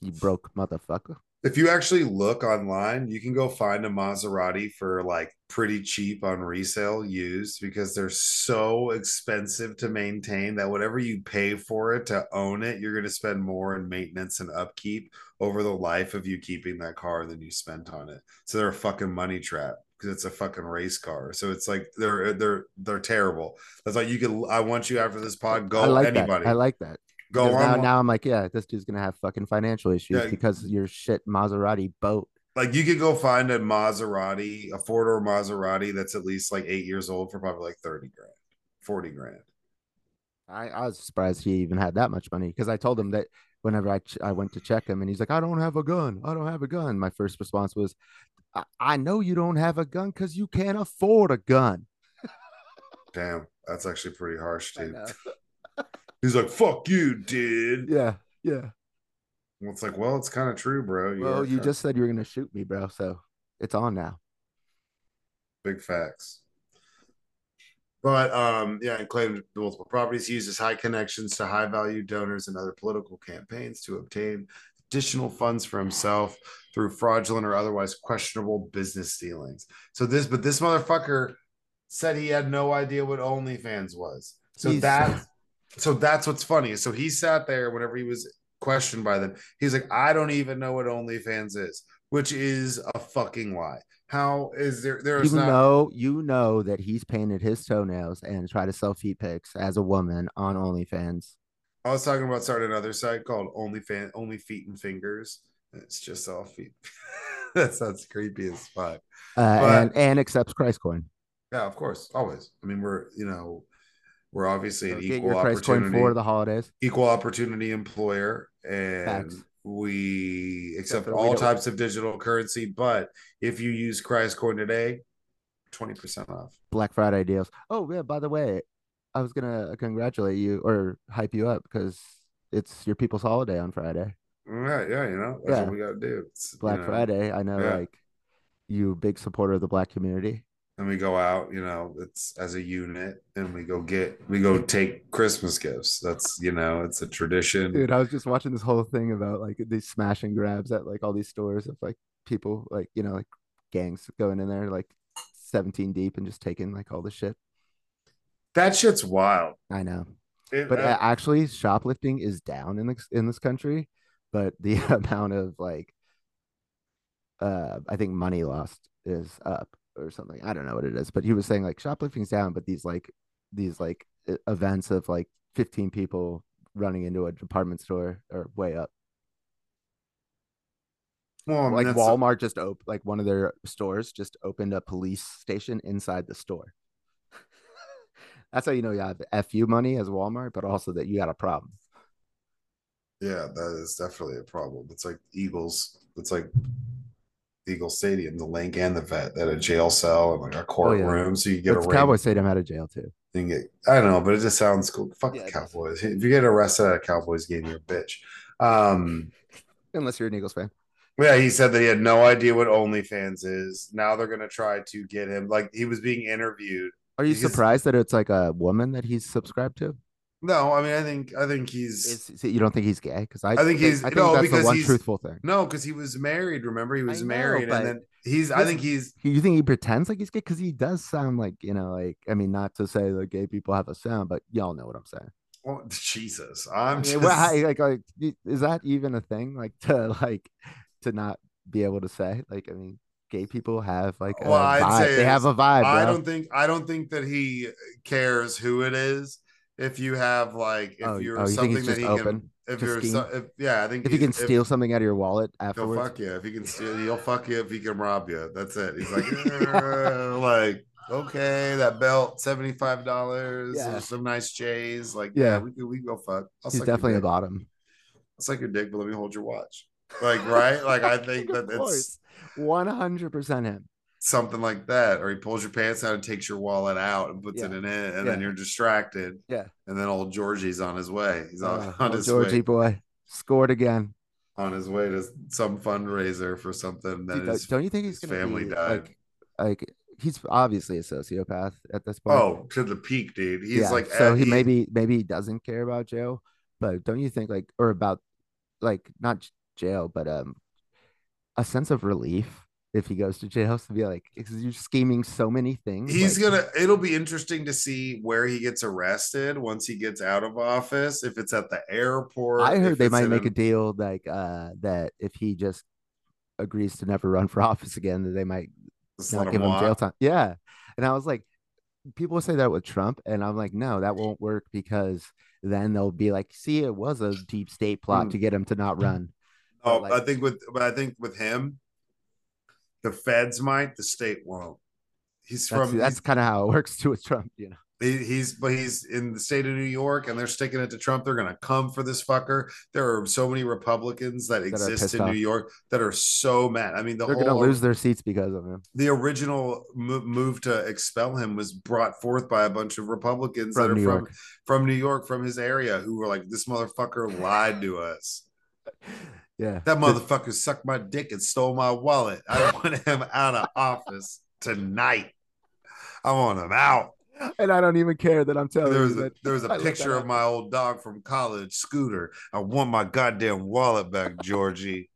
Speaker 2: You broke motherfucker.
Speaker 3: If you actually look online, you can go find a Maserati for like pretty cheap on resale used because they're so expensive to maintain that whatever you pay for it to own it, you're going to spend more in maintenance and upkeep over the life of you keeping that car than you spent on it. So they're a fucking money trap because it's a fucking race car. So it's like they're they're they're terrible. That's like you could. I want you after this pod. Go
Speaker 2: I like
Speaker 3: anybody.
Speaker 2: that. I like that.
Speaker 3: Go
Speaker 2: Because now, now I'm like, yeah, this dude's gonna have fucking financial issues
Speaker 3: Yeah.
Speaker 2: because of your shit Maserati boat.
Speaker 3: like you could go find a Maserati, a four door Maserati that's at least like eight years old for probably like 30 grand, 40 grand.
Speaker 2: I, I was surprised he even had that much money because I told him that whenever I ch- I went to check him and he's like, I don't have a gun. I don't have a gun. My first response was, I, I know you don't have a gun because you can't afford a gun.
Speaker 3: Damn, that's actually pretty harsh, dude. He's like, fuck you, dude.
Speaker 2: Yeah, yeah.
Speaker 3: Well, it's like, well, it's kind of true, bro.
Speaker 2: Well, you
Speaker 3: kinda-
Speaker 2: just said you were gonna shoot me, bro. So it's on now.
Speaker 3: big facts. But um, yeah, and claimed multiple properties. He uses high connections to high value donors and other political campaigns to obtain additional funds for himself through fraudulent or otherwise questionable business dealings. So this, but this motherfucker said he had no idea what OnlyFans was. So
Speaker 2: He's-
Speaker 3: that, so that's what's funny. So he sat there whenever he was questioned by them. He's like, I don't even know what OnlyFans is, which is a fucking lie. How is there? There's
Speaker 2: You
Speaker 3: not.
Speaker 2: know, you know that he's painted his toenails and tried to sell feet pics as a woman on OnlyFans.
Speaker 3: I was talking about starting another site called OnlyFan, Only Feet and Fingers. It's just all feet. that sounds creepy as fuck.
Speaker 2: Uh,
Speaker 3: But-
Speaker 2: and and accepts Christ coin.
Speaker 3: Yeah, of course, always. I mean, we're you know, we're obviously
Speaker 2: So
Speaker 3: an equal
Speaker 2: your Christ coin
Speaker 3: opportunity,
Speaker 2: for the holidays.
Speaker 3: equal opportunity employer, and
Speaker 2: Facts.
Speaker 3: we accept
Speaker 2: we
Speaker 3: all
Speaker 2: don't-
Speaker 3: types of digital currency. But if you use Christ Coin today, twenty percent off.
Speaker 2: Black Friday deals. Oh yeah, by the way, I was gonna congratulate you or hype you up because it's your people's holiday on Friday.
Speaker 3: Yeah, yeah, you know, that's
Speaker 2: Yeah.
Speaker 3: what we gotta do. It's, you
Speaker 2: Black
Speaker 3: know,
Speaker 2: Friday. I know
Speaker 3: yeah.
Speaker 2: like you big supporter of the black community.
Speaker 3: And we go out, you know, it's as a unit and we go get we go take Christmas gifts. That's you know, it's a tradition.
Speaker 2: Dude, I was just watching this whole thing about like these smash and grabs at like all these stores of like people like you know like gangs going in there like 17 deep and just taking like all the shit.
Speaker 3: That shit's wild.
Speaker 2: I know.
Speaker 3: It-
Speaker 2: But
Speaker 3: uh,
Speaker 2: uh, actually, shoplifting is down in this in this country, but the amount of like, uh, I think money lost is up or something. I don't know what it is, but he was saying like shoplifting's down, but these like these like events of like fifteen people running into a department store are way up.
Speaker 3: well,
Speaker 2: like Walmart just opened, like one of their stores just opened a police station inside the store. That's how you know you have fu money as Walmart, but also that you got a problem.
Speaker 3: Yeah, that is definitely a problem. It's like Eagles. It's like Eagle Stadium, the Linc and the vet that a jail cell and like a
Speaker 2: Oh, yeah.
Speaker 3: so you get
Speaker 2: But
Speaker 3: a
Speaker 2: Cowboy Stadium out of jail too.
Speaker 3: thing. Get, I don't know, but it just sounds cool. Fuck
Speaker 2: Yeah,
Speaker 3: the. Cowboys. If you get arrested at a Cowboys game, you're a bitch. Um,
Speaker 2: Unless you're an Eagles fan.
Speaker 3: yeah, he said that he had no idea what OnlyFans is. Now they're gonna try to get him. Like he was being interviewed.
Speaker 2: Are you
Speaker 3: Because-
Speaker 2: surprised that it's like a woman that he's subscribed to?
Speaker 3: No, I mean, I think I think he's
Speaker 2: Is, you don't think he's gay? Because I,
Speaker 3: I think he's-
Speaker 2: I think
Speaker 3: no,
Speaker 2: that's
Speaker 3: because
Speaker 2: the one
Speaker 3: he's-
Speaker 2: truthful thing.
Speaker 3: no, because he was married. Remember, he was
Speaker 2: know,
Speaker 3: married, and then he's. I think he's.
Speaker 2: You think he pretends like he's gay? Because he does sound like you know, like I mean, not to say that gay people have a sound, but y'all know what I'm saying.
Speaker 3: Oh, Jesus,
Speaker 2: I
Speaker 3: I'm
Speaker 2: mean,
Speaker 3: just.
Speaker 2: well, how- like, like, is that even a thing? Like to like to not be able to say? Like, I mean, gay people have like a
Speaker 3: Well, I'd
Speaker 2: vibe.
Speaker 3: say
Speaker 2: They have a vibe.
Speaker 3: I
Speaker 2: bro.
Speaker 3: don't think I don't think that he cares who it is. If you have like if
Speaker 2: oh,
Speaker 3: you're
Speaker 2: oh, you think
Speaker 3: something
Speaker 2: he's
Speaker 3: that
Speaker 2: just
Speaker 3: he
Speaker 2: open?
Speaker 3: can if you're so, if, yeah I think
Speaker 2: If he can steal something out of your wallet afterwards?
Speaker 3: he'll fuck you. If he can steal he'll fuck you if he can rob you. That's it. He's like like okay that belt seventy five dollars
Speaker 2: Yeah.
Speaker 3: some nice J's like yeah,
Speaker 2: Yeah.
Speaker 3: we can we can go fuck. I'll
Speaker 2: he's definitely a bottom.
Speaker 3: I'll suck your dick but let me hold your watch. Like right? Like I think that it's
Speaker 2: one hundred percent him.
Speaker 3: Something like that, or he pulls your pants out and takes your wallet out and puts it in it, and then you're distracted.
Speaker 2: Yeah.
Speaker 3: And then old Georgie's on his way. He's on,
Speaker 2: Uh,
Speaker 3: on his
Speaker 2: Georgie
Speaker 3: way
Speaker 2: boy scored again.
Speaker 3: on his way to some fundraiser for something that
Speaker 2: Dude, don't-
Speaker 3: his,
Speaker 2: don't you think he's
Speaker 3: his family
Speaker 2: be,
Speaker 3: died.
Speaker 2: Like, like he's obviously a sociopath at this point.
Speaker 3: oh to the peak, dude. He's
Speaker 2: yeah,
Speaker 3: like
Speaker 2: so
Speaker 3: at-
Speaker 2: he maybe maybe he doesn't care about jail, but don't you think like or about like not jail, but um a sense of relief if he goes to jail to be like because you're scheming so many things.
Speaker 3: He's
Speaker 2: like,
Speaker 3: gonna. It'll be interesting to see where he gets arrested once he gets out of office. If it's at the airport,
Speaker 2: I heard they might make
Speaker 3: a-
Speaker 2: a deal like uh that if he just agrees to never run for office again, that they might not give him
Speaker 3: walk.
Speaker 2: jail time. Yeah. And I was like, people say that with Trump, and I'm like, no, that won't work because then they'll be like, see, it was a deep state plot
Speaker 3: Hmm.
Speaker 2: to get him to not run.
Speaker 3: Oh,
Speaker 2: But,
Speaker 3: I think with, but I think with him, the feds might, the state won't. He's
Speaker 2: That's
Speaker 3: from
Speaker 2: that's kind of how it works too with Trump, you know.
Speaker 3: He, he's but he's in the state of New York and they're sticking it to Trump. They're gonna come for this fucker. There are so many Republicans that
Speaker 2: are
Speaker 3: exist in
Speaker 2: off.
Speaker 3: New York that are so mad. I mean, the
Speaker 2: They're
Speaker 3: whole
Speaker 2: gonna lose their seats because of him.
Speaker 3: the original mo- move to expel him was brought forth by a bunch of Republicans that are
Speaker 2: New
Speaker 3: from
Speaker 2: York.
Speaker 3: from New York, from his area, who were like, "This motherfucker lied to us.
Speaker 2: Yeah.
Speaker 3: That motherfucker sucked my dick and stole my wallet. I want him out of office tonight. I want him out."
Speaker 2: and I don't even care that I'm telling
Speaker 3: there was
Speaker 2: you
Speaker 3: a there was a
Speaker 2: I
Speaker 3: picture of my old dog from college, Scooter. I want my goddamn wallet back, Georgie.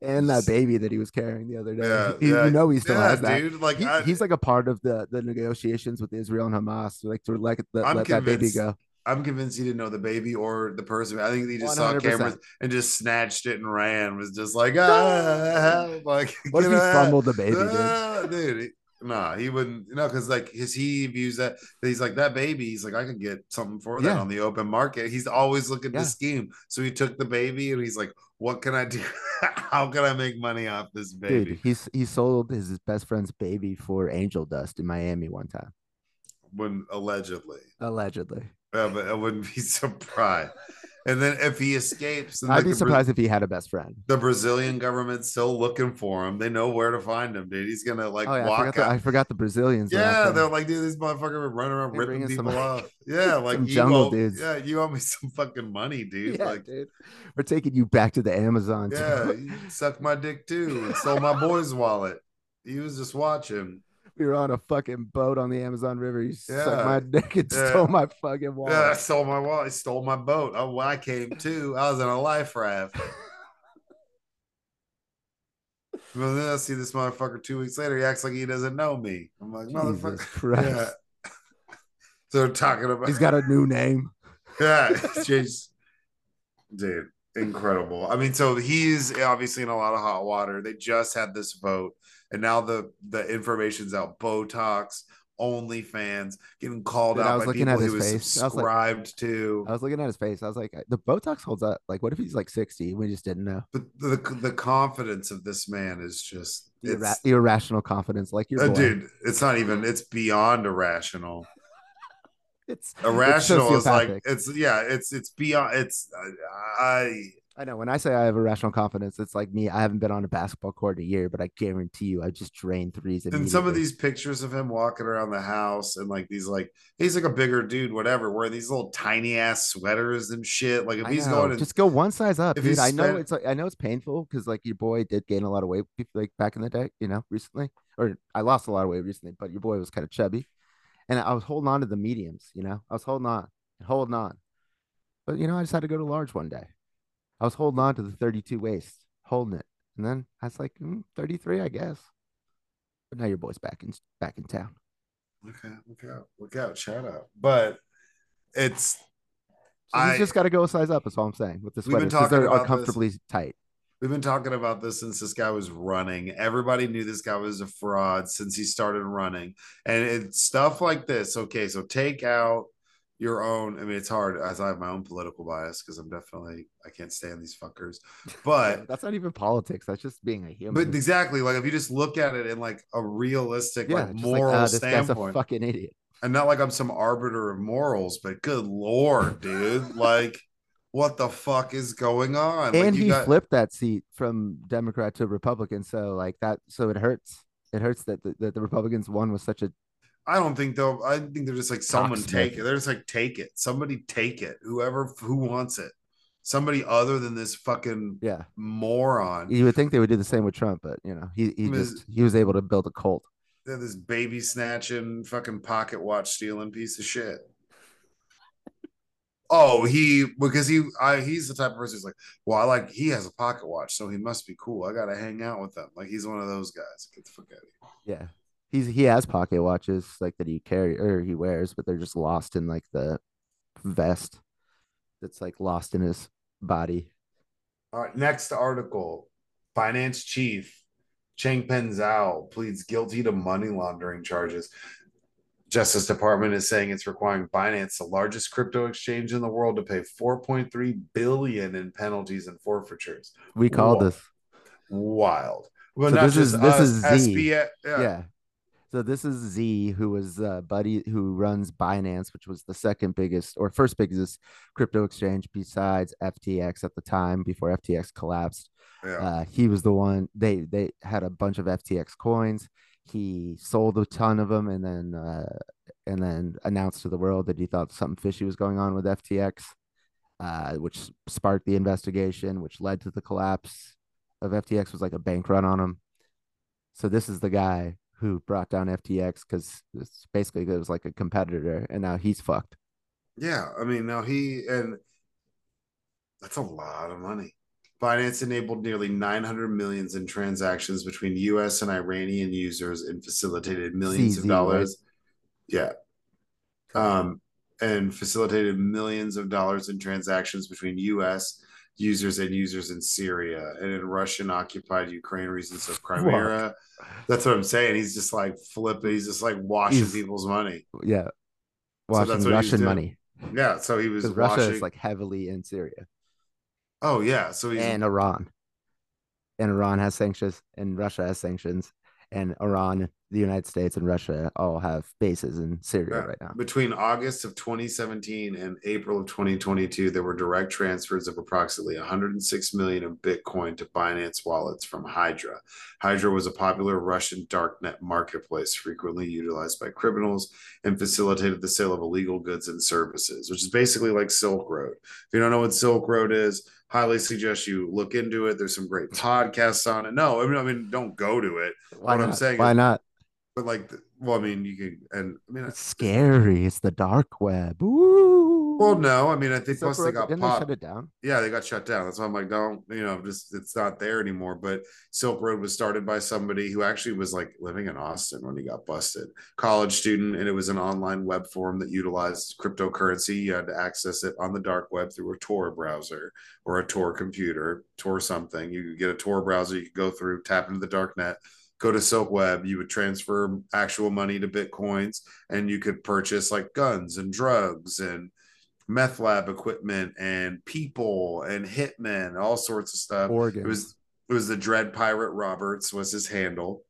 Speaker 2: and that baby that he was carrying the other day.
Speaker 3: Yeah,
Speaker 2: He-
Speaker 3: yeah,
Speaker 2: you know he still
Speaker 3: yeah,
Speaker 2: has that.
Speaker 3: dude. Like
Speaker 2: He-
Speaker 3: I,
Speaker 2: he's like a part of the the negotiations with Israel and Hamas, like to like the, let that baby go.
Speaker 3: I'm convinced he didn't know the baby or the person. I think he just saw
Speaker 2: 100%.
Speaker 3: cameras and just snatched it and ran. Was just like ah, like
Speaker 2: What if he fumbled the baby, dude?
Speaker 3: Ah, dude. he- Nah, he wouldn't. No, because like his he views that he's like that baby. He's like I could get something for that
Speaker 2: Yeah.
Speaker 3: on the open market. He's always looking
Speaker 2: Yeah.
Speaker 3: to scheme. So he took the baby and he's like, what can I do? How can I make money off this baby?
Speaker 2: Dude, he's he sold his best friend's baby for angel dust in Miami one time,
Speaker 3: when allegedly,
Speaker 2: allegedly.
Speaker 3: Yeah, but I wouldn't be surprised. And then if he escapes, then
Speaker 2: I'd
Speaker 3: like
Speaker 2: be
Speaker 3: the Bra-
Speaker 2: surprised if he had a best friend.
Speaker 3: the Brazilian government's still looking for him. They know where to find him, dude. He's gonna like
Speaker 2: oh yeah, I
Speaker 3: walk
Speaker 2: forgot, the,
Speaker 3: out.
Speaker 2: I forgot the Brazilians.
Speaker 3: yeah, they're like, dude, this motherfucker been running around
Speaker 2: Hey,
Speaker 3: ripping people
Speaker 2: some-
Speaker 3: off. Yeah, like you
Speaker 2: jungle
Speaker 3: owe-
Speaker 2: dudes.
Speaker 3: Yeah, you owe me some fucking money, dude.
Speaker 2: yeah,
Speaker 3: like,
Speaker 2: dude. We're taking you back to the Amazon.
Speaker 3: yeah, you sucked my dick too and stole my boy's wallet. He was just watching.
Speaker 2: We were on a fucking boat on the Amazon River. You
Speaker 3: Yeah.
Speaker 2: sucked my dick and
Speaker 3: Yeah.
Speaker 2: stole my fucking wallet.
Speaker 3: Yeah, I stole my wallet. I stole my boat. Oh, I came too. I was in a life raft. Well, then I see this motherfucker two weeks later. He acts like he doesn't know me. I'm like, motherfucker.
Speaker 2: Christ.
Speaker 3: Yeah. They're talking about.
Speaker 2: He's got a new name.
Speaker 3: yeah, just dude, incredible. I mean, so he's obviously in a lot of hot water. They just had this vote, and now the the information's out. Botox, OnlyFans, getting called
Speaker 2: Dude, I
Speaker 3: out
Speaker 2: was
Speaker 3: by
Speaker 2: looking
Speaker 3: people
Speaker 2: at
Speaker 3: he
Speaker 2: his
Speaker 3: was
Speaker 2: face. I was like-
Speaker 3: subscribed to.
Speaker 2: I was looking at his face. I was like, the Botox holds up. Like, what if he's like 60? We just didn't know.
Speaker 3: But the the confidence of this man is just
Speaker 2: Irra-
Speaker 3: it's,
Speaker 2: irrational confidence, like your
Speaker 3: uh, dude. It's not even. It's beyond irrational.
Speaker 2: It's
Speaker 3: Irrational is like it's yeah. It's it's beyond. It's I.
Speaker 2: I know when I say I have irrational confidence, it's like me. I haven't been on a basketball court in a year, but I guarantee you, I just drain threes.
Speaker 3: And some of these pictures of him walking around the house and like these like he's like a bigger dude, whatever, wearing these little tiny ass sweaters and shit. Like if
Speaker 2: I
Speaker 3: he's
Speaker 2: know.
Speaker 3: going and
Speaker 2: just go one size up, dude. I know
Speaker 3: spent-
Speaker 2: it's like I know it's painful because like your boy did gain a lot of weight like back in the day, you know, recently. Or I lost a lot of weight recently, but your boy was kind of chubby, and I was holding on to the mediums, you know. I was holding on, and holding on, but you know, I just had to go to large one day. I was holding on to the 32 waist, holding it, and then I was like, mm, 33, I guess. But now your boy's back in back in town.
Speaker 3: okay, look out, look out, shout out. But it's
Speaker 2: So
Speaker 3: I-
Speaker 2: just got to go a size up. Is all I'm saying with the
Speaker 3: We've been
Speaker 2: sweaters because
Speaker 3: talking
Speaker 2: they're
Speaker 3: about this.
Speaker 2: uncomfortably tight.
Speaker 3: We've been talking about this since this guy was running. Everybody knew this guy was a fraud since he started running. And it's stuff like this. Okay, so take out your own. I mean, it's hard as I have my own political bias because I'm definitely I can't stand these fuckers. But
Speaker 2: that's not even politics. That's just being a human.
Speaker 3: But exactly, like if you just look at it in like a realistic,
Speaker 2: yeah,
Speaker 3: like moral
Speaker 2: like, ah, this guy's a
Speaker 3: standpoint,
Speaker 2: fucking idiot.
Speaker 3: and not like I'm some arbiter of morals, but good lord, dude, like what the fuck is going on? Like,
Speaker 2: and
Speaker 3: you
Speaker 2: he
Speaker 3: got-
Speaker 2: flipped that seat from Democrat to Republican. So like that, so it hurts. It hurts that the, that the Republicans won with such a
Speaker 3: I don't think they'll. I think they're just like someone take it. They're just like take it. Somebody take it. Whoever who wants it. Somebody other than this fucking
Speaker 2: yeah.
Speaker 3: moron.
Speaker 2: You would think they would do the same with Trump, but you know he he
Speaker 3: Miss-
Speaker 2: just he was able to build a cult.
Speaker 3: They're this baby snatching, fucking pocket watch stealing piece of shit. Oh, he because he I he's the type of person who's like, well, I like he has a pocket watch, so he must be cool. I gotta hang out with them. Like he's one of those guys. Get the fuck out of here.
Speaker 2: Yeah. He's he has pocket watches like that he carry or he wears, but they're just lost in like the vest that's like lost in his body.
Speaker 3: All right, next article. Binance chief Changpeng Zhao pleads guilty to money laundering charges. Justice Department is saying it's requiring Binance, the largest crypto exchange in the world, to pay 4.3 billion in penalties and forfeitures.
Speaker 2: We
Speaker 3: Whoa.
Speaker 2: this.
Speaker 3: Wild. Well,
Speaker 2: So this is- this
Speaker 3: us,
Speaker 2: is Z.
Speaker 3: SBA
Speaker 2: yeah.
Speaker 3: yeah.
Speaker 2: So this is Z, who was uh, buddy who runs Binance, which was the second biggest or first biggest crypto exchange besides FTX at the time before FTX collapsed.
Speaker 3: yeah.
Speaker 2: Uh, he was the one they they had a bunch of FTX coins. He sold a ton of them and then uh, and then announced to the world that he thought something fishy was going on with FTX, uh, which sparked the investigation, which led to the collapse of FTX. Was like a bank run on him. So this is the guy who brought down FTX because it's basically it was like a competitor, and now he's fucked.
Speaker 3: Yeah, I mean, now he and that's a lot of money. Binance enabled nearly 900 millions in transactions between US and Iranian users and facilitated millions of
Speaker 2: CZ,
Speaker 3: dollars. Yeah. Um, and facilitated millions of dollars in transactions between US users and users in Syria and in Russian occupied Ukraine regions of Crimea. That's what I'm saying. He's just like flipping, he's just like washing
Speaker 2: He's-
Speaker 3: people's money.
Speaker 2: Yeah,
Speaker 3: So
Speaker 2: washing
Speaker 3: that's what
Speaker 2: Russian money
Speaker 3: Yeah. So he was
Speaker 2: because Russia is like heavily in Syria.
Speaker 3: Oh yeah, so he's
Speaker 2: and Iran. And Iran has sanctions, and Russia has sanctions, and Iran, the United States, and Russia all have bases in Syria
Speaker 3: Yeah.
Speaker 2: right now.
Speaker 3: between August of 2017 and April of 2022. There were direct transfers of approximately 106 million of Bitcoin to Binance wallets from Hydra. Hydra was a popular Russian darknet marketplace frequently utilized by criminals and facilitated the sale of illegal goods and services, which is basically like Silk Road. If you don't know what Silk Road is, highly suggest you look into it. There's some great podcasts on it. No, I mean, I mean, don't go to it.
Speaker 2: Why
Speaker 3: what I'm saying
Speaker 2: Why
Speaker 3: is-
Speaker 2: not?
Speaker 3: But like, well, I mean, you can, and I mean,
Speaker 2: It's scary. It's the dark web. Ooh.
Speaker 3: Well, no, I mean, I think plus they got popped.
Speaker 2: shut it down?
Speaker 3: Yeah, they got shut down. That's why I'm like, don't, you know, just it's not there anymore. But Silk Road was started by somebody who actually was like living in Austin when he got busted, college student, and it was an online web forum that utilized cryptocurrency. You had to access it on the dark web through a Tor browser or a Tor computer, Tor something. You could get a Tor browser, you could go through, tap into the dark net, go to Silk Web, you would transfer actual money to Bitcoins, and you could purchase like guns and drugs and meth lab equipment and people and hitmen, all sorts of stuff.
Speaker 2: Oregon.
Speaker 3: It was it was the Dread Pirate Roberts was his handle.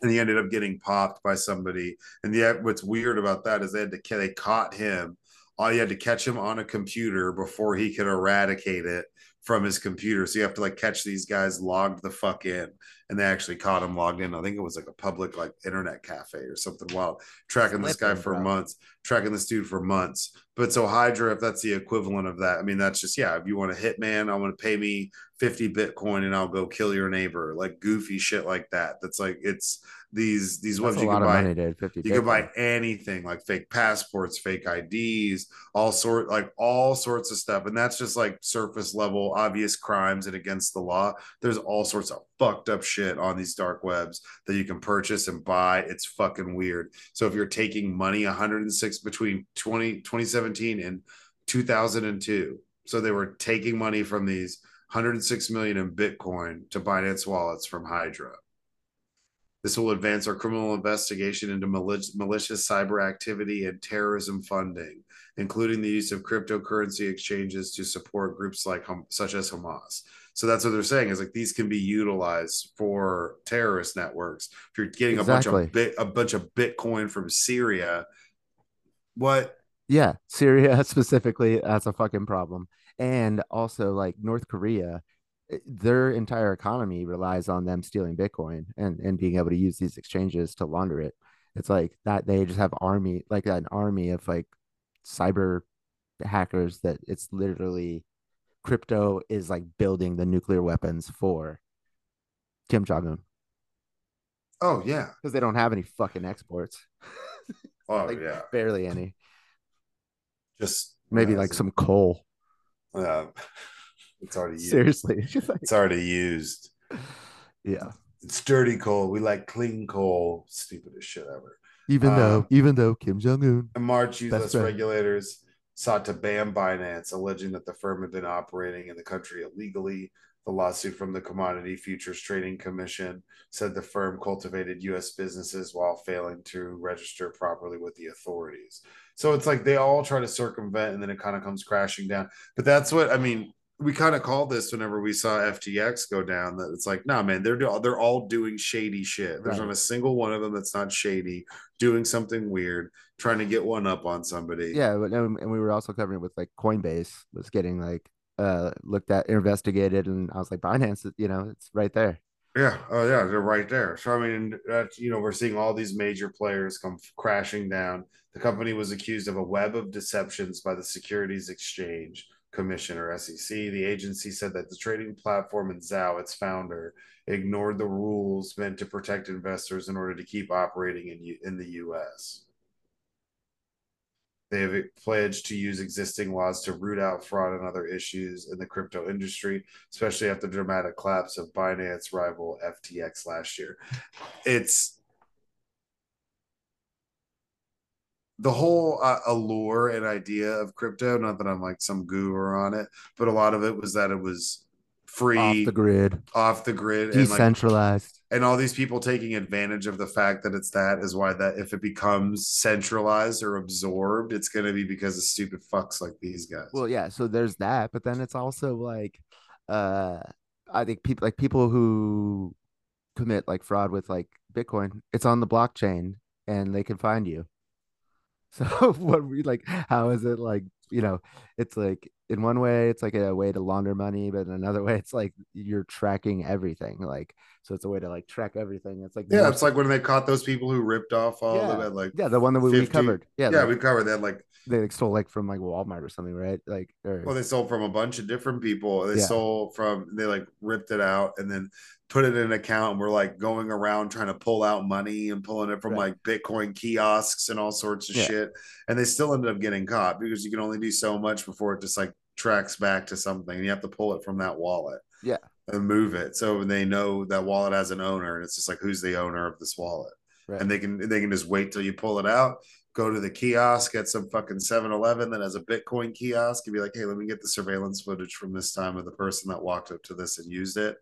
Speaker 3: And he ended up getting popped by somebody. And yet what's weird about that is they had to they caught him. All you had to catch him on a computer before he could eradicate it from his computer. So you have to like catch these guys logged the fuck in. And they actually caught him logged in. I think it was like a public like internet cafe or something wild, tracking this guy for months, tracking this dude for months. But so Hydra, if that's the equivalent of that, I mean, that's just yeah. If you want a hitman, I want to pay me 50 Bitcoin and I'll go kill your neighbor, like goofy shit like that. That's like it's these these webs you can buy
Speaker 2: money,
Speaker 3: you can buy anything like fake passports, fake IDs, all sort like all sorts of stuff. And that's just like surface level, obvious crimes and against the law. There's all sorts of fucked up shit on these dark webs that you can purchase and buy. It's fucking weird. So if you're taking money 106 between 20, 2017 and 2002, so they were taking money from these 106 million in Bitcoin to Binance wallets from Hydra. This will advance our criminal investigation into malic- malicious cyber activity and terrorism funding, including the use of cryptocurrency exchanges to support groups like such as Hamas. So that's what they're saying is like these can be utilized for terrorist networks. If you're getting a bunch of bit, a bunch of Bitcoin from Syria, what?
Speaker 2: Yeah, Syria specifically, that's a fucking problem. And also, like North Korea, eh, their entire economy relies on them stealing Bitcoin and and being able to use these exchanges to launder it. It's like that they just have army, like an army of like cyber hackers that it's literally crypto is like building the nuclear weapons for Kim Jong Un
Speaker 3: Oh yeah,
Speaker 2: because they don't have any fucking exports,
Speaker 3: oh
Speaker 2: Like,
Speaker 3: yeah,
Speaker 2: barely any.
Speaker 3: just
Speaker 2: Maybe
Speaker 3: yeah,
Speaker 2: like some coal.
Speaker 3: Uh, it's already used.
Speaker 2: Seriously, it's just like
Speaker 3: It's already used.
Speaker 2: yeah.
Speaker 3: It's dirty coal. We like clean coal. Stupidest shit ever.
Speaker 2: Even though,
Speaker 3: Um,
Speaker 2: even though Kim Jong Un,
Speaker 3: In March, U.S.
Speaker 2: friend.
Speaker 3: regulators sought to ban Binance, alleging that the firm had been operating in the country illegally. The lawsuit from the Commodity Futures Trading Commission said the firm cultivated U.S. businesses while failing to register properly with the authorities. So it's like they all try to circumvent and then it kind of comes crashing down. But that's what I mean. We kind of called this whenever we saw FTX go down. That it's like, no, man, they're they're all doing shady shit. There's
Speaker 2: Right.
Speaker 3: not a single one of them that's not shady, doing something weird, trying to get one up on somebody.
Speaker 2: yeah, and we were also covering it with like Coinbase was getting like uh looked at, investigated, and I was like Binance, you know, it's right there.
Speaker 3: Yeah. Oh, yeah. They're right there. So, I mean, that's, you know, we're seeing all these major players come crashing down. The company was accused of a web of deceptions by the Securities Exchange Commission or SEC. The agency said that the trading platform and Zhao, its founder, ignored the rules meant to protect investors in order to keep operating in, U- in the U.S. They have pledged to use existing laws to root out fraud and other issues in the crypto industry, especially after the dramatic collapse of Binance rival FTX last year. It's the whole uh, allure and idea of crypto. Not that I'm like some guru on it, but a lot of it was that it was free,
Speaker 2: Off the grid,
Speaker 3: off the grid,
Speaker 2: decentralized.
Speaker 3: And all these people taking advantage of the fact that it's that is why that if it becomes centralized or absorbed, it's going to be because of stupid fucks like these guys.
Speaker 2: Well, yeah, so there's that, but then it's also like uh I think people like people who commit like fraud with like Bitcoin, it's on the blockchain and they can find you. So what we like how is it like, you know, it's like in one way it's like a way to launder money, but in another way it's like you're tracking everything. Like so it's a way to like track everything. It's like
Speaker 3: yeah,
Speaker 2: more
Speaker 3: it's like when they caught those people who ripped off all
Speaker 2: Yeah.
Speaker 3: of it. Like,
Speaker 2: yeah, the one that we, we covered. Yeah,
Speaker 3: yeah,
Speaker 2: like,
Speaker 3: we covered that. Like,
Speaker 2: they like stole like from like Walmart or something, right? Like or
Speaker 3: well, they sold from a bunch of different people. They
Speaker 2: Yeah.
Speaker 3: sold from, they like ripped it out, and then put it in an account and we're like going around trying to pull out money and pulling it from
Speaker 2: Right.
Speaker 3: like Bitcoin kiosks and all sorts of
Speaker 2: Yeah.
Speaker 3: shit. And they still ended up getting caught because you can only do so much before it just like tracks back to something. And you have to pull it from that wallet.
Speaker 2: Yeah.
Speaker 3: And move it. So they know that wallet has an owner and it's just like who's the owner of this wallet.
Speaker 2: Right.
Speaker 3: And they can they can just wait till you pull it out, go to the kiosk at some fucking 7-Eleven that has a Bitcoin kiosk and be like, hey, let me get the surveillance footage from this time of the person that walked up to this and used it.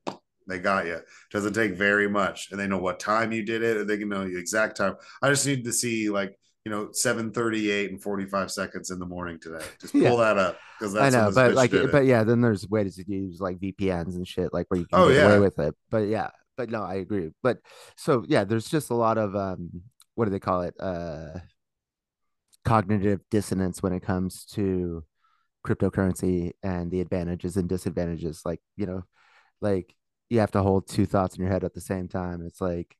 Speaker 3: They got you. Doesn't take very much, and they know what time you did it, or they can know the exact time. I just need to see like you know seven thirty eight and forty five seconds in the morning today. Just pull
Speaker 2: Yeah.
Speaker 3: that up because
Speaker 2: I know, but like, but yeah, then there's ways to use like VPNs and shit, like where you can
Speaker 3: Oh,
Speaker 2: get
Speaker 3: yeah.
Speaker 2: away with it. But yeah, but no, I agree. But so yeah, there's just a lot of um, what do they call it? Uh, cognitive dissonance when it comes to cryptocurrency and the advantages and disadvantages. Like you know, like you have to hold two thoughts in your head at the same time. It's like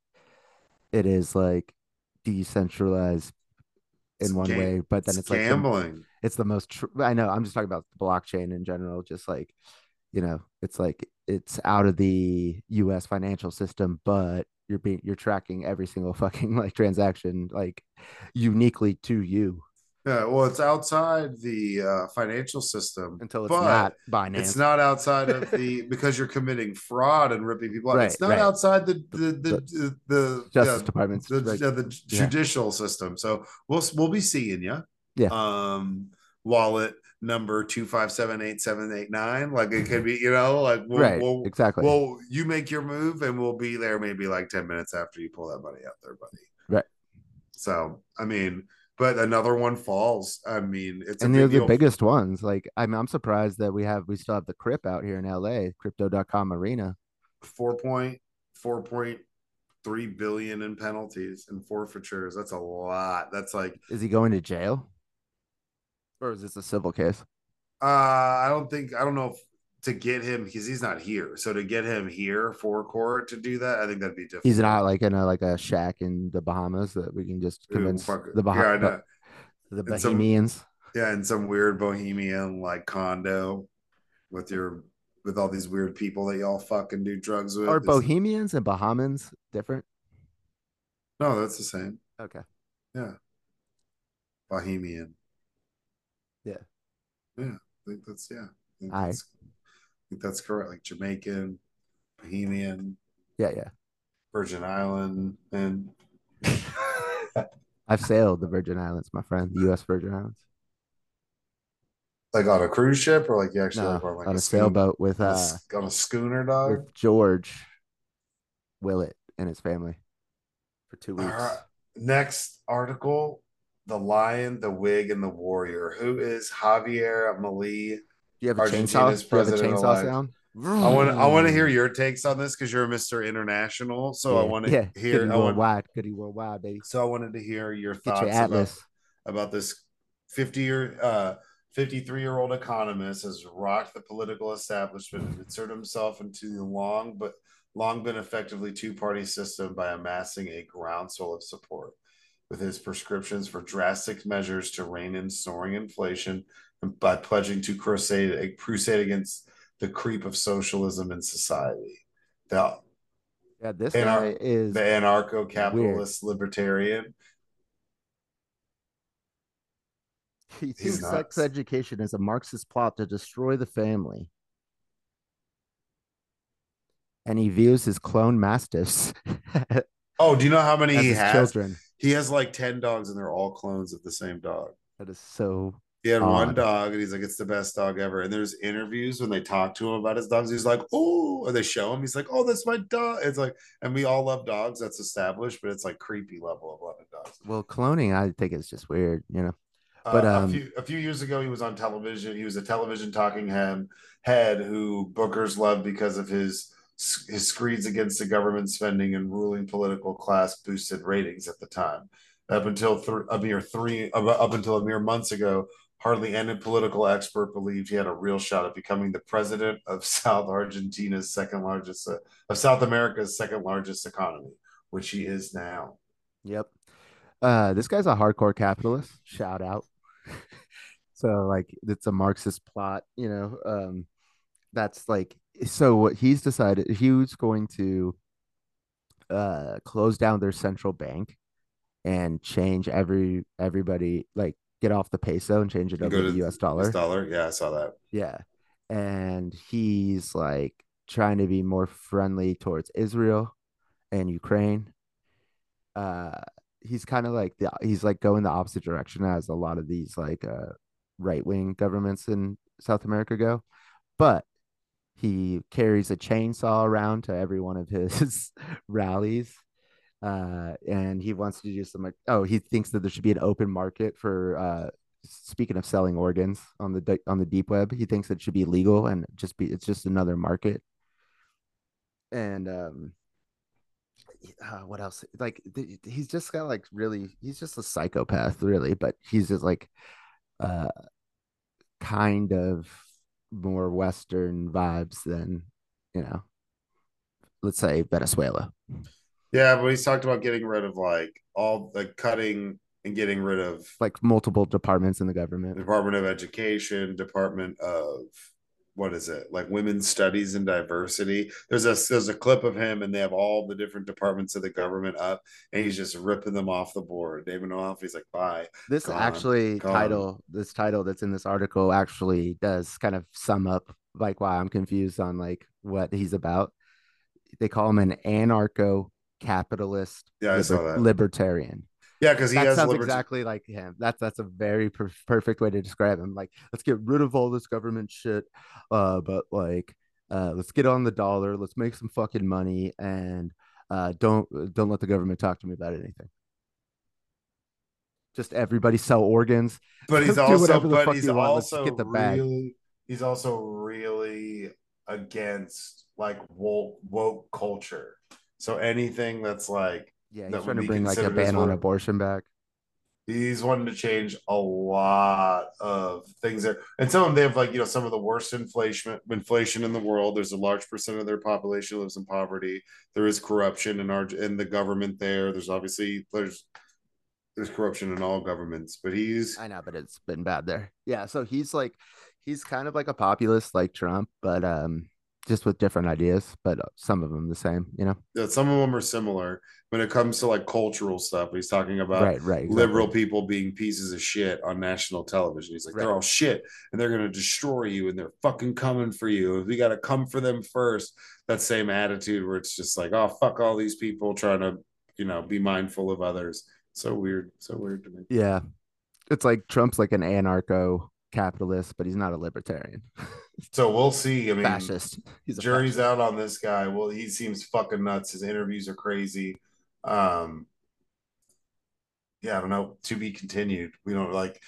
Speaker 2: it is like decentralized in
Speaker 3: It's
Speaker 2: one
Speaker 3: gam-
Speaker 2: way, but then it's, like the-
Speaker 3: gambling.
Speaker 2: it's the most tr- i know i'm just talking about the blockchain in general just like you know it's like it's out of the us financial system but you're being you're tracking every single fucking like transaction like uniquely to you
Speaker 3: Yeah, well, it's outside the uh, financial system
Speaker 2: until it's not binance
Speaker 3: It's not outside of the because you're committing fraud and ripping people out.
Speaker 2: Right,
Speaker 3: it's not
Speaker 2: right.
Speaker 3: outside the the the the, the,
Speaker 2: justice
Speaker 3: yeah,
Speaker 2: departments
Speaker 3: the,
Speaker 2: right.
Speaker 3: yeah, the judicial system. So we'll we'll be seeing you.
Speaker 2: Yeah.
Speaker 3: Um, wallet number two five seven eight seven eight nine. Like it could be, you know, like we'll,
Speaker 2: right
Speaker 3: we'll
Speaker 2: exactly
Speaker 3: well, you make your move, and we'll be there maybe like ten minutes after you pull that money out there, buddy.
Speaker 2: Right.
Speaker 3: So I mean, but another one falls. I mean, it's
Speaker 2: and they're the biggest ones like i'm i'm surprised that we have we still have the crip out here in la crypto.com arena
Speaker 3: four point four point three billion in penalties and forfeitures. That's a lot. That's like
Speaker 2: is he going to jail or is this a civil case
Speaker 3: uh I don't think I don't know if to get him because he's not here. So to get him here for court to do that, I think that'd be difficult.
Speaker 2: He's not like in a like a shack in the Bahamas that we can just
Speaker 3: Ooh,
Speaker 2: convince
Speaker 3: it.
Speaker 2: the Bahamas,
Speaker 3: know.
Speaker 2: the
Speaker 3: And some-
Speaker 2: Bohemians.
Speaker 3: yeah, in some weird bohemian like condo with your with all these weird people that y'all fucking do drugs with.
Speaker 2: Are Bohemians and Bahamans different?
Speaker 3: No, that's the same.
Speaker 2: Okay. Yeah.
Speaker 3: Bohemian.
Speaker 2: Yeah.
Speaker 3: Yeah. I think that's yeah. I think,
Speaker 2: Aye.
Speaker 3: that's, I think that's correct. Like Jamaican, Bohemian,
Speaker 2: Yeah, yeah.
Speaker 3: Virgin Island, and
Speaker 2: I've sailed the Virgin Islands, my friend, the U.S. Virgin Islands.
Speaker 3: like on a cruise ship or like you actually
Speaker 2: No,
Speaker 3: like on like
Speaker 2: on a
Speaker 3: schoon-
Speaker 2: sailboat with
Speaker 3: a
Speaker 2: uh
Speaker 3: on a schooner dog.
Speaker 2: with George Willett and his family for two weeks.
Speaker 3: right. Next article: the Lion, the Wig, and the Warrior. Who is Javier Milei?
Speaker 2: Do you have a chainsaw? Do you have a chainsaw sound?
Speaker 3: I want I want to hear your takes on this because you're Mr. International. So I want to
Speaker 2: yeah.
Speaker 3: hear.
Speaker 2: Goody
Speaker 3: I want,
Speaker 2: worldwide, goody worldwide, baby.
Speaker 3: so I wanted to hear your
Speaker 2: Get
Speaker 3: thoughts
Speaker 2: your
Speaker 3: about, about this 50 year uh 53 year old economist has rocked the political establishment and inserted himself into the long but long been effectively two party system by amassing a groundswell of support with his prescriptions for drastic measures to rein in soaring inflation by pledging to crusade a crusade against the creep of socialism in society. The,
Speaker 2: Yeah, this
Speaker 3: Anar-
Speaker 2: guy is
Speaker 3: the anarcho capitalist libertarian.
Speaker 2: He thinks sex education is a Marxist plot to destroy the family. And he views his clone mastiffs
Speaker 3: Oh, do you know how many he has?
Speaker 2: children.
Speaker 3: He has like 10 dogs and they're all clones of the same dog.
Speaker 2: That is so
Speaker 3: He had one dog and he's like, it's the best dog ever. And there's interviews when they talk to him about his dogs. He's like, oh, or they show him. He's like, oh, that's my dog. It's like, and we all love dogs. That's established, but it's like creepy level of loving dogs.
Speaker 2: well. Cloning, I think, is just weird. You know, But,
Speaker 3: uh,
Speaker 2: um,
Speaker 3: a few a few years ago, he was on television. He was a television talking head, head who bookers loved because of his his screeds against the government spending and ruling political class boosted ratings at the time. Up until th- a mere three, up up until a mere months ago, hardly any political expert believed he had a real shot at becoming the president of South Argentina's second largest, uh, of South America's second largest economy, which he is now.
Speaker 2: Yep. Uh, this guy's a hardcore capitalist. Shout out. so like it's a Marxist plot, you know. Um, that's like so what he's decided he was going to uh close down their central bank and change every everybody like get off the peso and change it over to the US dollar.
Speaker 3: dollar. Yeah, I saw that.
Speaker 2: Yeah. And he's like trying to be more friendly towards Israel and Ukraine. Uh he's kind of like the he's like going the opposite direction as a lot of these like uh right-wing governments in South America go. But he carries a chainsaw around to every one of his rallies uh, and he wants to do some like oh he thinks that there should be an open market for uh, speaking of selling organs on the on the deep web he thinks it should be legal and just be it's just another market. And um uh, what else? Like th- he's just got like really he's just a psychopath really but he's just like uh kind of more western vibes than you know let's say venezuela
Speaker 3: yeah, but he's talked about getting rid of like all the cutting and getting rid of
Speaker 2: like multiple departments in the government.
Speaker 3: Department of Education, Department of what is it? Like Women's Studies and Diversity. There's a there's a clip of him and they have all the different departments of the government up and he's just ripping them off the board. David off, he's like, bye.
Speaker 2: This gone, actually gone. title, this title that's in this article actually does kind of sum up like why I'm confused on like what he's about. They call him an anarcho capitalist,
Speaker 3: yeah, liber- I saw that.
Speaker 2: libertarian.
Speaker 3: Yeah, because he that
Speaker 2: sounds exactly like him. That's that's a very per- perfect way to describe him. Like, let's get rid of all this government shit, uh, but like, uh, let's get on the dollar. Let's make some fucking money, and uh, don't don't let the government talk to me about anything. Just everybody sell organs.
Speaker 3: But he's also, but he's also get the bag. really, he's also really against like woke woke culture so anything that's like
Speaker 2: yeah, he's that trying to bring like a ban on abortion back.
Speaker 3: He's wanting to change a lot of things there, and some of them they have like you know some of the worst inflation inflation in the world. There's a large percent of their population lives in poverty. There is corruption in our in the government there. There's obviously there's there's corruption in all governments, but he's
Speaker 2: I know, but it's been bad there. Yeah, so he's like he's kind of like a populist like Trump, but um just with different ideas, but uh, some of them the same, you know.
Speaker 3: Yeah, some of them are similar when it comes to like cultural stuff. He's talking about
Speaker 2: right, right, exactly.
Speaker 3: liberal people being pieces of shit on national television. He's like, right. they're all shit and they're gonna destroy you and they're fucking coming for you. We gotta come for them first. That same attitude where it's just like, oh fuck all these people trying to, you know, be mindful of others. So weird, so weird to me.
Speaker 2: Yeah, it's like Trump's like an anarcho capitalist, but he's not a libertarian.
Speaker 3: so we'll see. I mean,
Speaker 2: fascist.
Speaker 3: He's jury's fascist. out on this guy. Well, he seems fucking nuts. His interviews are crazy. Um, yeah, I don't know. To be continued. We don't like.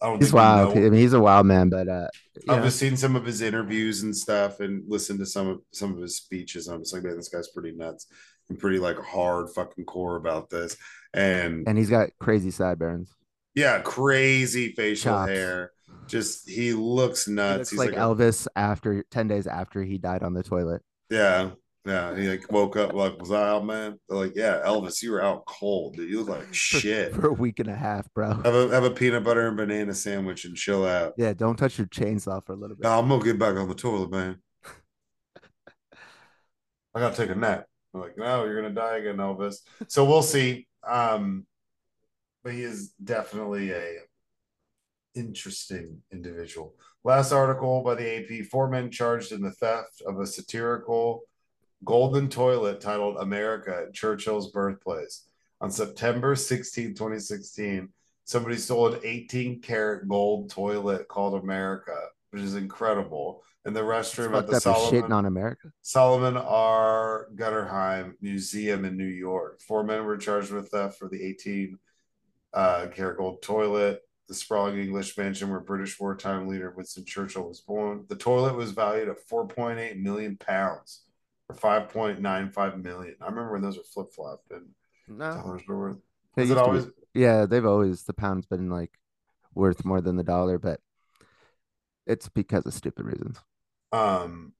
Speaker 3: I don't.
Speaker 2: He's wild. I mean, he's a wild man, but uh,
Speaker 3: I've just seen some of his interviews and stuff, and listened to some of some of his speeches. I'm just like, man, this guy's pretty nuts and pretty like hard fucking core about this. And
Speaker 2: and he's got crazy sideburns.
Speaker 3: Yeah, crazy facial Chops. hair just he looks nuts.
Speaker 2: He looks He's like, like Elvis a, after ten days after he died on the toilet.
Speaker 3: Yeah, yeah. He like woke up like, was I out, man? They're like, yeah, Elvis, you were out cold, dude. You look like shit
Speaker 2: for, for, a week and a half, bro.
Speaker 3: Have a have a peanut butter and banana sandwich and chill out.
Speaker 2: Yeah, don't touch your chainsaw for a little bit.
Speaker 3: No, I'm gonna get back on the toilet, man. I gotta take a nap. I'm like, no, you're gonna die again, Elvis. So we'll see. Um, but he is definitely a interesting individual. Last article by the AP four men charged in the theft of a satirical golden toilet titled America at Churchill's birthplace. On September 16, 2016, somebody stole an 18 karat gold toilet called America, which is incredible. In the restroom at the Solomon,
Speaker 2: on America.
Speaker 3: Solomon R. Guggenheim Museum in New York. Four men were charged with theft for the 18 uh, karat gold toilet the sprawling English mansion where British wartime leader Winston Churchill was born. The toilet was valued at 4.8 million pounds or 5.95 million. I remember when those were flip flopped and no. dollars were worth. It always?
Speaker 2: Be, yeah, they've always the pound's been like worth more than the dollar, but it's because of stupid reasons.
Speaker 3: Um,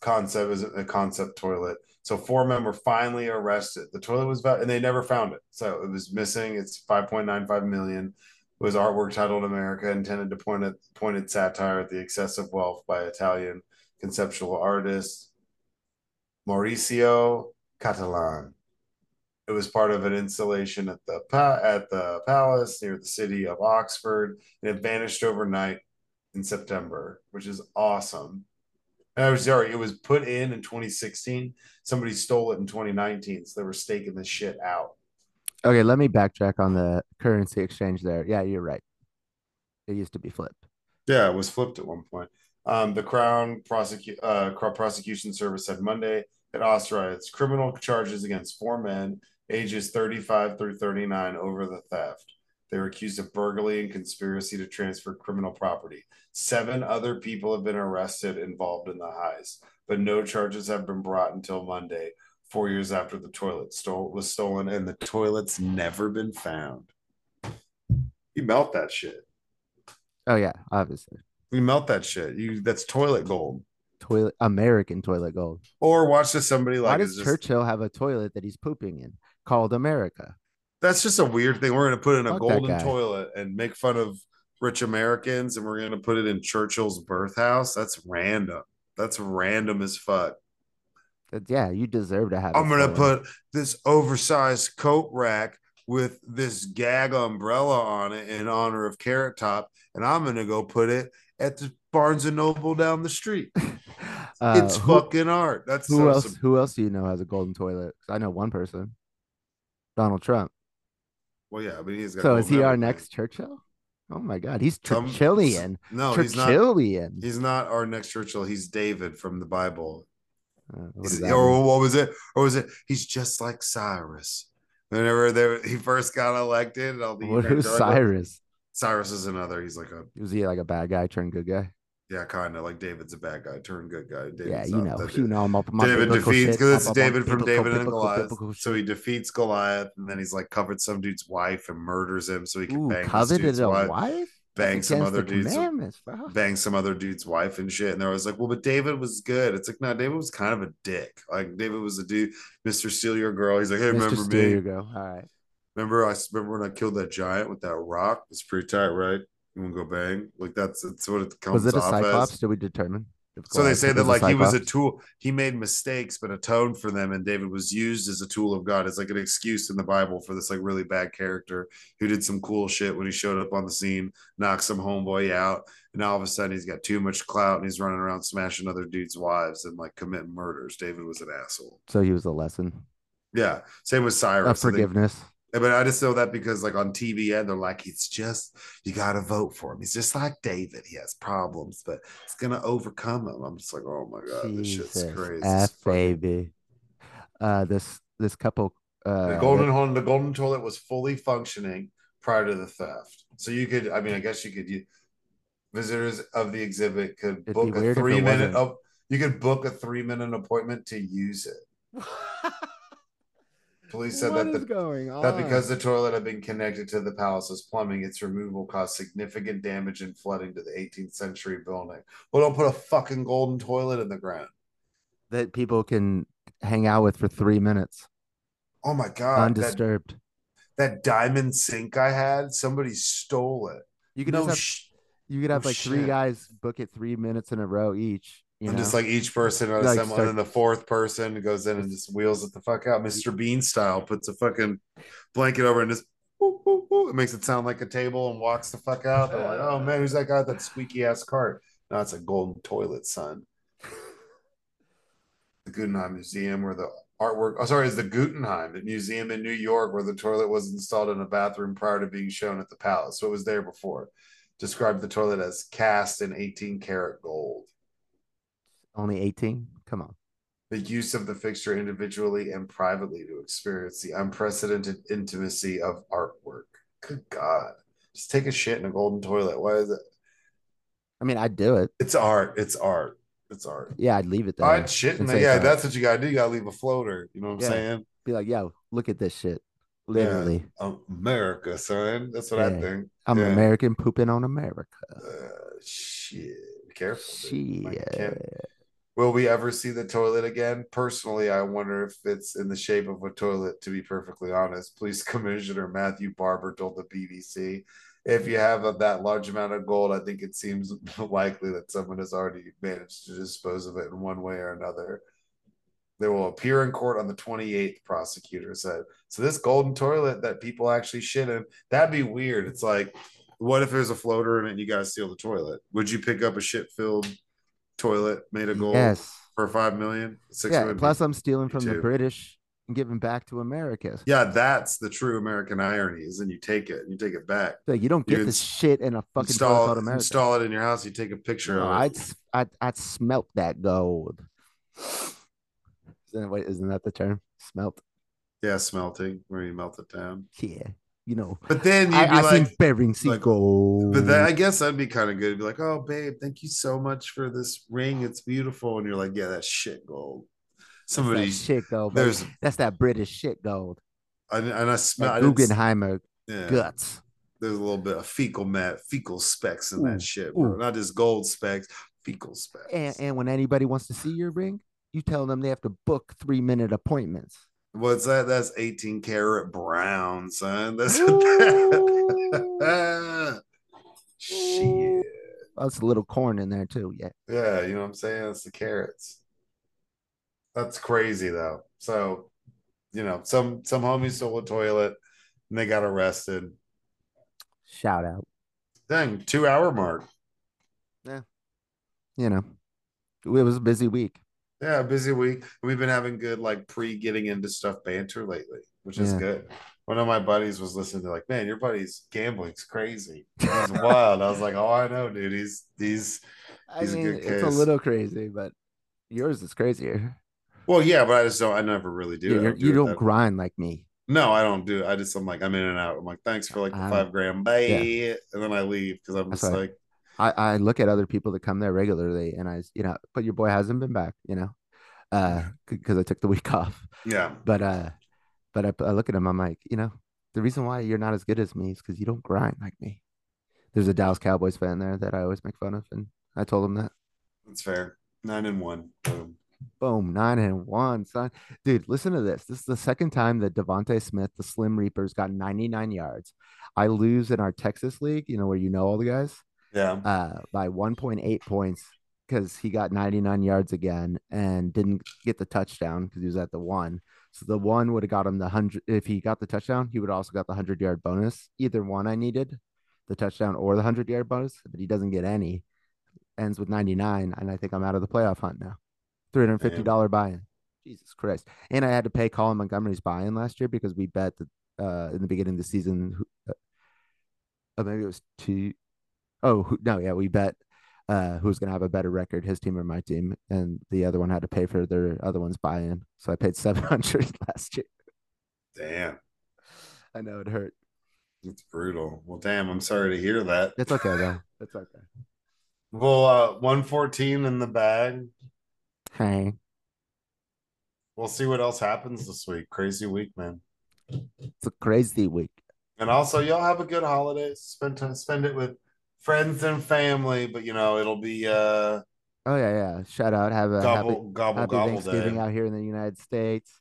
Speaker 3: concept is a concept toilet. So four men were finally arrested. The toilet was about, and they never found it. So it was missing. It's 5.95 million was artwork titled America, intended to point at pointed satire at the excessive wealth by Italian conceptual artist Maurizio Cattelan. It was part of an installation at the at the palace near the city of Oxford, and it vanished overnight in September, which is awesome. And I was sorry, it was put in in 2016. Somebody stole it in 2019, so they were staking this shit out.
Speaker 2: Okay, let me backtrack on the currency exchange there. Yeah, you're right. It used to be flipped.
Speaker 3: Yeah, it was flipped at one point. Um, the Crown prosecu- uh, Prosecution Service said Monday it authorized criminal charges against four men ages 35 through 39 over the theft. They were accused of burglary and conspiracy to transfer criminal property. Seven other people have been arrested involved in the heist, but no charges have been brought until Monday, four years after the toilet stole was stolen, and the toilet's never been found. You melt that shit.
Speaker 2: Oh yeah, obviously.
Speaker 3: We melt that shit. You that's toilet gold.
Speaker 2: Toilet American toilet gold.
Speaker 3: Or watch this somebody like.
Speaker 2: Why does
Speaker 3: is just,
Speaker 2: Churchill have a toilet that he's pooping in called America?
Speaker 3: that's just a weird thing. We're gonna put in a
Speaker 2: Fuck
Speaker 3: golden toilet and make fun of rich Americans, and we're gonna put it in Churchill's birth house. That's random. That's random as fuck.
Speaker 2: That- yeah, you deserve to have.
Speaker 3: I'm gonna put this oversized coat rack with this gag umbrella on it in honor of Carrot Top, and I'm gonna go put it at the Barnes and Noble down the street.
Speaker 2: Uh,
Speaker 3: it's
Speaker 2: who,
Speaker 3: fucking art. That's
Speaker 2: who else?
Speaker 3: some-
Speaker 2: Who else do you know has a golden toilet? I know one person. Donald Trump.
Speaker 3: well, yeah, but he's got
Speaker 2: So is he our next Churchill? Oh my God, he's Churchillian.
Speaker 3: No, he's not.
Speaker 2: Churchillian.
Speaker 3: He's not our next Churchill. He's David from the Bible.
Speaker 2: Uh, what
Speaker 3: He's-
Speaker 2: does that
Speaker 3: or
Speaker 2: mean?
Speaker 3: what was it? Or was it? He's just like Cyrus. Whenever they, he first got elected, all the
Speaker 2: What,
Speaker 3: like,
Speaker 2: Cyrus?
Speaker 3: Cyrus is another. He's like a
Speaker 2: Was he like a bad guy turned good guy?
Speaker 3: yeah, kind of like David's a bad guy turned good guy. David's
Speaker 2: yeah, you know, you know, I'm up my
Speaker 3: David defeats because it's
Speaker 2: up- up my
Speaker 3: David from
Speaker 2: biblical-
Speaker 3: David and Goliath.
Speaker 2: biblical
Speaker 3: So he defeats Goliath, and then he's like covered some dude's wife and murders him, so he can
Speaker 2: Ooh,
Speaker 3: bang
Speaker 2: coveted a
Speaker 3: wife,
Speaker 2: wife?
Speaker 3: Bang some other dude's bang some other dude's wife and shit. And they're always like, well, but David was good. It's like, no, David was kind of a dick. Like David was a dude, Mr. Steal Your Girl. He's like, hey,
Speaker 2: Mr.
Speaker 3: remember
Speaker 2: Steal
Speaker 3: me?
Speaker 2: Your Girl. All right.
Speaker 3: Remember I remember when I killed that giant with that rock? It's pretty tight, right? You want to go bang? Like that's that's what it comes
Speaker 2: Was it a cyclops?
Speaker 3: as.
Speaker 2: Did we determine?
Speaker 3: So they say that like he was a tool. He made mistakes, but atoned for them, and David was used as a tool of God. It's like an excuse in the Bible for this like really bad character who did some cool shit when he showed up on the scene, knocked some homeboy out, and all of a sudden he's got too much clout and he's running around smashing other dudes' wives and like committing murders. David was an asshole.
Speaker 2: So he was a lesson
Speaker 3: Yeah, same with Cyrus. Think-
Speaker 2: forgiveness.
Speaker 3: But I just know that because like on TBN, they're like, it's just you gotta vote for him. He's just like David. He has problems, but it's gonna overcome them. I'm just like, oh my god, this shit's crazy.
Speaker 2: F baby. Uh, this this couple. Uh,
Speaker 3: The golden hole, the golden toilet was fully functioning prior to the theft. So you could, I mean, I guess you could. You, visitors of the exhibit could
Speaker 2: It'd
Speaker 3: book a
Speaker 2: weird if it
Speaker 3: three minute.
Speaker 2: wasn't.
Speaker 3: You could book a three minute appointment to use it. Police said
Speaker 2: What
Speaker 3: that
Speaker 2: is
Speaker 3: the
Speaker 2: going on?
Speaker 3: that because the toilet had been connected to the palace's plumbing, its removal caused significant damage and flooding to the 18th century building. Well, don't put a fucking golden toilet in the ground.
Speaker 2: that people can hang out with for three minutes
Speaker 3: Oh my god,
Speaker 2: undisturbed.
Speaker 3: that diamond sink I had, somebody stole it.
Speaker 2: you could
Speaker 3: no,
Speaker 2: have,
Speaker 3: sh-
Speaker 2: you could have
Speaker 3: no
Speaker 2: like three guys book it three minutes in a row each. You
Speaker 3: and
Speaker 2: know,
Speaker 3: just like each person on
Speaker 2: Like,
Speaker 3: someone,
Speaker 2: start-
Speaker 3: and then the fourth person goes in and just wheels it the fuck out. Mr. Bean style puts a fucking blanket over and just whoop, whoop, whoop. it makes it sound like a table and walks the fuck out. They're like, oh man, who's that guy with that squeaky ass cart? No, it's a golden toilet, son. the Guggenheim Museum where the artwork, oh, sorry, is the Guggenheim the Museum in New York where the toilet was installed in a bathroom prior to being shown at the palace. So it was there before. Described the toilet as cast in 18 karat gold.
Speaker 2: Only eighteen. Come on.
Speaker 3: the use of the fixture individually and privately to experience the unprecedented intimacy of artwork. Good God. Just take a shit in a golden toilet. Why is it?
Speaker 2: I mean, I'd do it.
Speaker 3: It's art. It's art. It's art.
Speaker 2: Yeah, I'd leave it there.
Speaker 3: I'd shit in
Speaker 2: and
Speaker 3: the, yeah, that's what you gotta do. You gotta leave a floater. You know what I'm saying?
Speaker 2: Be like, yo, look at this shit. Literally,
Speaker 3: Um, America, son. That's what I think.
Speaker 2: I'm
Speaker 3: Yeah.
Speaker 2: American pooping on America.
Speaker 3: Uh, shit. Careful.
Speaker 2: Shit.
Speaker 3: Will we ever see the toilet again? Personally, I wonder if it's in the shape of a toilet, to be perfectly honest. Police Commissioner Matthew Barber told the BBC if you have a, that large amount of gold, I think it seems likely that someone has already managed to dispose of it in one way or another. They will appear in court on the 28th, prosecutor said. So, this golden toilet that people actually shit in, that'd be weird. It's like, what if there's a floater in it and you got to steal the toilet? Would you pick up a shit filled toilet made of gold
Speaker 2: Yes.
Speaker 3: for five million? Six
Speaker 2: Yeah.
Speaker 3: million?
Speaker 2: Plus, I'm stealing from the. British and giving back to America.
Speaker 3: yeah, that's the true American irony is then you take it, and you take it back.
Speaker 2: Like, you don't
Speaker 3: You
Speaker 2: get this
Speaker 3: ins-
Speaker 2: shit in a fucking
Speaker 3: Install,
Speaker 2: America.
Speaker 3: install it in your house, you take a picture
Speaker 2: No,
Speaker 3: of it.
Speaker 2: I'd, s- I'd I'd smelt that gold. Isn't, wait, isn't that the term? Smelt.
Speaker 3: Yeah, smelting where you melt it down.
Speaker 2: Yeah. You know,
Speaker 3: But then you'd
Speaker 2: I,
Speaker 3: be
Speaker 2: I
Speaker 3: like,
Speaker 2: Bering
Speaker 3: like- but then I guess that'd be kind of good. Be like, oh, babe, thank you so much for this ring. It's beautiful. And you're like, yeah, that's shit gold.
Speaker 2: That's
Speaker 3: Somebody,
Speaker 2: that shit gold.
Speaker 3: there's,
Speaker 2: That's that British shit gold.
Speaker 3: and, and I smell,
Speaker 2: Like
Speaker 3: I didn't s-
Speaker 2: Guggenheimer
Speaker 3: yeah,
Speaker 2: guts.
Speaker 3: there's a little bit of fecal mat, fecal specks in that shit, bro.
Speaker 2: ooh.
Speaker 3: Not just gold specks, fecal specks.
Speaker 2: And, and when anybody wants to see your ring, you tell them they have to book three minute appointments.
Speaker 3: What's that? That's 18 karat brown, son. That's shit.
Speaker 2: That's a little corn in there too. Yeah.
Speaker 3: Yeah, you know what I'm saying? It's the carrots. That's crazy though. So, you know, some some homies stole a toilet and they got arrested.
Speaker 2: Shout out.
Speaker 3: Dang, two hour mark. Yeah.
Speaker 2: You know, it was a busy week.
Speaker 3: Yeah, busy week. We've been having good like pre getting into stuff banter lately, which is
Speaker 2: Yeah.
Speaker 3: good. One of my buddies was listening to like, man, your buddy's gambling's crazy. He's wild. I was like, oh, I know, dude. He's he's
Speaker 2: I
Speaker 3: He's a
Speaker 2: mean,
Speaker 3: good
Speaker 2: it's a little crazy, but yours is crazier.
Speaker 3: well, yeah, but I just don't. I never really do.
Speaker 2: Yeah.
Speaker 3: I
Speaker 2: you're-
Speaker 3: do
Speaker 2: you don't grind like me.
Speaker 3: No, I don't do it. I just I'm like I'm in and out. I'm like thanks for like the
Speaker 2: I-
Speaker 3: five grand, bye, and then I leave because I'm
Speaker 2: That's
Speaker 3: just
Speaker 2: right.
Speaker 3: like
Speaker 2: I, I look at other people that come there regularly and I, you know, but your boy hasn't been back, you know, uh, because I took the week off.
Speaker 3: yeah,
Speaker 2: But, uh, but I, I look at him, I'm like, you know, the reason why you're not as good as me is because you don't grind like me. There's a Dallas Cowboys fan there that I always make fun of, and I told him that.
Speaker 3: that's fair. Nine and one. Boom.
Speaker 2: Boom, nine and one, son. Dude, listen to this. This is the second time that DeVonta Smith, the Slim Reapers, got 99 yards. I lose in our Texas league, you know, where you know all the guys.
Speaker 3: Yeah,
Speaker 2: uh, by 1.8 points because he got 99 yards again and didn't get the touchdown because he was at the one. So the one would have got him the 100. If he got the touchdown, he would also got the 100 yard bonus. Either one I needed, the touchdown or the 100 yard bonus, but he doesn't get any. Ends with 99. And I think I'm out of the playoff hunt now. $350 buy in. Jesus Christ. And I had to pay Colin Montgomery's buy in last year because we bet that uh, in the beginning of the season, uh, oh, maybe it was two oh who, no yeah we bet uh who's gonna have a better record his team or my team and the other one had to pay for their other one's buy-in so i paid 700 last year
Speaker 3: damn,
Speaker 2: i know it hurt
Speaker 3: it's brutal. Well, damn, I'm sorry to hear that.
Speaker 2: it's okay though it's okay
Speaker 3: Well, uh, 114 in the bag.
Speaker 2: hey
Speaker 3: We'll see what else happens this week. Crazy week, man.
Speaker 2: it's a crazy week
Speaker 3: And also, y'all have a good holiday. Spend time, spend it with friends and family. But you know, it'll be uh
Speaker 2: oh yeah yeah shout out have a happy,
Speaker 3: gobble gobble
Speaker 2: happy
Speaker 3: gobble
Speaker 2: thanksgiving
Speaker 3: day.
Speaker 2: out here in the united states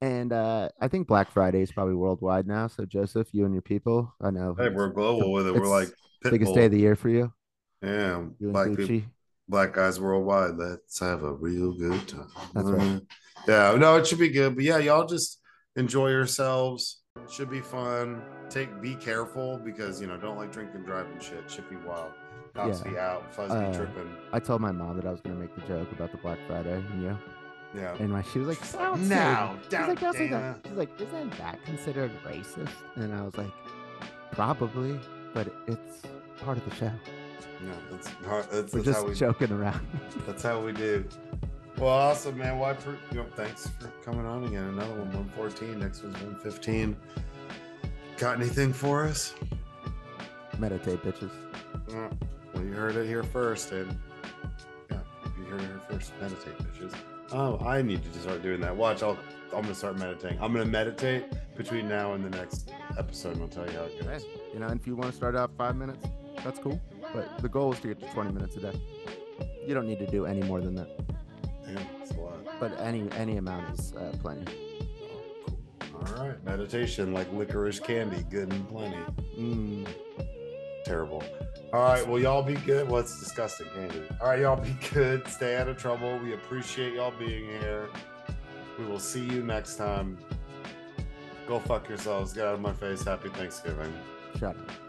Speaker 2: and uh i think black friday is probably worldwide now so joseph you and your people i know
Speaker 3: Hey, we're global with it. We're like pit
Speaker 2: biggest
Speaker 3: bull.
Speaker 2: day of the year for you
Speaker 3: Yeah,
Speaker 2: you
Speaker 3: black people, black guys worldwide. Let's have a real good time.
Speaker 2: That's right.
Speaker 3: Yeah, no, it should be good. But yeah, y'all just enjoy yourselves. Should be fun. Take be careful because you know don't like drinking, driving shit. Should be wild. Cops
Speaker 2: Yeah.
Speaker 3: be out, fuzzy
Speaker 2: Uh,
Speaker 3: tripping.
Speaker 2: I told my mom that I was gonna make the joke about the Black Friday, and you know,
Speaker 3: Yeah.
Speaker 2: and my she was like, "Don't
Speaker 3: Now.
Speaker 2: She's
Speaker 3: down,
Speaker 2: like, "Don't say
Speaker 3: Dana.
Speaker 2: that." She's like, "Isn't that considered racist?" And I was like, "Probably, but it's part of the show.
Speaker 3: No, that's hard. That's,
Speaker 2: We're just
Speaker 3: we.
Speaker 2: joking around."
Speaker 3: That's how we do. Well, awesome, man. Why? For, you know, thanks for coming on again. Another one, one fourteen. Next one's one fifteen. Got anything for us?
Speaker 2: Meditate, bitches.
Speaker 3: Well, you heard it here first, and yeah, you heard it here first. Meditate, bitches. Oh, I need to start doing that. Watch, I'll. I'm gonna start meditating. I'm gonna meditate between now and the next episode, and I'll tell you how it goes.
Speaker 2: you know, and if you want to start out five minutes, that's cool. But the goal is to get to 20 minutes a day. You don't need to do any more than that.
Speaker 3: Damn, a lot.
Speaker 2: But any any amount is uh, plenty.
Speaker 3: All right, meditation like licorice candy, good and plenty.
Speaker 2: Mm.
Speaker 3: terrible. All right, well, y'all be good. Well, it's disgusting candy. All right, y'all be good. Stay out of trouble. We appreciate y'all being here. We will see you next time. Go fuck yourselves. Get out of my face. Happy Thanksgiving.
Speaker 2: Shut up.